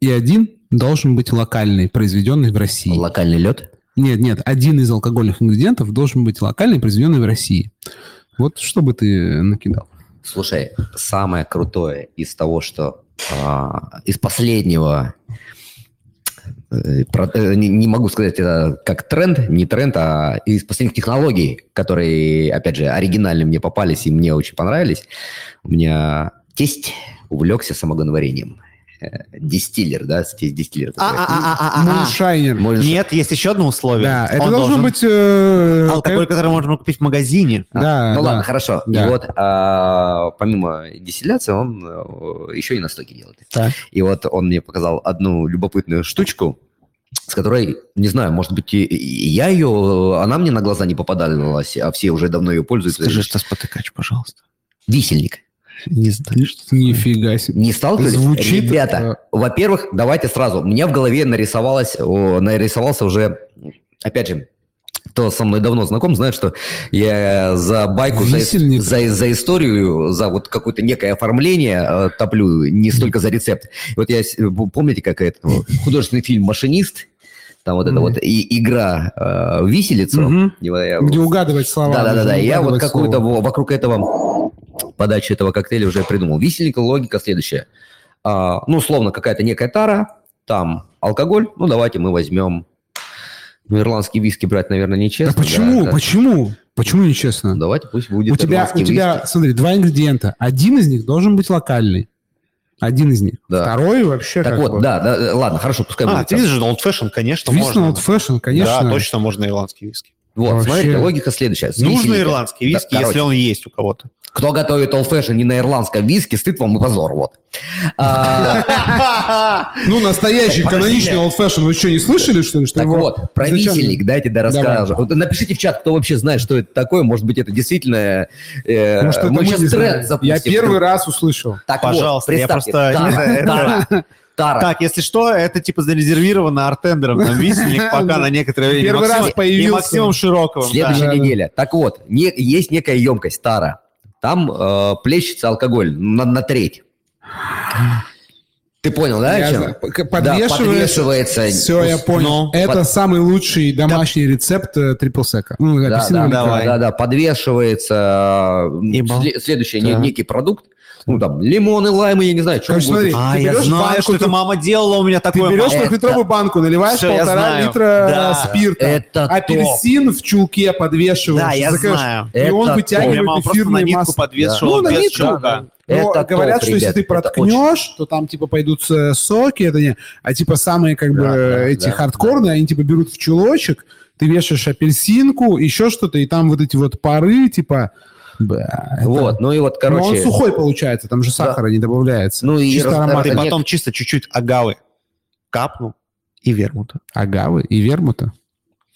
И один должен быть локальный, произведенный в России. Локальный лед. Нет, нет, один из алкогольных ингредиентов должен быть локальный, произведенный в России. Вот что бы ты накидал? Слушай, самое крутое из того, что а, из последнего, не, не могу сказать это как тренд, не тренд, а из последних технологий, которые, опять же, оригинально мне попались и мне очень понравились. У меня тесть увлекся самогоноварением. Э, Дистиллер, да, тесть дистиллер. такой. А-а-а-а-а. Муншайнер. Может, Нет, есть еще одно условие. Да, это Он должен должен- быть... э, алкоголь, как- который можно купить в магазине. Да, ну да. ладно, хорошо. Да. И вот а, помимо дистилляции он э, еще и настойки делает. Так. И вот он мне показал одну любопытную штучку, с которой, не знаю, может быть, и, и я ее, она мне на глаза не попадалась, а все уже давно ее пользуются. Скажи, что спотыкач, пожалуйста. Висельник. Не знаю. Нифига себе. Не сталкивались? Звучит, Ребята, э, во-первых, давайте сразу. У меня в голове нарисовалось, о, нарисовался уже, опять же, кто со мной давно знаком, знает, что я за байку, за, Висельник. за, за историю, за вот какое-то некое оформление э, топлю, не столько за рецепт. Вот я, помните, как это, [LAUGHS] художественный фильм «Машинист», там вот эта Мгм. вот и, игра э, вот я- Где угадывать слова. да-да-да, я вот какую-то вокруг этого подачи этого коктейля уже придумал. Висельника логика следующая. А, ну, условно, какая-то некая тара, там алкоголь, ну, давайте мы возьмем... Ну, ирландский виски брать, наверное, Да нечестно. почему? да. Почему? Почему нечестно? Ну, Давайте пусть будет у тебя, у тебя, виски. смотри, два ингредиента. Один из них должен быть локальный. Один из них. Да. Второй вообще Так вот, бы. да, да, ладно, хорошо, пускай А, будет. ты видишь, Old Fashion, конечно, Виски можно. Old Fashion, конечно. Да, точно можно ирландский виски. Вот, Вообще. смотрите, логика следующая. С Нужно ирландский виски, Да, если он есть у кого-то. Кто готовит old fashion не на ирландском виске, стыд вам и позор, вот. А, Ну, настоящий каноничный Old Fashion. Вы что, не слышали, что ли? Так вот, про висельник дайте да расскажу. Вот напишите в чат, кто вообще знает, что это такое. Может быть, это действительно... э, мы сейчас тренд запустим. Я первый раз услышал. Так Пожалуйста, я просто- Тара. Так, если что, это типа зарезервировано артендером, там висельник [LAUGHS] пока на некоторое время. Первый раз появился. И Максимом Широковым. Следующая неделя. Так вот, есть некая емкость Тара. Там э, плещется алкоголь на, на треть. Ты понял, да? о Я чем? знаю. П- Да, подвешивается. подвешивается. Все, я понял. Ну, это под- самый лучший домашний рецепт э, трипл сека. Ну, Да, да, да, да, да, подвешивается э, следующий Так. некий продукт, ну там лимоны, лаймы, я не знаю, что Короче, смотри, А, Ты я берешь знаю, банку, что это ты- мама делала у меня Ты такое. берешь мама. трехлитровую банку, наливаешь Всё, я полтора знаю. литра Да. спирта, Это апельсин в чулке подвешиваешь, Да, я закрываешь, знаю. и он Это вытягивает Я мама просто на эфирное нитку масло. подвешивала Ну, на без нитку, чулка. да. Но Это говорят, топ, что если ребят, ты это проткнешь, то там типа пойдут э, соки, это не, а типа самые как бы Да, да, эти да, хардкорные, они типа берут в чулочек, ты вешаешь апельсинку, еще что-то, и там вот эти вот пары, типа, бля, это- Вот, ну и вот, Но он короче, сухой получается, там же сахара не добавляется. ну и Чисто раз- аромат. Ты нет, потом чисто чуть-чуть агавы капнул и вермута. Агавы и вермута.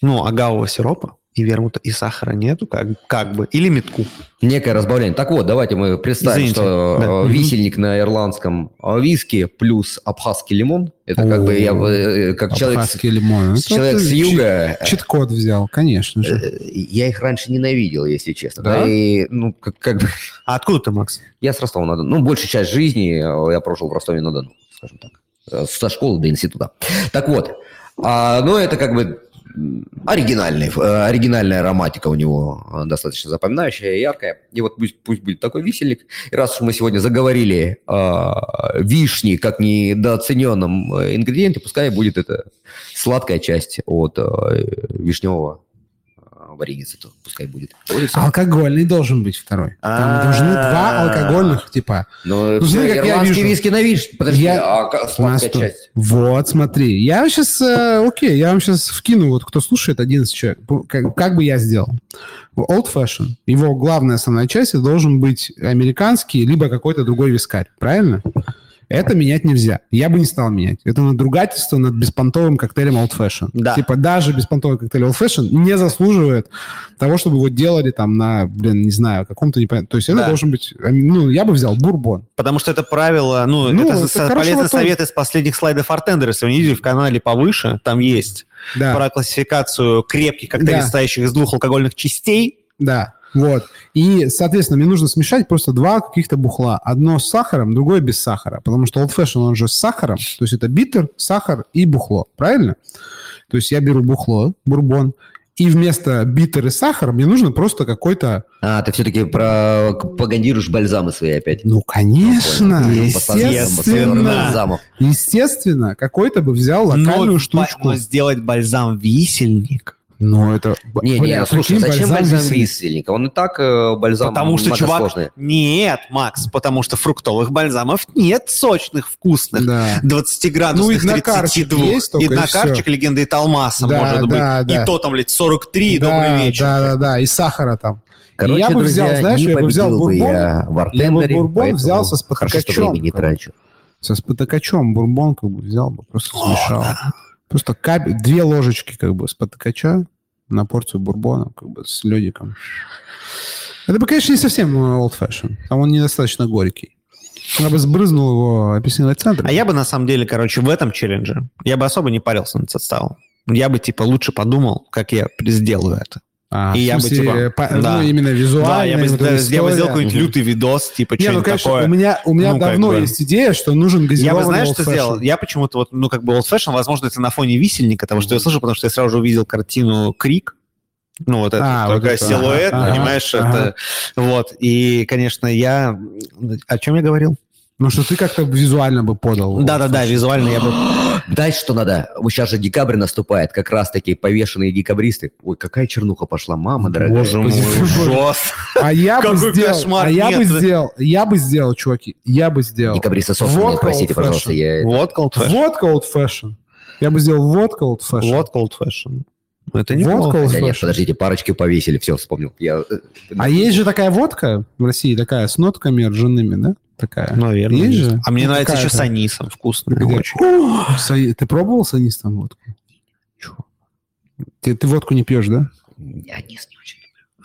Ну, агавового сиропа и вермута, и сахара нету, как, как бы, или метку. некое разбавление. Так вот, давайте мы представим, Извините, что да. э, Мгм. висельник на ирландском э, виски плюс абхазский лимон. Это как бы я э, как человек, лимон. Это человек с юга. Чит-код взял, конечно же. Я их раньше ненавидел, если честно. Да? Да? И, ну, как, как бы, А откуда ты, Макс? я с Ростова-на-Дону. Ну, большую часть жизни я прожил в Ростове-на-Дону, скажем так. Со школы до института. Так вот, а, ну, это как бы оригинальный, э, оригинальная ароматика у него э, достаточно запоминающая, яркая. И вот пусть, пусть будет такой висельник. И раз мы сегодня заговорили о вишни как недооцененном э, ингредиенте, пускай будет это сладкая часть от э, вишневого э, вареньица, то пускай будет. Всё. Алкогольный должен быть второй. Там должны два алкогольных типа. Ну, Ну, смотри, как я вижу. виски на виш. Подожди, Я- а ка- сладкая часть? Вот, смотри. Я сейчас, окей, я вам сейчас вкину, вот кто слушает, 11 человек. Как, как бы я сделал? Old Fashion, его главная основная часть должен быть американский, либо какой-то другой вискарь. Правильно? Это менять нельзя. Я бы не стал менять. Это надругательство над беспонтовым коктейлем Old Fashion. Да. Типа даже беспонтовый коктейль Old Fashion не заслуживает того, чтобы его делали там на, блин, не знаю, каком-то непонятном... То есть это Да. должен быть... Ну, я бы взял бурбон. Потому что это правило, ну, Ну, это, это полезный совет из последних слайдов Артендера. Если вы не видели в канале повыше, там есть Да. про классификацию крепких коктейлей, Да. состоящих из двух алкогольных частей. Да, вот. И, соответственно, мне нужно смешать просто два каких-то бухла. Одно с сахаром, другое без сахара. Потому что Old Fashion, он же с сахаром. То есть это битер, сахар и бухло. Правильно? То есть я беру бухло, бурбон, И вместо биттер и сахара мне нужно просто какой-то... А, ты все-таки про пропагандируешь бальзамы свои опять. Ну, конечно, Понял. естественно. Бальзамов. Естественно, какой-то бы взял локальную Но штучку. но сделать бальзам висельник. Ну, это... Не, Бля, не, слушай, зачем бальзам висельник? висельника? Он и так э, бальзам Потому что чувак... многосложный. Нет, Макс, потому что фруктовых бальзамов нет сочных, вкусных. Да. 20 градусов, Ну, и однокарчик 32. есть только, и Однокарчик легенды Талмаса Да, может да, быть. да. И то там, блядь, 43, да, добрый вечер. Да, да, да, и сахара там. Короче, я бы друзья, взял, знаешь, не я бы взял победил бы бурбон, я в я бы бурбон с Хорошо, что подкачом. времени не трачу. Со спотыкачом бурбон как бы взял бы, просто смешал. Просто капель, две ложечки как бы спотыкача на порцию бурбона как бы с ледиком. Это бы, конечно, не совсем э, old fashion. Там он недостаточно горький. Я бы сбрызнул его апельсиновой центр. А я бы, на самом деле, короче, в этом челлендже, я бы особо не парился над составом. Я бы, типа, лучше подумал, как я сделаю это. А, и в я бы, смысле, типа, по- да. ну, именно визуально. да, я бы, вот да, я бы сделал какой-нибудь лютый видос, типа, Не, ну, конечно, такое. у меня, у меня Ну, как давно бы. есть идея, что нужен Я газированный бы, знаешь, что сделал? Я почему-то вот, ну, как бы old fashion, возможно, это на фоне висельника, того, что я слышал, потому что я сразу же увидел картину «Крик», ну, вот это, А, вот только это, силуэт, ага, понимаешь, ага. это, вот, и, конечно, я, о чем я говорил? Ну, что ты как-то визуально бы подал. Да-да-да, визуально я бы... Дальше что надо? Вот сейчас же декабрь наступает, как раз таки повешенные декабристы. Ой, какая чернуха пошла, мама дорогая. Боже мой, ужас. А я бы сделал, а я бы сделал, я бы сделал, чуваки, я бы сделал. Декабристы собственные, Водка простите, пожалуйста. Водка old fashion. Водка old fashion. Я бы сделал водка old fashion. Водка old fashion. Это Водка неплохо. old Да нет, подождите, парочки повесили, все, вспомнил. Я... э, А есть же такая водка в России, такая с нотками ржаными, да? Такая. Наверное. Есть есть. же? А мне Ну, нравится еще с анисом. Вкусно Где? очень. Ты пробовал с анисом водку? Ты, ты водку не пьешь, да? Я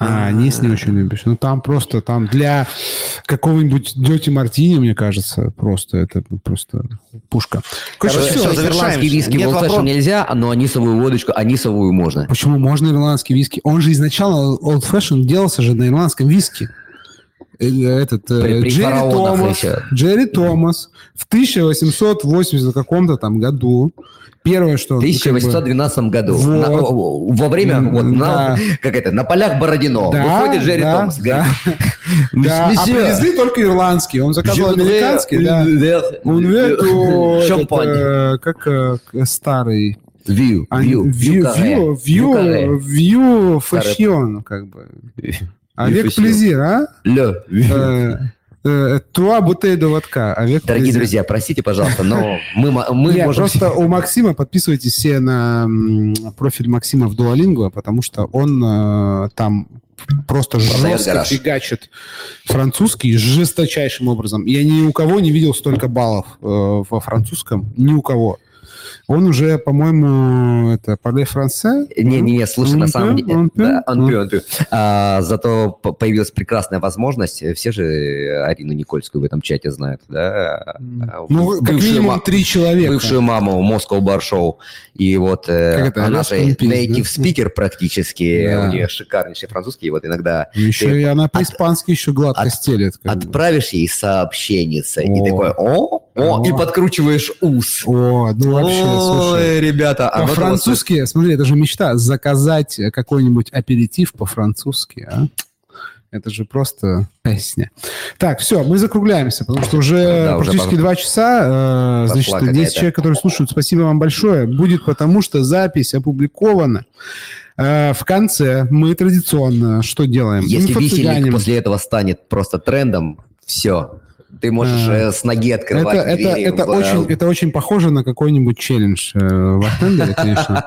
А, анис не очень любишь. Ну, там просто, там для какого-нибудь Дети Мартини, мне кажется, просто это просто пушка. Короче, Короче, есть завершаем. ирландский виски Нет вопрос- нельзя, но анисовую водочку, анисовую можно. Почему можно ирландский виски? Он же изначально Old Fashion делался же на ирландском виски. Э, Этот э, При- при Джерри Томас, еще. Джерри Томас в 1880 каком-то там году первое, что В он, ну, как бы- 1812 году. Вот. На- во время, вот, на, да. как это, на полях Бородино. Да, Выходит Джерри да, Томас. да. [LAUGHS] Да, а «Месье, привезли только ирландский. Он voudrais, американский, да. Он эту, Шампань. э, как старый каре, вью, вью каре. вью, вью фэшн, как бы. [LAUGHS] Avec plaisir, а? Э, Туа бутей до водка. Avec Дорогие друзья, простите, пожалуйста, но мы, мы Не, можем... просто у Максима подписывайтесь все на профиль Максима в Duolingo, потому что он э, там просто жестко фигачит французский жесточайшим образом. Я ни у кого не видел столько баллов э, во французском, ни у кого. Он уже, по-моему, это парле франце. Не-не-не, слушай, на Он самом пью, деле... он да, он он-. А, Зато появилась прекрасная возможность, все же Арину Никольскую в этом чате знают, да? А, Ну, как бывшую минимум ма- три человека. бывшую маму Moscow Bar Show. И вот э, Как это, она же native да? speaker практически, Да. у нее шикарнейший французский, и вот иногда Еще Ты и она по-испански еще гладко от- стелет. как бы. отправишь ей сообщенница, и такой, о, о, и О. подкручиваешь ус. О, ну вообще, слушай. Ой, ребята, а вот По-французски, смотри, это же мечта, заказать какой-нибудь аперитив по-французски, а? Это же просто песня. Так, все, мы закругляемся, потому что уже Да, практически два часа. Э, значит, Пошла 10 какая-то. человек, которые слушают, спасибо вам большое. Будет потому, что запись опубликована. Э, в конце мы традиционно что делаем? Если висельник после этого станет просто трендом, все. Ты можешь А. э, с ноги Это, открывать это, двери. это, в, э, очень, это очень похоже на какой-нибудь челлендж э, в Артендере, конечно.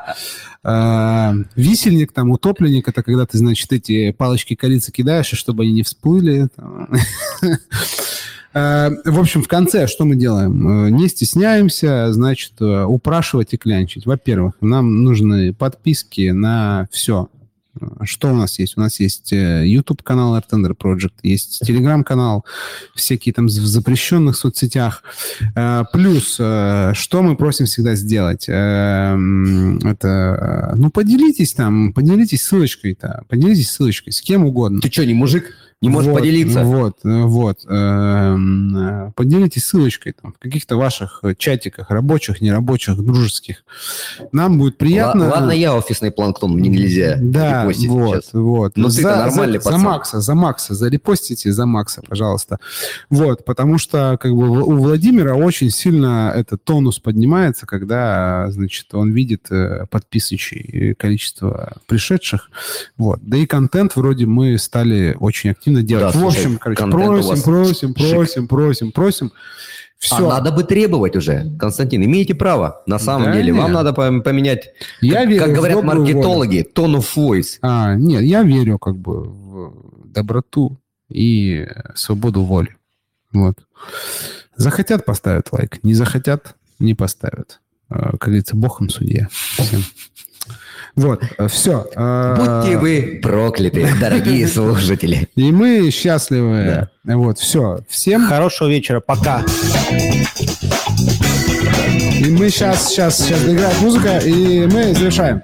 Э, [LAUGHS] Висельник, там, утопленник, это когда ты, значит, эти палочки корицы кидаешь, и чтобы они не всплыли. Э, [LAUGHS] В общем, в конце что мы делаем? Э, Не стесняемся, значит, упрашивать и клянчить. Во-первых, нам нужны подписки на все. Что у нас есть? У нас есть э, YouTube-канал Artender Project, есть Telegram-канал, всякие там в запрещенных соцсетях. Э, Плюс, э, что мы просим всегда сделать? Это, ну, поделитесь там, поделитесь ссылочкой-то, поделитесь ссылочкой с кем угодно. Ты что, не мужик? Не может Вот, поделиться. Вот, вот. Эм, э, Поделитесь ссылочкой там, в каких-то ваших чатиках, рабочих, нерабочих, дружеских. Нам будет приятно. Ла- Ладно, я офисный планктон, мне нельзя Да, вот, сейчас. вот. Ты-то за, нормальный за, за пацан. Макса, за Макса, зарепостите за Макса, пожалуйста. Вот, потому что как бы у Владимира очень сильно этот тонус поднимается, когда, значит, он видит э, подписывающие количество пришедших. Вот. Да и контент вроде мы стали очень активно делать. Да, В общем, короче, просим, вас просим, шик. просим, просим, просим. Все. А надо бы требовать уже, Константин. Имеете право, на самом Да деле. Вам нет. надо пом- поменять, Я как, верю как говорят добрую волю. маркетологи, tone of voice. А, нет, я верю как бы в доброту и свободу воли. Вот. Захотят, поставят лайк. Не захотят, не поставят. А, Как говорится, бог им судья. Всем. Вот, все. Будьте вы прокляты, дорогие [LAUGHS] слушатели. И мы счастливы. Вот, все. Всем. Хорошего вечера, пока. И мы сейчас, сейчас, сейчас доиграет музыка, и мы завершаем.